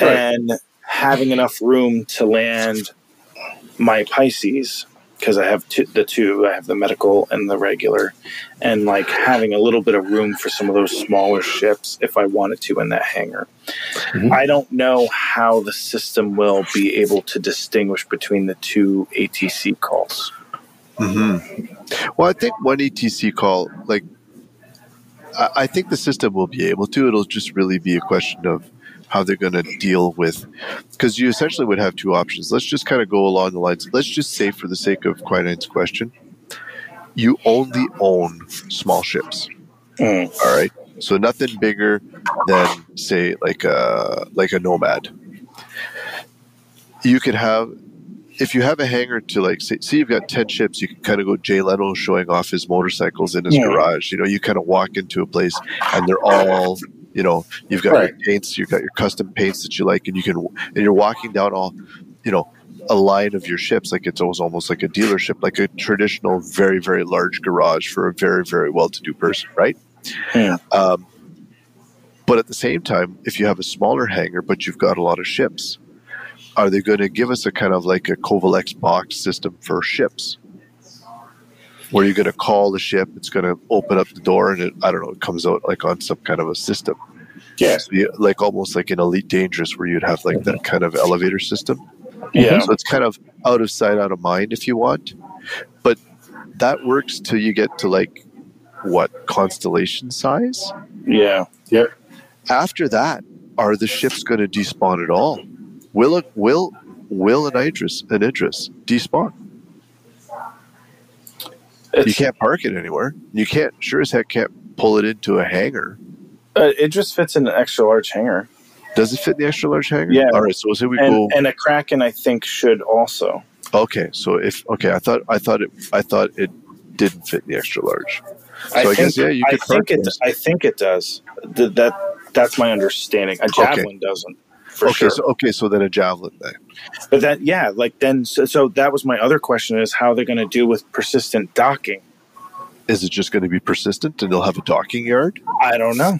Right. and having enough room to land my Pisces because I have two, the two. I have the medical and the regular, and like having a little bit of room for some of those smaller ships if I wanted to in that hangar. Mhm. I don't know how the system will be able to distinguish between the two ATC calls. hmm Well, I think one ATC call, like, I, I think the system will be able to. It'll just really be a question of how they're going to deal with, because you essentially would have two options. Let's just kind of go along the lines. Let's just say, for the sake of Quinine's question, you only own small ships. Mm. All right. So nothing bigger than say like a like a nomad. You could have if you have a hangar to like say, see you've got 10 ships you can kind of go jay leno showing off his motorcycles in his Yeah. garage you know you kind of walk into a place and they're all you know you've got Right. your paints you've got your custom paints that you like and you can and you're walking down all you know a line of your ships like it's almost almost like a dealership like a traditional very very large garage for a very very well-to-do person right Yeah. um, but at the same time if you have a smaller hangar but you've got a lot of ships are they going to give us a kind of like a Covalex box system for ships? Where you're going to call the ship, it's going to open up the door, and it, I don't know, it comes out like on some kind of a system. Yeah. So you, like almost like an Elite Dangerous, where you'd have like that mm-hmm. kind of elevator system. Yeah. So it's kind of out of sight, out of mind, if you want. But that works till you get to like what constellation size. Yeah. Yep. After that, are the ships going to despawn at all? Will it, will will an Idris an Idris despawn? You can't park it anywhere. You can't sure as heck can't pull it into a hangar. uh, it just fits in an extra large hangar. Does it fit in the extra large hangar? Yeah. All right. So say we And, go. and a Kraken, I think, should also. Okay. So if okay, I thought I thought it I thought it didn't fit in the extra large. So I, think, guess yeah, you I could park think it. those. I think it does. Th- that that's my understanding. A javelin doesn't, for okay. sure. So okay. So then a javelin then. but that, yeah, like then. So, so that was my other question: is how they're going to do with persistent docking? Is it just going to be persistent and they'll have a docking yard I don't know.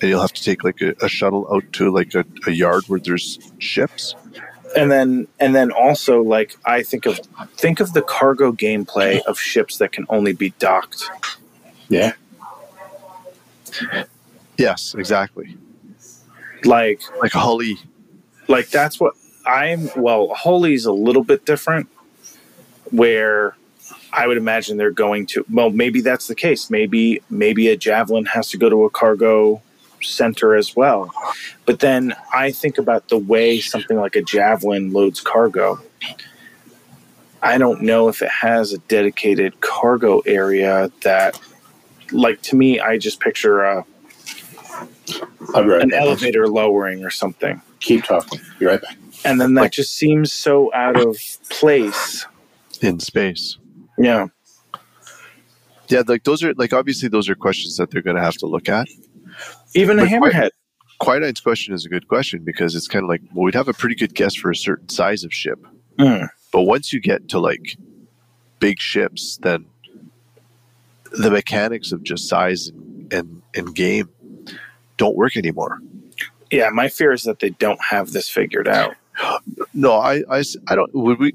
and you'll have to take like a, a shuttle out to like a, a yard where there's ships? and then and then also like I think of think of the cargo gameplay of ships that can only be docked. Yeah. Yes, exactly. Like Like a Hully. like that's what I'm well, Holy's a little bit different where I would imagine they're going to well maybe that's the case. Maybe maybe a javelin has to go to a cargo center as well. But then I think about the way something like a javelin loads cargo. I don't know if it has a dedicated cargo area that like to me I just picture a, I'll be right an back. elevator lowering or something. Keep talking. Be right back. and then that Like- just seems so out of place. in space. Yeah, Yeah, like those are like obviously those are questions that they're going to have to look at. even a But quite- hammerhead. Quinine's question is a good question because it's kind of like well, we'd have a pretty good guess for a certain size of ship, Mm. but once you get to like big ships, then the mechanics of just size and and, and game don't work anymore. Yeah, my fear is that they don't have this figured out. No, I, I, I don't. Would we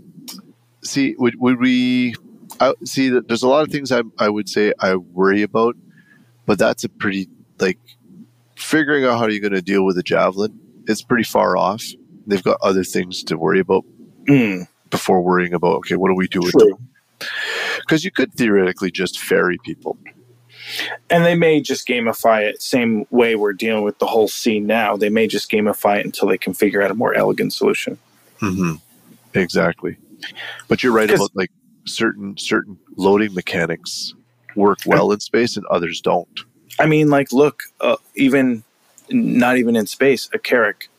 see? Would, would we I, see? that There's a lot of things I, I would say I worry about, but that's a pretty like figuring out how you're going to deal with a javelin. It's pretty far off. They've got other things to worry about Mm, before worrying about okay, what do we do with true. them? Because you could theoretically just ferry people. And they may just gamify it same way we're dealing with the whole scene now. They may just gamify it until they can figure out a more elegant solution. Mm-hmm. Exactly. But you're right about like certain certain loading mechanics work well in space and others don't. I mean, like, look, uh, even not even in space, a Carrack.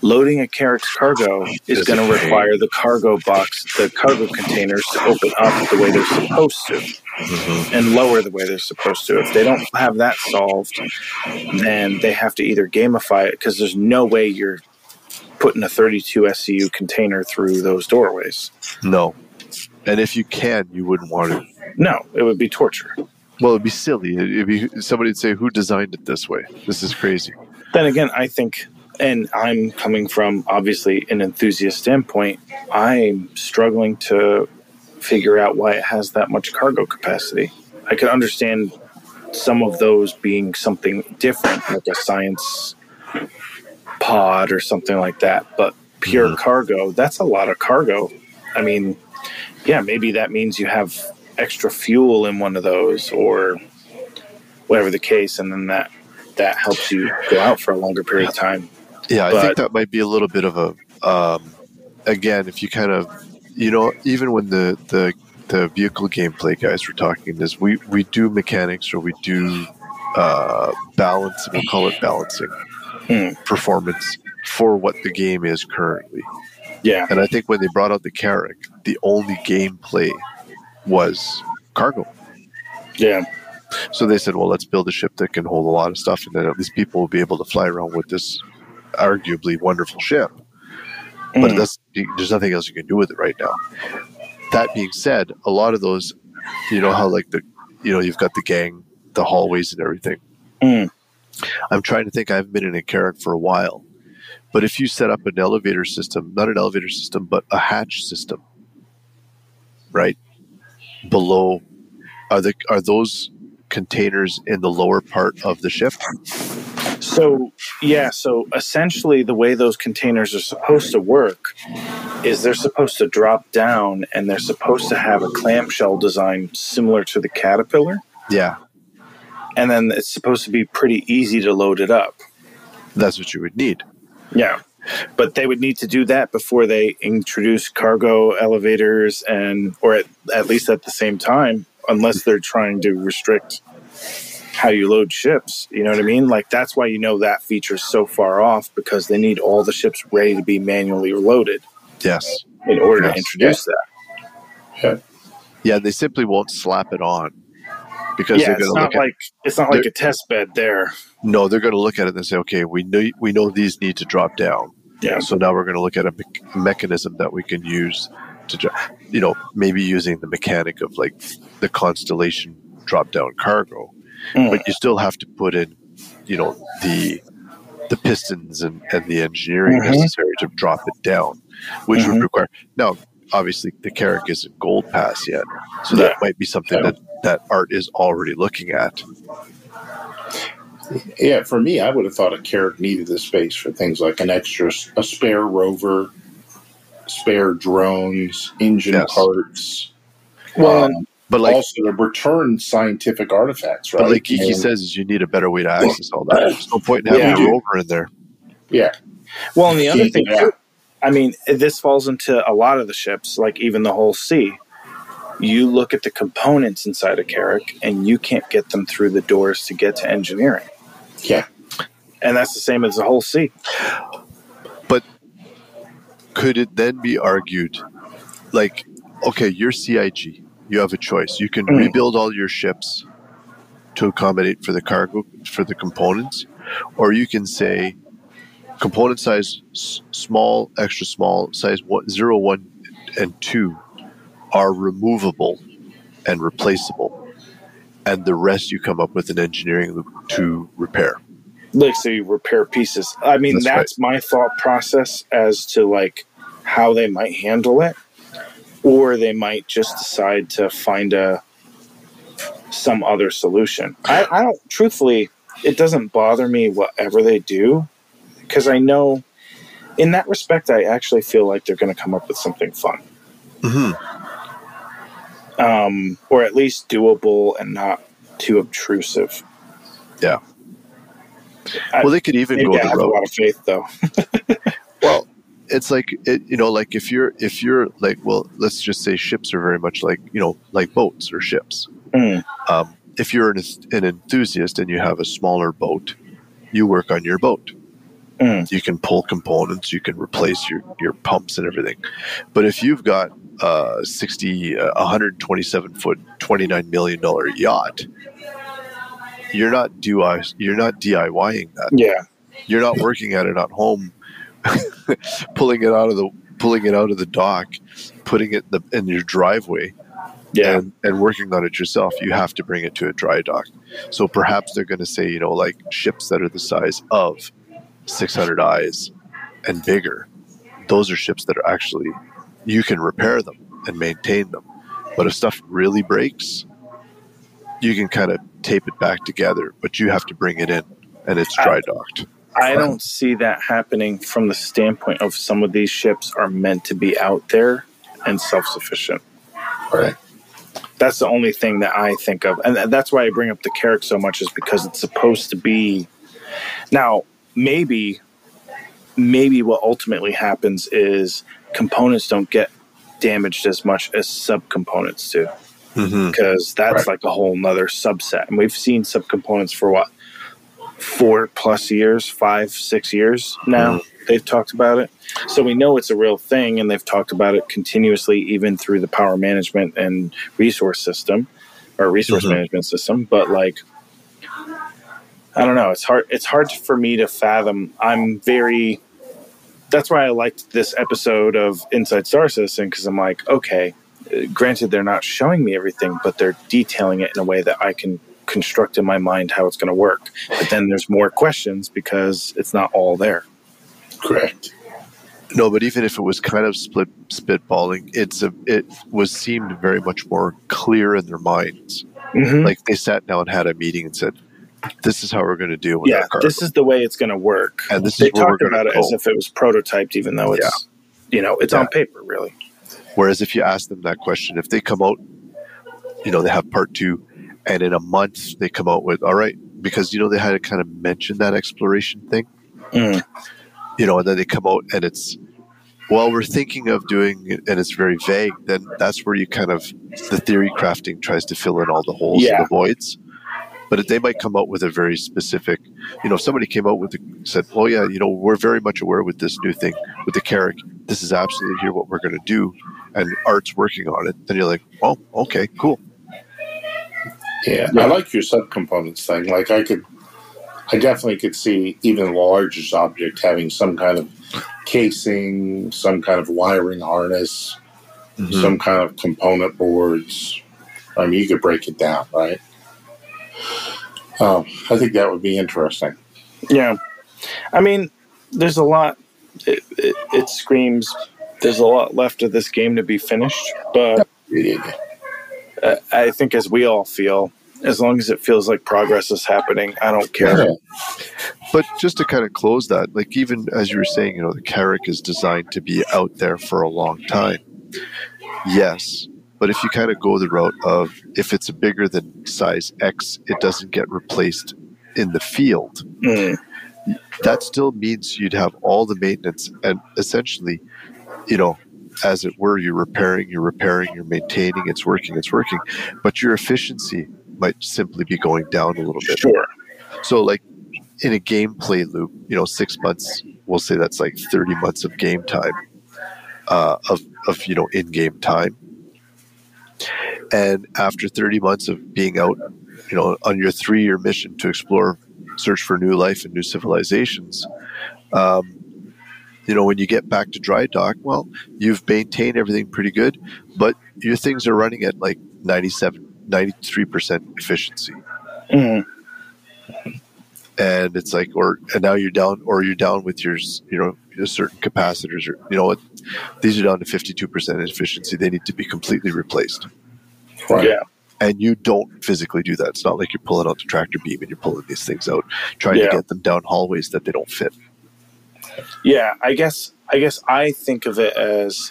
Loading a Carrack's cargo Is going to require the cargo box, the cargo containers to open up the way they're supposed to. Mm-hmm. and lower the way they're supposed to. If they don't have that solved, then they have to either gamify it because there's no way you're putting a 32 SCU container through those doorways. No. And if you can, you wouldn't want to. No, it would be torture. Well, it'd be silly. It'd be somebody'd say, "Who designed it this way? This is crazy." Then again, I think, and I'm coming from obviously an enthusiast standpoint, I'm struggling to figure out why it has that much cargo capacity. I could understand some of those being something different, like a science pod or something like that, but pure Mhm. cargo, that's a lot of cargo. I mean, yeah, maybe that means you have extra fuel in one of those or whatever the case, and then that that helps you go out for a longer period of time. Yeah, I think that might be a little bit of a. Um, again, if you kind of, you know, even when the the the vehicle gameplay guys were talking this, we we do mechanics or we do uh, balance. We'll call it balancing Hmm. performance for what the game is currently. Yeah. And I think when they brought out the Carrack, the only gameplay was cargo. Yeah. So they said, well, let's build a ship that can hold a lot of stuff, and then at least people will be able to fly around with this arguably wonderful ship. But Mm. that's, there's nothing else you can do with it right now. That being said, a lot of those, you know, how like the, you know, you've got the gang, the hallways, and everything. Mm. I'm trying to think. I haven't been in a Carrack for a while, but if you set up an elevator system, not an elevator system, but a hatch system, right below, are the are those containers in the lower part of the ship? So, yeah, so essentially the way those containers are supposed to work is they're supposed to drop down and they're supposed to have a clamshell design similar to the Caterpillar. Yeah, And then it's supposed to be pretty easy to load it up. that's what you would need. Yeah. But they would need to do that before they introduce cargo elevators and, or at, at least at the same time, unless they're trying to restrict how you load ships. You know what I mean? Like that's why you know that feature is so far off because they need all the ships ready to be manually loaded Yes. in order Yes. to introduce that. Yeah. Yeah, they simply won't slap it on because Yeah, they're it's going to not look at like it's not like a test bed there. no, they're going to look at it and say, okay, we know we know these need to drop down. Yeah. So now we're going to look at a me- mechanism that we can use to, dro- you know, maybe using the mechanic of like the Constellation drop down cargo, Mm. but you still have to put in, you know, the the pistons and, and the engineering Mhm. necessary to drop it down, which Mhm. would require now. Obviously, the Carrack isn't gold pass yet, so Yeah. that might be something that that Art is already looking at. Yeah, for me, I would have thought a Carrack needed the space for things like an extra, a spare rover, spare drones, engine Yes. parts. Well, um, But like, also to return scientific artifacts, right? but like Kiki And- says, is you need a better way to access all that. There's no point in having Yeah. a rover in there. yeah, Well, and the other thing, it out. too, I mean, this falls into a lot of the ships, like even the Hull C. You look at the components inside a Carrack, and you can't get them through the doors to get to engineering. yeah, And that's the same as the Hull C. But could it then be argued, like, okay, you're CIG, you have a choice. You can Mm. rebuild all your ships to accommodate for the cargo, for the components, or you can say component size s- small, extra small, size one, zero, one, and two are removable and replaceable, and the rest you come up with an engineering loop to repair. Like, so you repair pieces. I mean, That's that's, my thought process as to like how they might handle it, or they might just decide to find a some other solution. I, I don't. Truthfully, it doesn't bother me whatever they do because I know, in that respect, I actually feel like they're going to come up with something fun, Mm-hmm. um, or at least doable and not too obtrusive. Yeah. I- Well, they could even go I the have a lot of faith, though. Well, it's like it, you know, like if you're if you're like, well, let's just say ships are very much like you know, like boats or ships. Mm. Um, if you're an, an enthusiast and you have a smaller boat, you work on your boat. Mm. You can pull components, you can replace your your pumps and everything. But if you've got a 60, uh, 127 foot, 29 million dollar yacht, you're not DIY, you're not DIYing that Yeah. you're not working at it at home pulling it out of the pulling it out of the dock putting it in, the, in your driveway Yeah. and, and working on it yourself you have to bring it to a dry dock. So perhaps they're going to say you know like ships that are the size of 600is and bigger those are ships that are actually you can repair them and maintain them. But if stuff really breaks you can kind of tape it back together but you have to bring it in and it's uh, dry docked I don't see that happening from the standpoint of some of these ships are meant to be out there and self sufficient. right. That's the only thing that I think of. And that's why I bring up the Carrack so much, is because it's supposed to be. Now, maybe, maybe what ultimately happens is components don't get damaged as much as subcomponents do. Mm-hmm. because that's Right. like a whole nother subset. And we've seen subcomponents for what four plus years, five, six years now. They've talked about it. So we know it's a real thing and they've talked about it continuously even through the power management and resource system or resource Mhm. management system. But like I don't know, it's hard it's hard for me to fathom. I'm very that's why I liked this episode of Inside Star Citizen because I'm like, okay, granted they're not showing me everything, but they're detailing it in a way that I can construct in my mind how it's going to work. But then there's more questions because it's not all there. Correct. No, but even if it was kind of split spitballing, it's a it was seemed very much more clear in their minds. Mm-hmm. Like they sat down and had a meeting and said, "This is how we're going to do." with Yeah, our cargo." this is the way it's going to work. And this they is where we're talked gonna about it go. as if it was prototyped, even though it's you know it's Yeah. on paper, really. Whereas if you ask them that question, if they come out, you know, they have part two, and in a month they come out with, all right, because, you know, they had to kind of mention that exploration thing, Mm. you know, and then they come out and it's, well, we're thinking of doing it and it's very vague, then that's where you kind of, the theory crafting tries to fill in all the holes Yeah. and the voids. But they might come out with a very specific, you know, if somebody came out with the, said, oh yeah, you know, we're very much aware with this new thing, with the Carrack, this is absolutely here what we're going to do and art's working on it, then you're like, oh, okay, cool. Yeah, Yeah. I like your subcomponents thing. Like I could, I definitely could see even the largest object having some kind of casing, some kind of wiring harness, Mm-hmm. some kind of component boards. I mean, you could break it down, right? Um, I think that would be interesting. Yeah, I mean, there's a lot. It, it, it screams. There's a lot left of this game to be finished, but Yeah, I think as we all feel, as long as it feels like progress is happening, I don't care. But just to kind of close that, like even as you were saying, you know, the Carrack is designed to be out there for a long time. Yes. But if you kind of go the route of if it's bigger than size X, it doesn't get replaced in the field. Mm. that still means you'd have all the maintenance and essentially, you know, as it were, you're repairing, you're repairing, you're maintaining, it's working, it's working, but your efficiency might simply be going down a little bit. Sure. So, like in a gameplay loop, you know, six months, we'll say that's like 30 months of game time, uh, of, of, you know, in game time. And after 30 months of being out, you know, on your three year mission to explore, search for new life and new civilizations, um, you know, when you get back to dry dock, well, you've maintained everything pretty good, but your things are running at like 97, 93% efficiency Mm. and it's like or and now you're down or you're down with your you know your certain capacitors or you know what these are down to 52% efficiency they need to be completely replaced Right. Yeah. and you don't physically do that it's not like you're pulling out the tractor beam and you're pulling these things out trying Yeah. to get them down hallways that they don't fit Yeah, I guess I guess I think of it as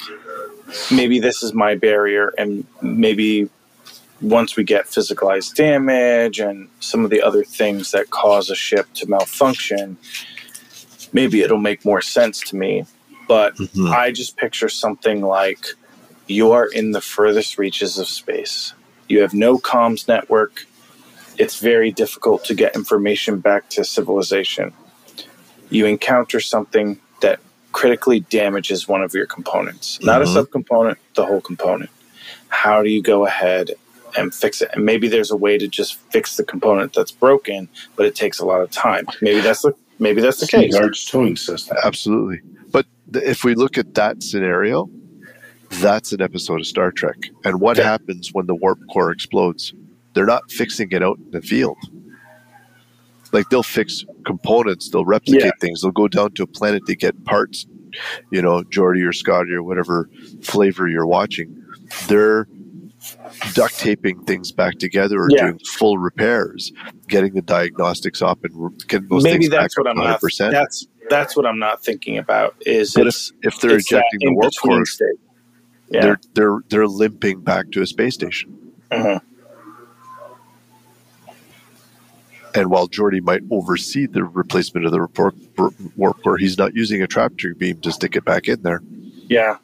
maybe this is my barrier and maybe once we get physicalized damage and some of the other things that cause a ship to malfunction, maybe it'll make more sense to me. But mm-hmm. I just picture something like you are in the furthest reaches of space. You have no comms network. It's very difficult to get information back to civilization. You encounter something that critically damages one of your components, not Mhm. a subcomponent, the whole component. How do you go ahead and fix it? And maybe there's a way to just fix the component that's broken, but it takes a lot of time. Maybe that's the maybe that's the case. Large towing system. absolutely but th- if we look at that scenario that's an episode of star trek and what Yeah. happens when the warp core explodes they're not fixing it out in the field like they'll fix components they'll replicate Yeah. things they'll go down to a planet they get parts you know Geordie or Scotty or whatever flavor you're watching they're duct taping things back together or Yeah. doing full repairs getting the diagnostics up and getting those maybe things that's back what I'm not. 100%. That's that's what I'm not thinking about. Is But it's if they're ejecting the warp core. Yeah. they're they're they're limping back to a space station Mhm. And while Geordie might oversee the replacement of the report, warp core, he's not using a tractor beam to stick it back in there. Yeah.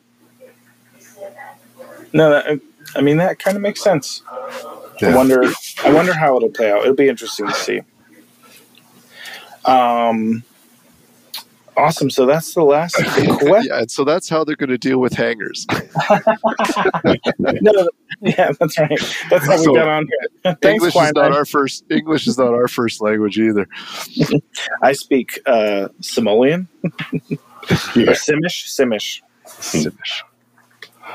No, that, I mean, that kind of makes sense. I wonder. I wonder how it'll play out. It'll be interesting to see. Um, awesome. So that's the last question. yeah, and so that's how they're going to deal with hangars. no, yeah, that's right. That's how we So, got on here. Thanks, English is not our first. English is not our first language either. I speak uh, Simoleon or Simish. Simish. Simish.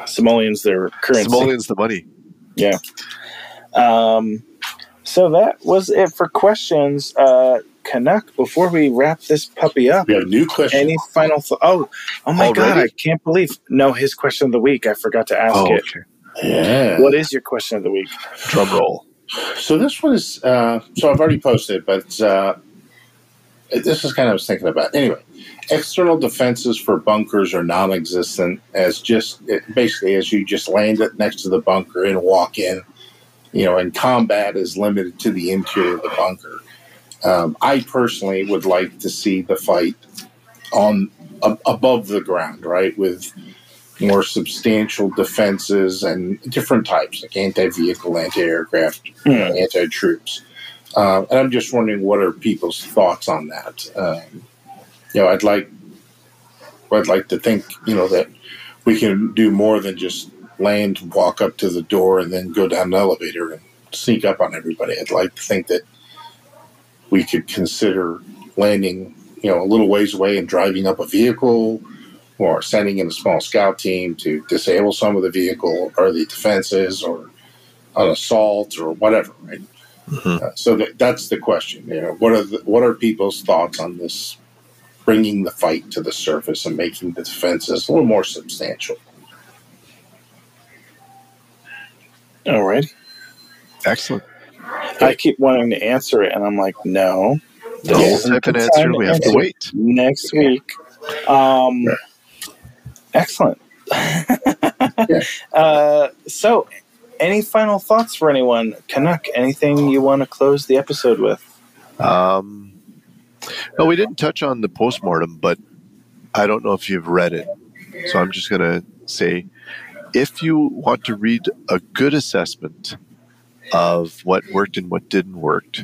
Simoleon's their currency. Simoleon's the money. Yeah. Um, so that was it for questions. Uh, Canuck, before we wrap this puppy up, We have new question. any final thought? Oh, oh my God, I can't believe. No, his question of the week. I forgot to ask Oh, it. yeah. What is your question of the week? Drum roll. So this one is uh, so I've already posted, but uh, this is kind of I was thinking about. Anyway, external defenses for bunkers are non-existent, as just it, basically as you just land it next to the bunker and walk in. You know, and combat is limited to the interior of the bunker. Um, I personally would like to see the fight on ab- above the ground, right, with more substantial defenses and different types, like anti-vehicle, anti-aircraft, Hmm. anti-troops. Uh, and I'm just wondering what are people's thoughts on that. Um, you know, I'd like, I'd like to think, you know, that we can do more than just land, walk up to the door, and then go down an elevator and sneak up on everybody. I'd like to think that we could consider landing, you know, a little ways away and driving up a vehicle, or sending in a small scout team to disable some of the vehicle or the defenses, or an assault, or whatever. Right. Mhm. Uh, so that, that's the question. You know, what are the, what are people's thoughts on this? Bringing the fight to the surface and making the defenses a little more substantial. All right. Excellent. I keep wanting to answer it, and I'm like, no. This No, isn't type an answer. We have to wait. next week. Um, excellent. uh, so, any final thoughts for anyone? Canuck, anything you want to close the episode with? Um, no, we didn't touch on the postmortem, but I don't know if you've read it. So I'm just going to say if you want to read a good assessment of what worked and what didn't work,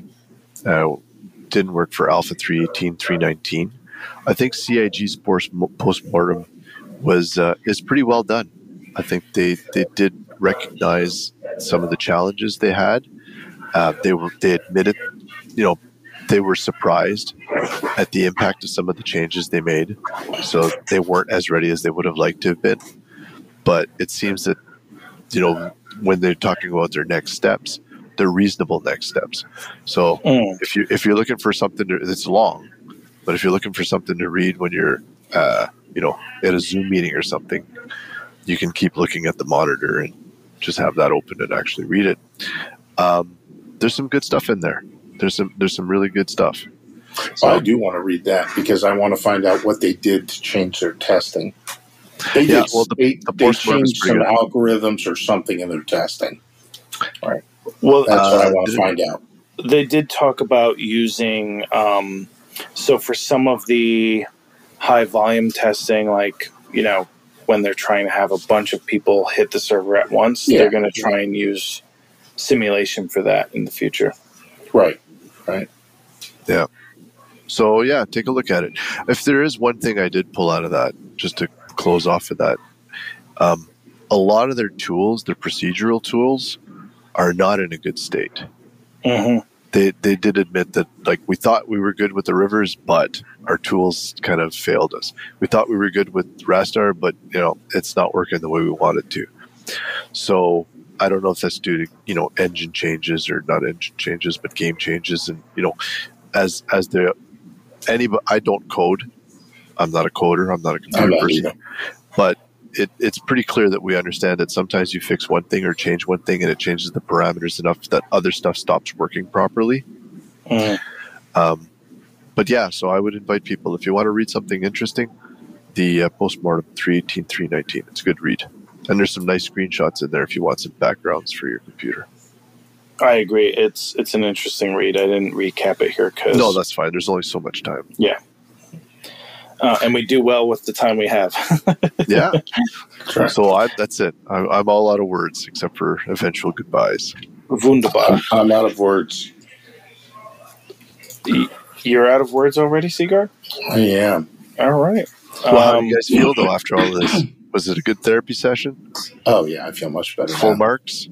uh, didn't work for Alpha 318, 319, I think CIG's post- postmortem was uh, is pretty well done. I think they, they did recognize some of the challenges they had. Uh, they were they admitted, you know, they were surprised at the impact of some of the changes they made. So they weren't as ready as they would have liked to have been. But it seems that, you know, when they're talking about their next steps, they're reasonable next steps. So Mm, if you if you're looking for something to, that's long, but if you're looking for something to read when you're, uh, you know, at a Zoom meeting or something, you can keep looking at the monitor and just have that open and actually read it. Um, there's some good stuff in there. There's some there's some really good stuff. So I do want to read that because I want to find out what they did to change their testing. They Yeah, did, well, the- they, the they changed some good. algorithms or something in their testing. well, That's what I Uh, want to find out. they did talk about using um, so for some of the high volume testing like you know when they're trying to have a bunch of people hit the server at once Yeah. they're going to try and use simulation for that in the future Right. Right. Yeah. So yeah, take a look at it. If there is one thing I did pull out of that, just to close off of that, um, a lot of their tools, their procedural tools, are not in a good state. hmm They they did admit that like we thought we were good with the rivers, but our tools kind of failed us. We thought we were good with Rastar, but you know it's not working the way we wanted to. So I don't know if that's due to you know engine changes or not engine changes, but game changes, and you know as as the any I don't code. I'm not a coder. I'm not a computer not person either. but it, it's pretty clear that we understand that sometimes you fix one thing or change one thing and it changes the parameters enough that other stuff stops working properly. Mm. Um, but yeah, so I would invite people if you want to read something interesting, the uh, postmortem 318 319. It's a good read. And there's some nice screenshots in there if you want some backgrounds for your computer. i agree it's it's an interesting read i didn't recap it here because No, that's fine. There's only so much time. Uh, and we do well with the time we have. Yeah. Correct. So I, that's it. I, I'm all out of words except for eventual goodbyes. Wunderbar. I'm, I'm out of words. You're out of words already, Sigard? I am. All right. Well, how do Um, you guys feel though after all this? Was it a good therapy session? Oh yeah, I feel much better. Full now. marks?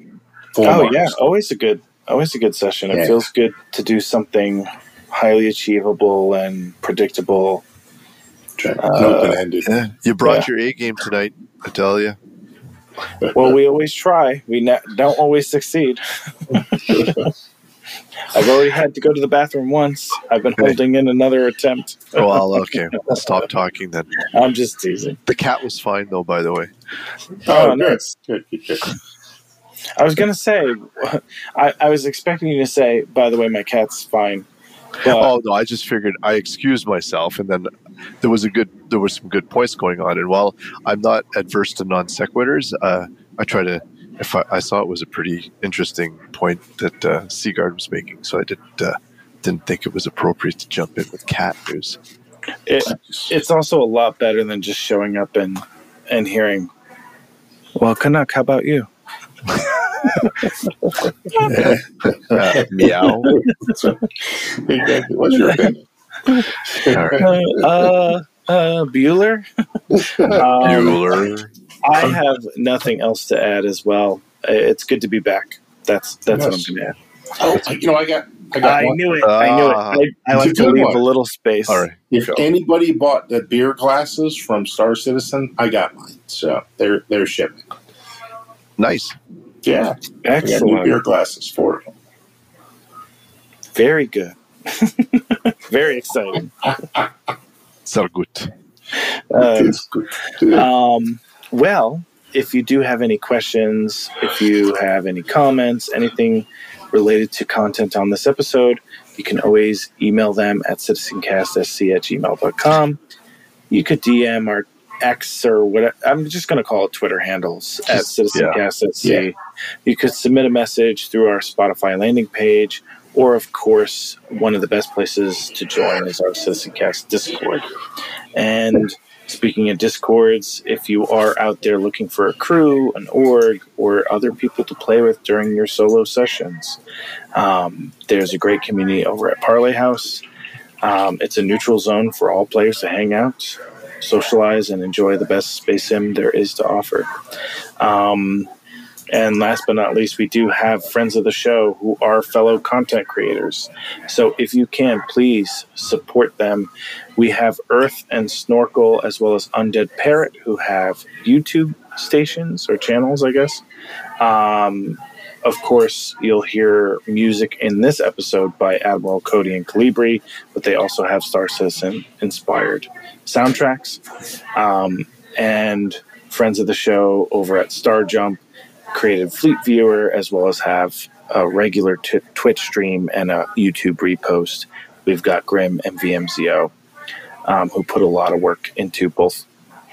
Full oh marks. yeah, always a good, always a good session. It feels good to do something highly achievable and predictable. Okay. Uh, Open ended. Yeah. You brought Yeah. your A game tonight, I tell you. Well, we always try. We ne- don't always succeed. I've already had to go to the bathroom once. I've been holding in another attempt. Well, okay. I'll stop talking then. I'm just teasing. The cat was fine though, by the way. Oh, Oh, good. nice. good. Good. Good. I was gonna say, I, I was expecting you to say, by the way, my cat's fine. But Oh no, I just figured I excused myself, and then there was a good, there was some good points going on. And while I'm not adverse to non sequiturs, uh, I try to. If I, I saw it was a pretty interesting point that uh, Sigard was making, so I didn't uh, didn't think it was appropriate to jump in with cat news. it, it's also a lot better than just showing up and and hearing. Well, Canuck, how about you? Uh, meow. exactly. What's your opinion? All right. Uh, uh, uh Bueller. Um, Bueller. I have nothing else to add as well. It's good to be back. That's that's what I'm going to add. Oh, you know, I got. I got I one. knew it. I knew it. Ah. I, I like to leave one. a little space. All right. If Go. anybody bought the beer glasses from Star Citizen, I got mine. So they're they're shipping. Nice. Yeah, I got new Excellent. beer glasses for it. Very good. Very exciting. So good. Uh, It's good. Good. Um, well, if you do have any questions, if you have any comments, anything related to content on this episode, you can always email them at citizencastsc at gmail.com. You could DM our X or whatever. I'm just going to call it Twitter handles at Just- citizencastsc. Yeah. You could submit a message through our Spotify landing page, or of course, one of the best places to join is our CitizenCast Discord. And speaking of discords, if you are out there looking for a crew, an org, or other people to play with during your solo sessions, um, there's a great community over at Parlee House. Um, it's a neutral zone for all players to hang out, socialize, and enjoy the best space sim there is to offer. Um, and last but not least, we do have friends of the show who are fellow content creators. So if you can, please support them. We have Earth and Snorkel, as well as Undead Parrot, who have YouTube stations or channels, I guess. Um, of course, you'll hear music in this episode by Admiral Cody and Kalibri, but they also have Star Citizen inspired soundtracks. Um, and friends of the show over at Star Jump created Fleet Viewer, as well as have a regular t- Twitch stream and a YouTube repost. We've got Grim and VMZO, um, who put a lot of work into both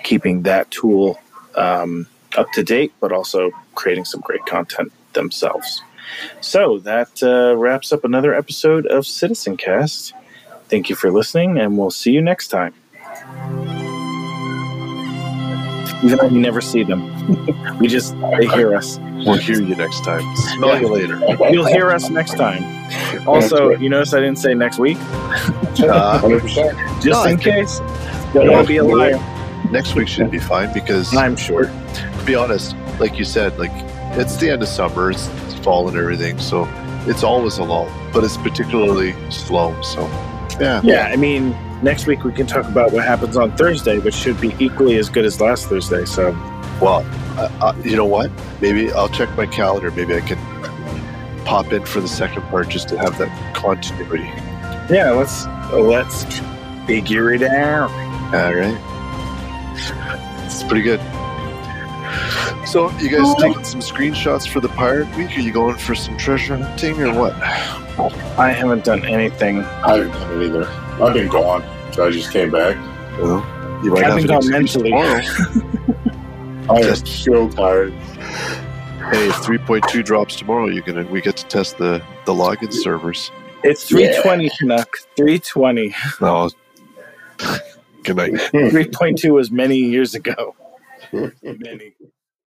keeping that tool um, up to date, but also creating some great content themselves. So that uh, wraps up another episode of Citizen Cast. Thank you for listening, and we'll see you next time. Even though you never see them, we just they hear us. We'll hear you next time. Smell Yeah. you later. You'll hear us next time. Also, you notice I didn't say next week, Uh, just No, in think- case. Don't want be a liar. next week should be fine because, I'm sure. to be honest, like you said, like it's the end of summer, it's fall and everything, so it's always a lull, but it's particularly slow. So, yeah, Yeah, I mean, next week we can talk about what happens on Thursday, which should be equally as good as last Thursday. So, Well, uh, uh, you know what? Maybe I'll check my calendar. Maybe I can pop in for the second part just to have that continuity. yeah, let's let's figure it out. All right. It's pretty good. So, you guys taking some screenshots for the pirate week? Are you going for some treasure hunting or what? I haven't done anything. I haven't done it either. I've been gone. So I just came back. Well, you might I've have been gone mentally. tomorrow. I am Just- so tired. hey, if 3.2 drops tomorrow, you gonna we get to test the the login servers. It's 320 Canuck. 320. No, Good night. Hmm. 3.2 was many years ago. Hmm. many.